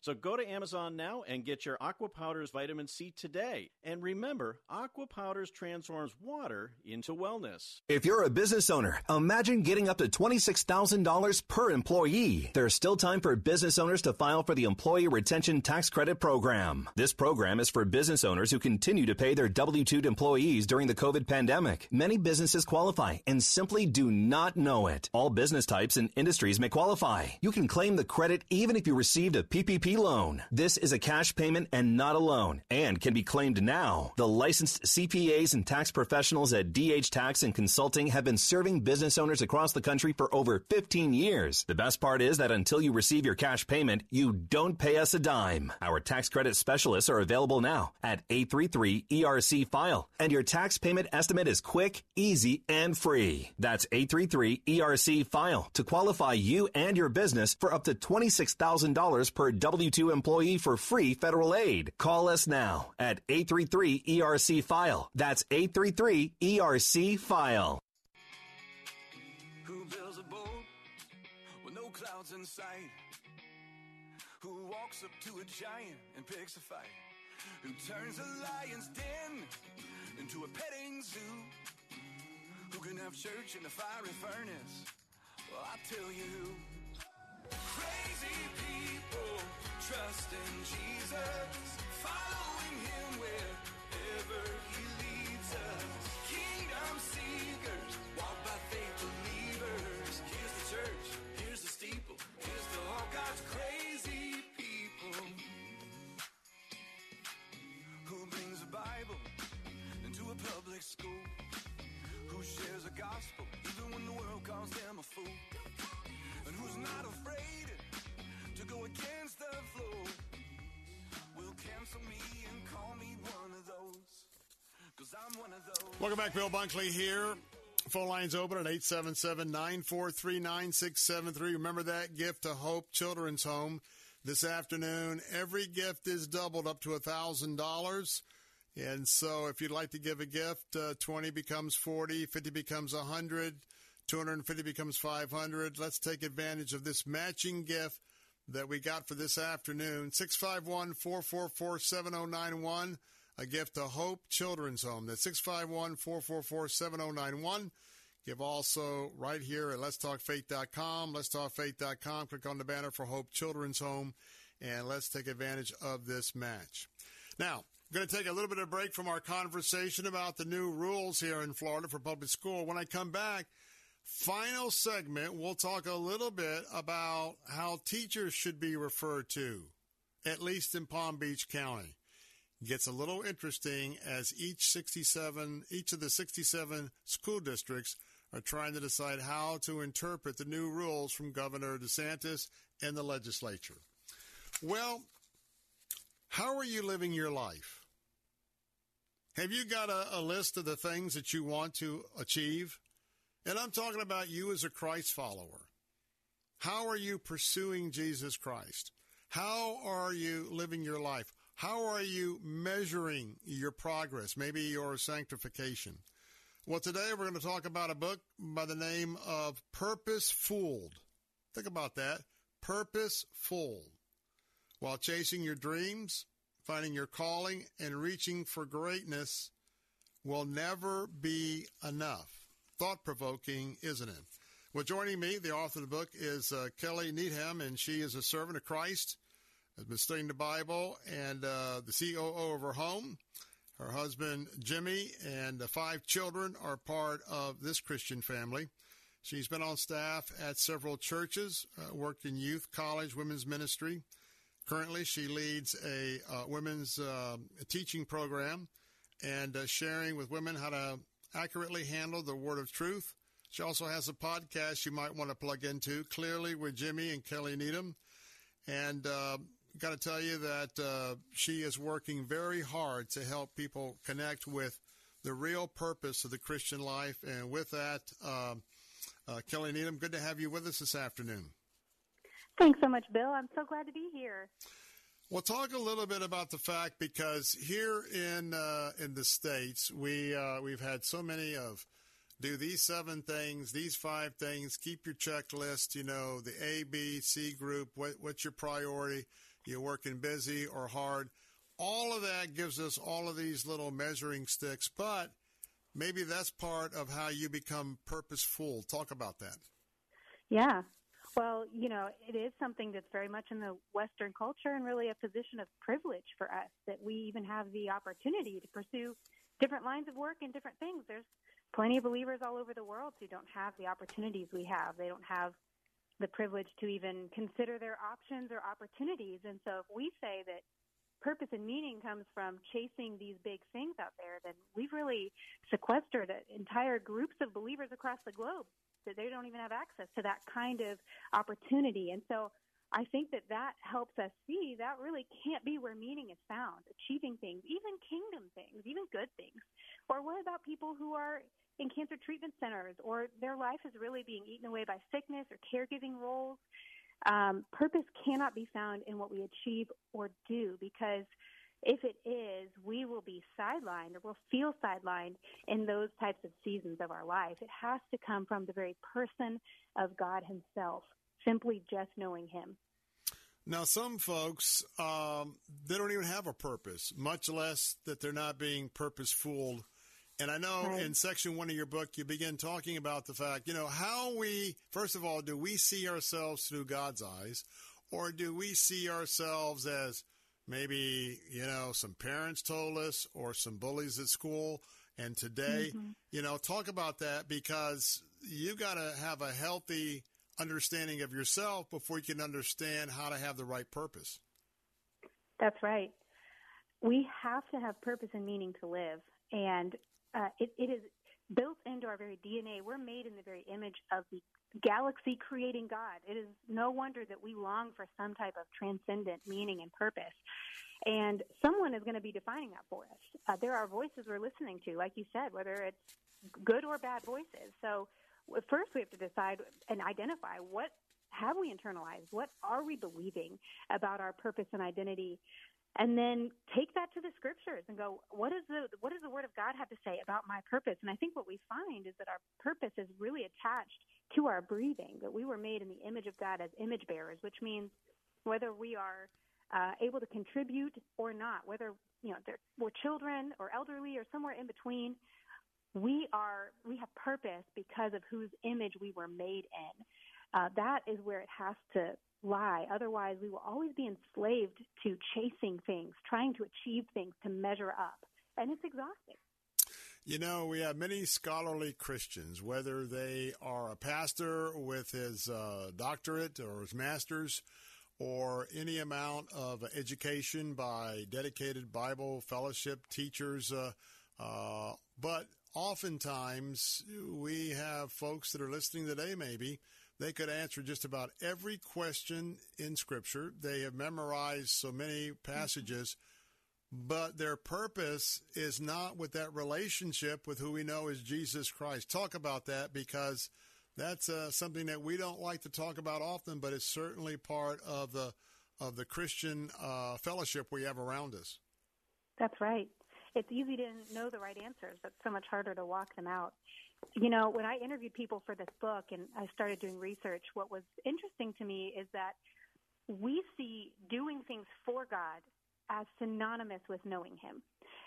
So go to Amazon now and get your Aqua Powders Vitamin C today. And remember, Aqua Powders transforms water into wellness. If you're a business owner, imagine getting up to $26,000 per employee. There's still time for business owners to file for the Employee Retention Tax Credit Program. This program is for business owners who continue to pay their W-2 employees during the COVID pandemic. Many businesses qualify and simply do not know it. All business types and industries may qualify. You can claim the credit even if you received a PPP Loan. This is a cash payment and not a loan and can be claimed now. The licensed CPAs and tax professionals at DH Tax and Consulting have been serving business owners across the country for over 15 years. The best part is that until you receive your cash payment, you don't pay us a dime. Our tax credit specialists are available now at 833 ERC file and your tax payment estimate is quick, easy, and free. That's 833 ERC file to qualify you and your business for up to $26,000 per W 2 employee for free federal aid. Call us now at 833 ERC file. That's 833 ERC file. Who builds a boat with no clouds in sight? Who walks up to a giant and picks a fight? Who turns a lion's den into a petting zoo? Who can have church in a fiery furnace? Well, I tell you who. Crazy people trusting Jesus, following him wherever he leads us. Kingdom seekers, walk by faith believers. Here's the church, here's the steeple, here's to all God's crazy people. Who brings a Bible into a public school? Who shares a gospel even when the world calls them a fool? And who's not afraid against the flow? Will cancel me and call me one of those. Cause I'm one of those. Welcome back, Bill Bunkley here. Phone lines open at 877-943-9673. Remember that gift to Hope Children's Home this afternoon. Every gift is doubled up to a $1,000. And so if you'd like to give a gift, uh, 20 becomes 40, 50 becomes 100, 250 becomes 500. Let's take advantage of this matching gift that we got for this afternoon. 651-444-7091. A gift to Hope Children's Home. That's 651-444-7091. Give also right here at letstalkfaith.com. Letstalkfaith.com. Click on the banner for Hope Children's Home and let's take advantage of this match. Now, I'm going to take a little bit of break from our conversation about the new rules here in Florida for public school. When I come back, final segment, we'll talk a little bit about how teachers should be referred to, at least in Palm Beach County. It Gets a little interesting as each 67, each of the 67 school districts are trying to decide how to interpret the new rules from Governor DeSantis and the legislature. Well, how are you living your life? Have you got a, a, list of the things that you want to achieve? And I'm talking about you as a Christ follower. How are you pursuing Jesus Christ? How are you living your life? How are you measuring your progress, maybe your sanctification? Well, today we're going to talk about a book by the name of Purpose Fooled. Think about that. Purpose Fooled. While chasing your dreams, finding your calling, and reaching for greatness will never be enough. Thought provoking, isn't it? Well, joining me, the author of the book is uh, Kelly Needham, and she is a servant of Christ, has been studying the Bible, and uh, the COO of her home. Her husband, Jimmy, and the five children are part of this Christian family. She's been on staff at several churches, uh, worked in youth, college, women's ministry. Currently, she leads a uh, women's uh, teaching program and uh, sharing with women how to accurately handle the word of truth. She also has a podcast you might want to plug into, Clearly with Jimmy and Kelly Needham. And uh, got to tell you that uh, she is working very hard to help people connect with the real purpose of the Christian life. And with that, uh, uh, Kelly Needham, good to have you with us this afternoon. Thanks so much, Bill. I'm so glad to be here. We'll talk a little bit about the fact because here in uh, in the states, we uh, we've had so many of do these seven things, these five things, keep your checklist. You know, the A, B, C group. What, what's your priority? You're working busy or hard. All of that gives us all of these little measuring sticks, but maybe that's part of how you become purposeful. Talk about that. Yeah. Well, you know, it is something that's very much in the Western culture and really a position of privilege for us that we even have the opportunity to pursue different lines of work and different things. There's plenty of believers all over the world who don't have the opportunities we have. They don't have the privilege to even consider their options or opportunities. And so if we say that purpose and meaning comes from chasing these big things out there, then we've really sequestered entire groups of believers across the globe that they don't even have access to that kind of opportunity. And so I think that that helps us see that really can't be where meaning is found. Achieving things, even kingdom things, even good things. Or what about people who are in cancer treatment centers or their life is really being eaten away by sickness or caregiving roles? Um, purpose cannot be found in what we achieve or do because if it is, we will be sidelined or we'll feel sidelined in those types of seasons of our life. It has to come from the very person of God Himself, simply just knowing Him. Now, some folks, um, they don't even have a purpose, much less that they're not being purpose fooled. And I know right. in section one of your book, you begin talking about the fact, you know, how we, first of all, do we see ourselves through God's eyes, or do we see ourselves as maybe, you know, some parents told us or some bullies at school. And today, mm-hmm. you know, talk about that because you got to have a healthy understanding of yourself before you can understand how to have the right purpose. That's right. We have to have purpose and meaning to live. And uh, it, it is built into our very DNA. We're made in the very image of the galaxy creating God. It is no wonder that we long for some type of transcendent meaning and purpose. And someone is going to be defining that for us. Uh, there are voices we're listening to, like you said, whether it's good or bad voices. So first we have to decide and identify what have we internalized? What are we believing about our purpose and identity? and then take that to the scriptures and go what is the what does the word of god have to say about my purpose and i think what we find is that our purpose is really attached to our breathing that we were made in the image of god as image bearers which means whether we are uh, able to contribute or not whether you know we're children or elderly or somewhere in between we are we have purpose because of whose image we were made in uh, that is where it has to lie. Otherwise, we will always be enslaved to chasing things, trying to achieve things to measure up. And it's exhausting. You know, we have many scholarly Christians, whether they are a pastor with his uh, doctorate or his master's, or any amount of education by dedicated Bible fellowship teachers. Uh, uh, but oftentimes, we have folks that are listening today, maybe, they could answer just about every question in Scripture. They have memorized so many passages, but their purpose is not with that relationship with who we know is Jesus Christ. Talk about that because that's uh, something that we don't like to talk about often, but it's certainly part of the of the Christian uh, fellowship we have around us. That's right. It's easy to know the right answers, but so much harder to walk them out. You know, when I interviewed people for this book and I started doing research, what was interesting to me is that we see doing things for God as synonymous with knowing Him.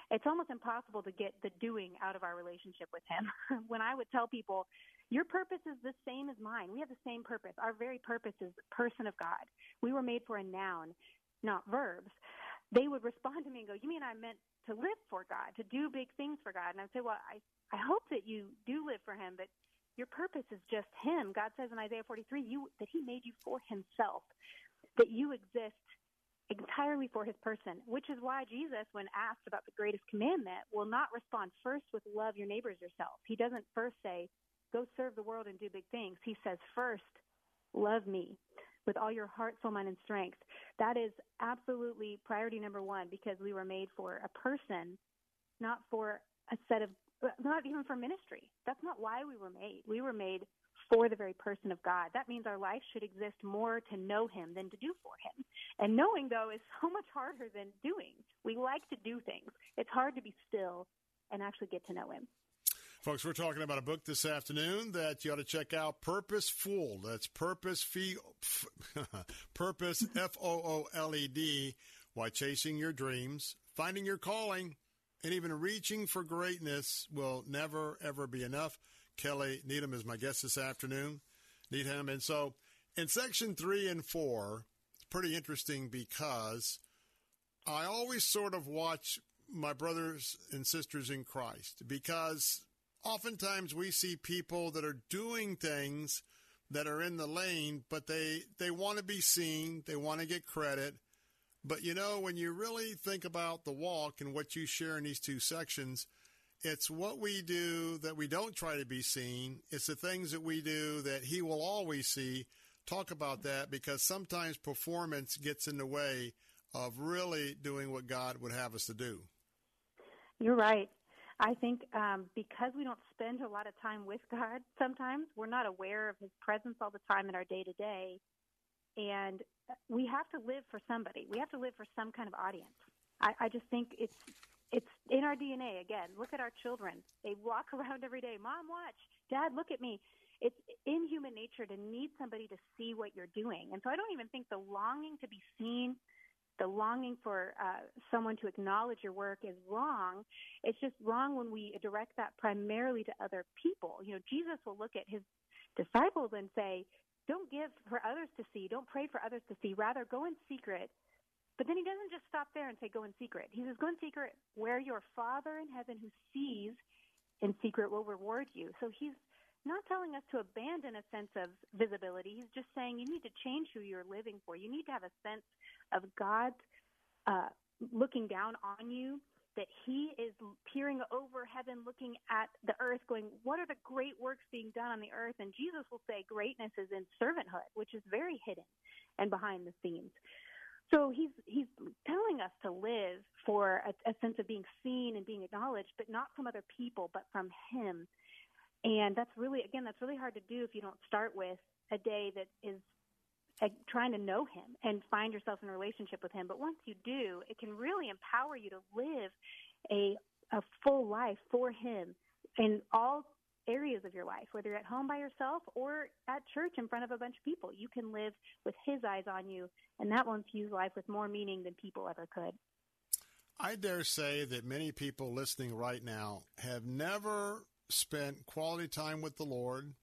It's almost impossible to get the doing out of our relationship with Him. when I would tell people, your purpose is the same as mine. We have the same purpose. Our very purpose is the person of God. We were made for a noun, not verbs. They would respond to me and go, You mean I meant to live for God, to do big things for God? And I'd say, Well, I I hope that you do live for Him, but your purpose is just Him. God says in Isaiah 43 you, that He made you for Himself, that you exist entirely for His person, which is why Jesus, when asked about the greatest commandment, will not respond first with love your neighbors yourself. He doesn't first say, go serve the world and do big things. He says, first, love me with all your heart, soul, mind, and strength. That is absolutely priority number one because we were made for a person, not for a set of not even for ministry. That's not why we were made. We were made for the very person of God. That means our life should exist more to know Him than to do for Him. And knowing, though, is so much harder than doing. We like to do things, it's hard to be still and actually get to know Him. Folks, we're talking about a book this afternoon that you ought to check out, Purpose Fooled. That's Purpose, F- Purpose F O O L E D, Why Chasing Your Dreams, Finding Your Calling, and even reaching for greatness will never, ever be enough. Kelly Needham is my guest this afternoon. Needham. And so in section three and four, it's pretty interesting because I always sort of watch my brothers and sisters in Christ because oftentimes we see people that are doing things that are in the lane, but they, they want to be seen, they want to get credit. But you know, when you really think about the walk and what you share in these two sections, it's what we do that we don't try to be seen. It's the things that we do that He will always see. Talk about that because sometimes performance gets in the way of really doing what God would have us to do. You're right. I think um, because we don't spend a lot of time with God, sometimes we're not aware of His presence all the time in our day to day, and we have to live for somebody. We have to live for some kind of audience. I, I just think it's it's in our DNA. Again, look at our children; they walk around every day. Mom, watch. Dad, look at me. It's in human nature to need somebody to see what you're doing, and so I don't even think the longing to be seen the longing for uh, someone to acknowledge your work is wrong. It's just wrong when we direct that primarily to other people. You know, Jesus will look at his disciples and say, Don't give for others to see, don't pray for others to see, rather go in secret. But then he doesn't just stop there and say, Go in secret. He says, Go in secret where your Father in heaven who sees in secret will reward you. So he's not telling us to abandon a sense of visibility. He's just saying you need to change who you're living for. You need to have a sense of God uh, looking down on you, that He is peering over heaven, looking at the earth, going, What are the great works being done on the earth? And Jesus will say, Greatness is in servanthood, which is very hidden and behind the scenes. So he's he's telling us to live for a, a sense of being seen and being acknowledged, but not from other people, but from Him. And that's really, again, that's really hard to do if you don't start with a day that is uh, trying to know him and find yourself in a relationship with him. But once you do, it can really empower you to live a, a full life for him in all areas of your life, whether you're at home by yourself or at church in front of a bunch of people. You can live with his eyes on you, and that will infuse life with more meaning than people ever could. I dare say that many people listening right now have never spent quality time with the Lord,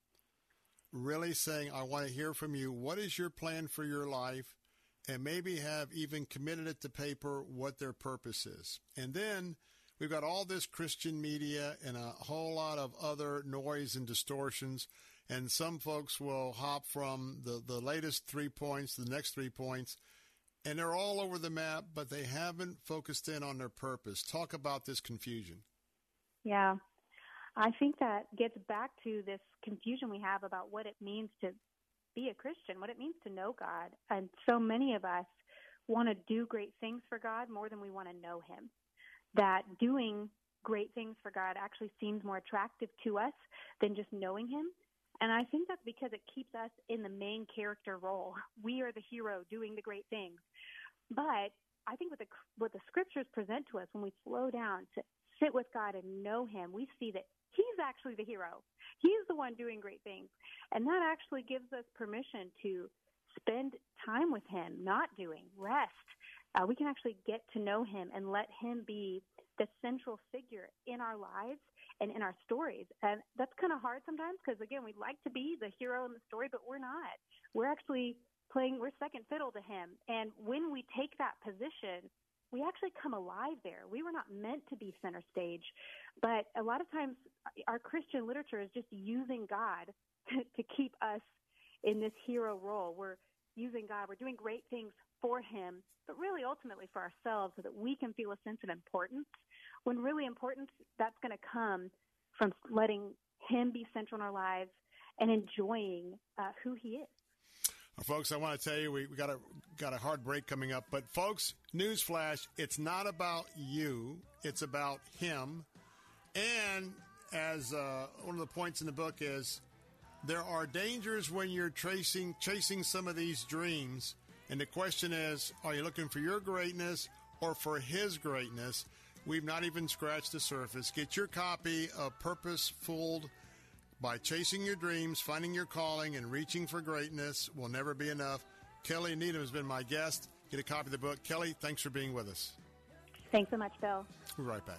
really saying, I want to hear from you. What is your plan for your life? And maybe have even committed it to paper what their purpose is. And then we've got all this Christian media and a whole lot of other noise and distortions. And some folks will hop from the, the latest three points to the next three points. And they're all over the map, but they haven't focused in on their purpose. Talk about this confusion. Yeah. I think that gets back to this confusion we have about what it means to be a Christian, what it means to know God. And so many of us want to do great things for God more than we want to know Him. That doing great things for God actually seems more attractive to us than just knowing Him. And I think that's because it keeps us in the main character role. We are the hero doing the great things. But I think what the what the scriptures present to us when we slow down to sit with God and know Him, we see that He's actually the hero. He's the one doing great things. And that actually gives us permission to spend time with Him, not doing, rest. Uh, we can actually get to know Him and let Him be the central figure in our lives and in our stories. And that's kind of hard sometimes because, again, we'd like to be the hero in the story, but we're not. We're actually playing, we're second fiddle to Him. And when we take that position, we actually come alive there. We were not meant to be center stage, but a lot of times our Christian literature is just using God to keep us in this hero role. We're using God, we're doing great things for Him, but really ultimately for ourselves so that we can feel a sense of importance. When really importance, that's going to come from letting Him be central in our lives and enjoying uh, who He is. Folks, I want to tell you we, we got a got a hard break coming up, but folks, newsflash: it's not about you; it's about him. And as uh, one of the points in the book is, there are dangers when you're tracing chasing some of these dreams, and the question is: Are you looking for your greatness or for His greatness? We've not even scratched the surface. Get your copy of Purposefooled by chasing your dreams, finding your calling, and reaching for greatness will never be enough. Kelly Needham has been my guest. Get a copy of the book. Kelly, thanks for being with us. Thanks so much, Bill. We'll be right back.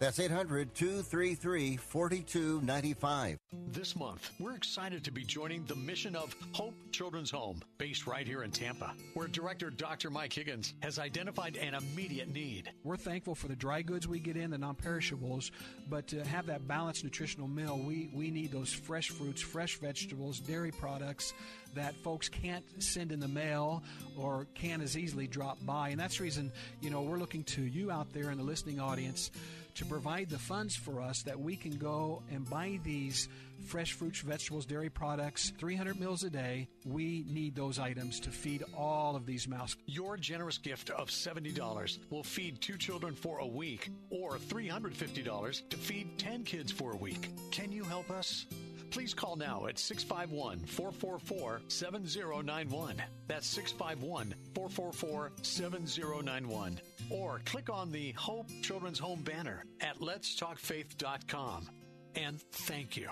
That's 800 233 4295. This month, we're excited to be joining the mission of Hope Children's Home, based right here in Tampa, where Director Dr. Mike Higgins has identified an immediate need. We're thankful for the dry goods we get in, the non perishables, but to have that balanced nutritional meal, we, we need those fresh fruits, fresh vegetables, dairy products that folks can't send in the mail or can't as easily drop by. And that's the reason, you know, we're looking to you out there in the listening audience to provide the funds for us that we can go and buy these fresh fruits, vegetables, dairy products, 300 meals a day. We need those items to feed all of these mouths. Your generous gift of $70 will feed two children for a week, or $350 to feed 10 kids for a week. Can you help us? Please call now at 651 444 7091. That's 651 444 7091. Or click on the Hope Children's Home banner at letstalkfaith.com. And thank you.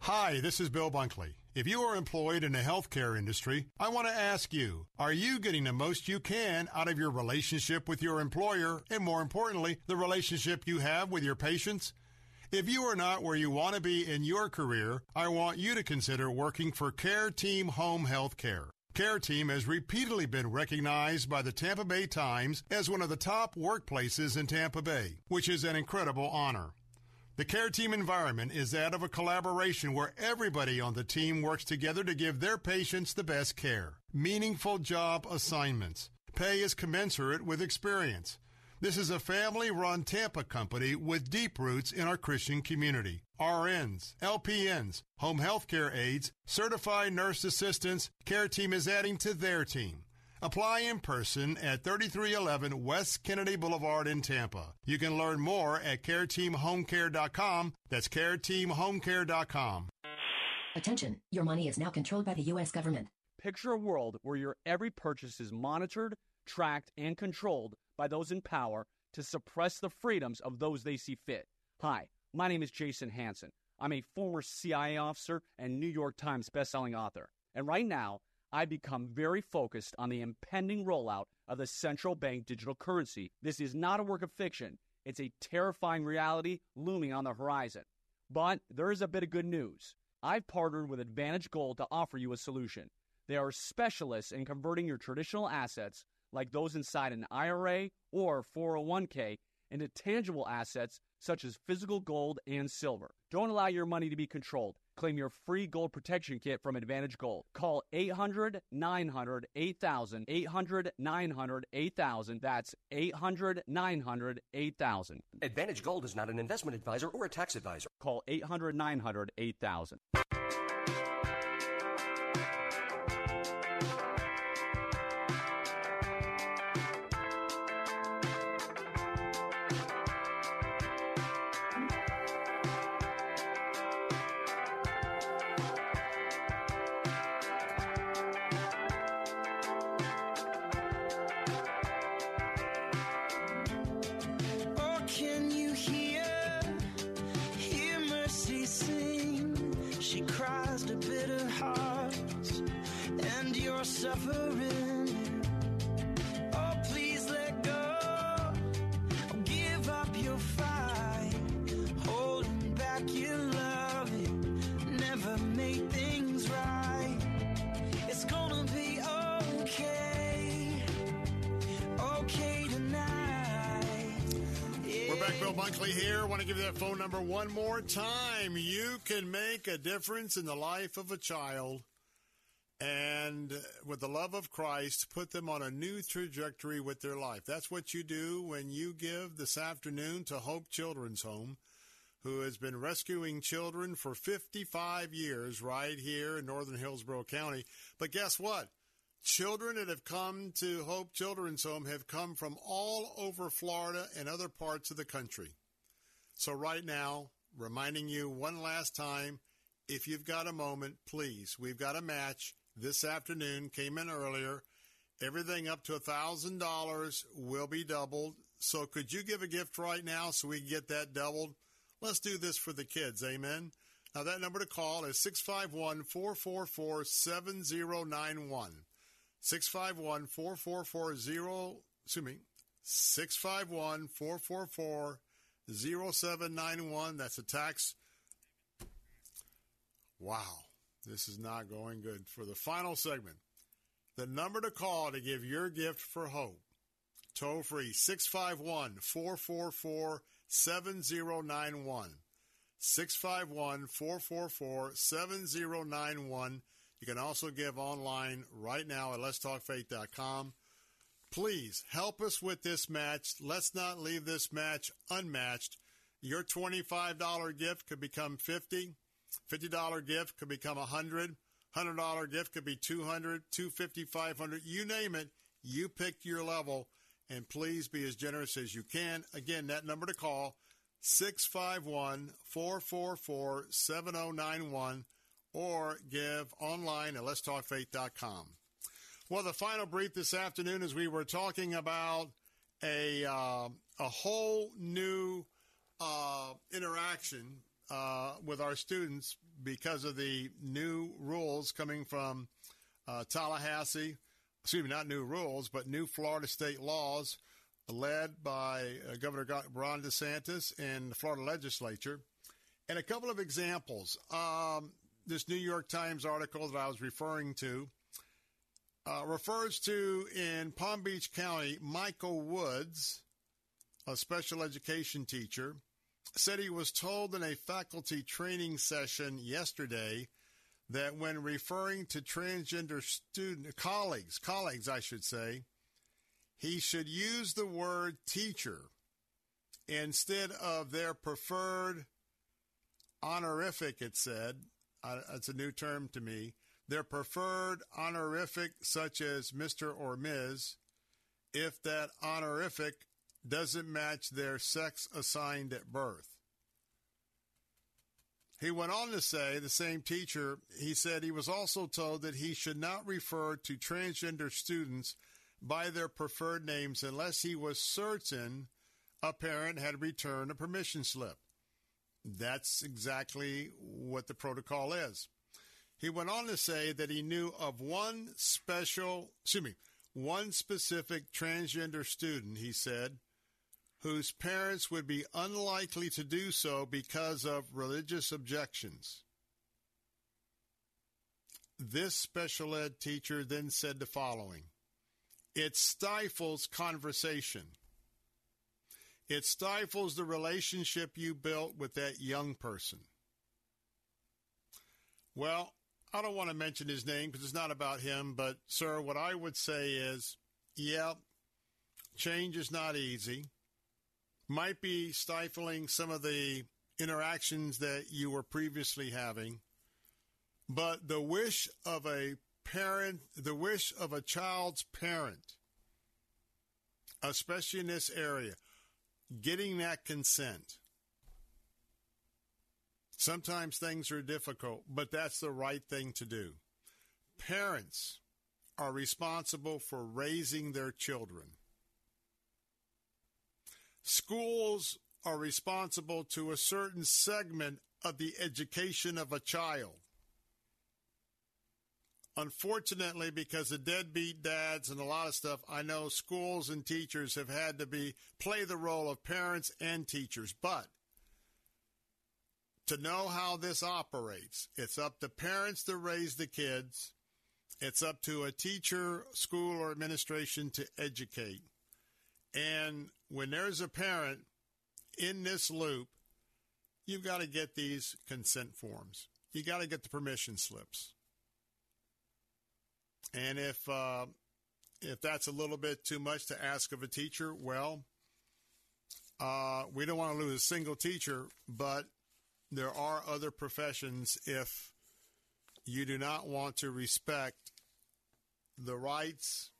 Hi, this is Bill Bunkley. If you are employed in the healthcare industry, I want to ask you, are you getting the most you can out of your relationship with your employer and more importantly, the relationship you have with your patients? If you are not where you want to be in your career, I want you to consider working for Care Team Home Health Care. Care Team has repeatedly been recognized by the Tampa Bay Times as one of the top workplaces in Tampa Bay, which is an incredible honor. The Care Team environment is that of a collaboration where everybody on the team works together to give their patients the best care. Meaningful job assignments. Pay is commensurate with experience. This is a family run Tampa company with deep roots in our Christian community. RNs, LPNs, home health care aides, certified nurse assistants, Care Team is adding to their team. Apply in person at 3311 West Kennedy Boulevard in Tampa. You can learn more at careteamhomecare.com. That's careteamhomecare.com. Attention, your money is now controlled by the U.S. government. Picture a world where your every purchase is monitored, tracked, and controlled by those in power to suppress the freedoms of those they see fit. Hi, my name is Jason Hanson. I'm a former CIA officer and New York Times bestselling author. And right now, I've become very focused on the impending rollout of the central bank digital currency. This is not a work of fiction. It's a terrifying reality looming on the horizon. But there is a bit of good news. I've partnered with Advantage Gold to offer you a solution. They are specialists in converting your traditional assets, like those inside an IRA or 401k, into tangible assets such as physical gold and silver. Don't allow your money to be controlled. Claim your free gold protection kit from Advantage Gold. Call 800 900 8000. 800 900 8000. That's 800 900 8000. Advantage Gold is not an investment advisor or a tax advisor. Call 800 900 8000. Make a difference in the life of a child and, with the love of Christ, put them on a new trajectory with their life. That's what you do when you give this afternoon to Hope Children's Home. who has been rescuing children for 55 years right here in northern Hillsborough County. But guess what? Children that have come to Hope Children's Home have come from all over Florida and other parts of the country. So, right now, reminding you one last time if you've got a moment, please, we've got a match this afternoon, came in earlier. Everything up to a $1,000 will be doubled. So, could you give a gift right now so we can get that doubled? Let's do this for the kids. Amen. Now, that number to call is 651 444 7091. 651 444 excuse me, 651 444 0791. That's a tax. Wow, this is not going good. For the final segment, the number to call to give your gift for hope. Toll free 651 444 7091. 651 444 7091. You can also give online right now at letstalkfaith.com. Please help us with this match. Let's not leave this match unmatched. Your $25 gift could become 50. $50 gift could become 100. $100 gift could be 200, 250, 500. You name it. You pick your level and please be as generous as you can. Again, that number to call 651 444 7091 or give online at letstalkfaith.com. Well, the final brief this afternoon is we were talking about a uh, a whole new uh, interaction uh, with our students because of the new rules coming from uh, Tallahassee. Excuse me, not new rules, but new Florida state laws led by uh, Governor Ron DeSantis and the Florida legislature. And a couple of examples. Um, this New York Times article that I was referring to uh, refers to in Palm Beach County, Michael Woods, a special education teacher, said he was told in a faculty training session yesterday that when referring to transgender student colleagues, colleagues I should say, he should use the word teacher instead of their preferred honorific, it said. Uh, it's a new term to me their preferred honorific, such as Mr. or Ms., if that honorific doesn't match their sex assigned at birth. He went on to say, the same teacher, he said he was also told that he should not refer to transgender students by their preferred names unless he was certain a parent had returned a permission slip. That's exactly what the protocol is. He went on to say that he knew of one special, excuse me, one specific transgender student, he said, whose parents would be unlikely to do so because of religious objections. This special ed teacher then said the following It stifles conversation. It stifles the relationship you built with that young person. Well, I don't want to mention his name because it's not about him, but sir, what I would say is, yeah, change is not easy. Might be stifling some of the interactions that you were previously having, but the wish of a parent, the wish of a child's parent, especially in this area, getting that consent Sometimes things are difficult, but that's the right thing to do. Parents are responsible for raising their children. Schools are responsible to a certain segment of the education of a child. Unfortunately, because of deadbeat dads and a lot of stuff, I know schools and teachers have had to be play the role of parents and teachers. But to know how this operates. It's up to parents to raise the kids. It's up to a teacher, school, or administration to educate. And when there's a parent in this loop, you've got to get these consent forms. You got to get the permission slips. And if uh, if that's a little bit too much to ask of a teacher, well, Uh, we don't want to lose a single teacher, but there are other professions if you do not want to respect the rights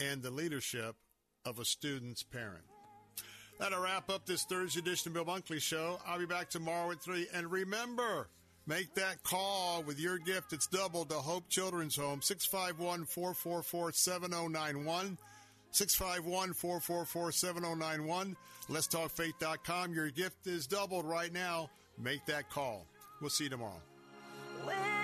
and the leadership of a student's parent. That'll wrap up this Thursday edition of Bill Bunkley Show. I'll be back tomorrow at 3. And remember, make that call with your gift. It's doubled to Hope Children's Home, 651 444 7091. 651 444 7091. letstalkfaith.com. Your gift is doubled right now. Make that call. We'll see you tomorrow. When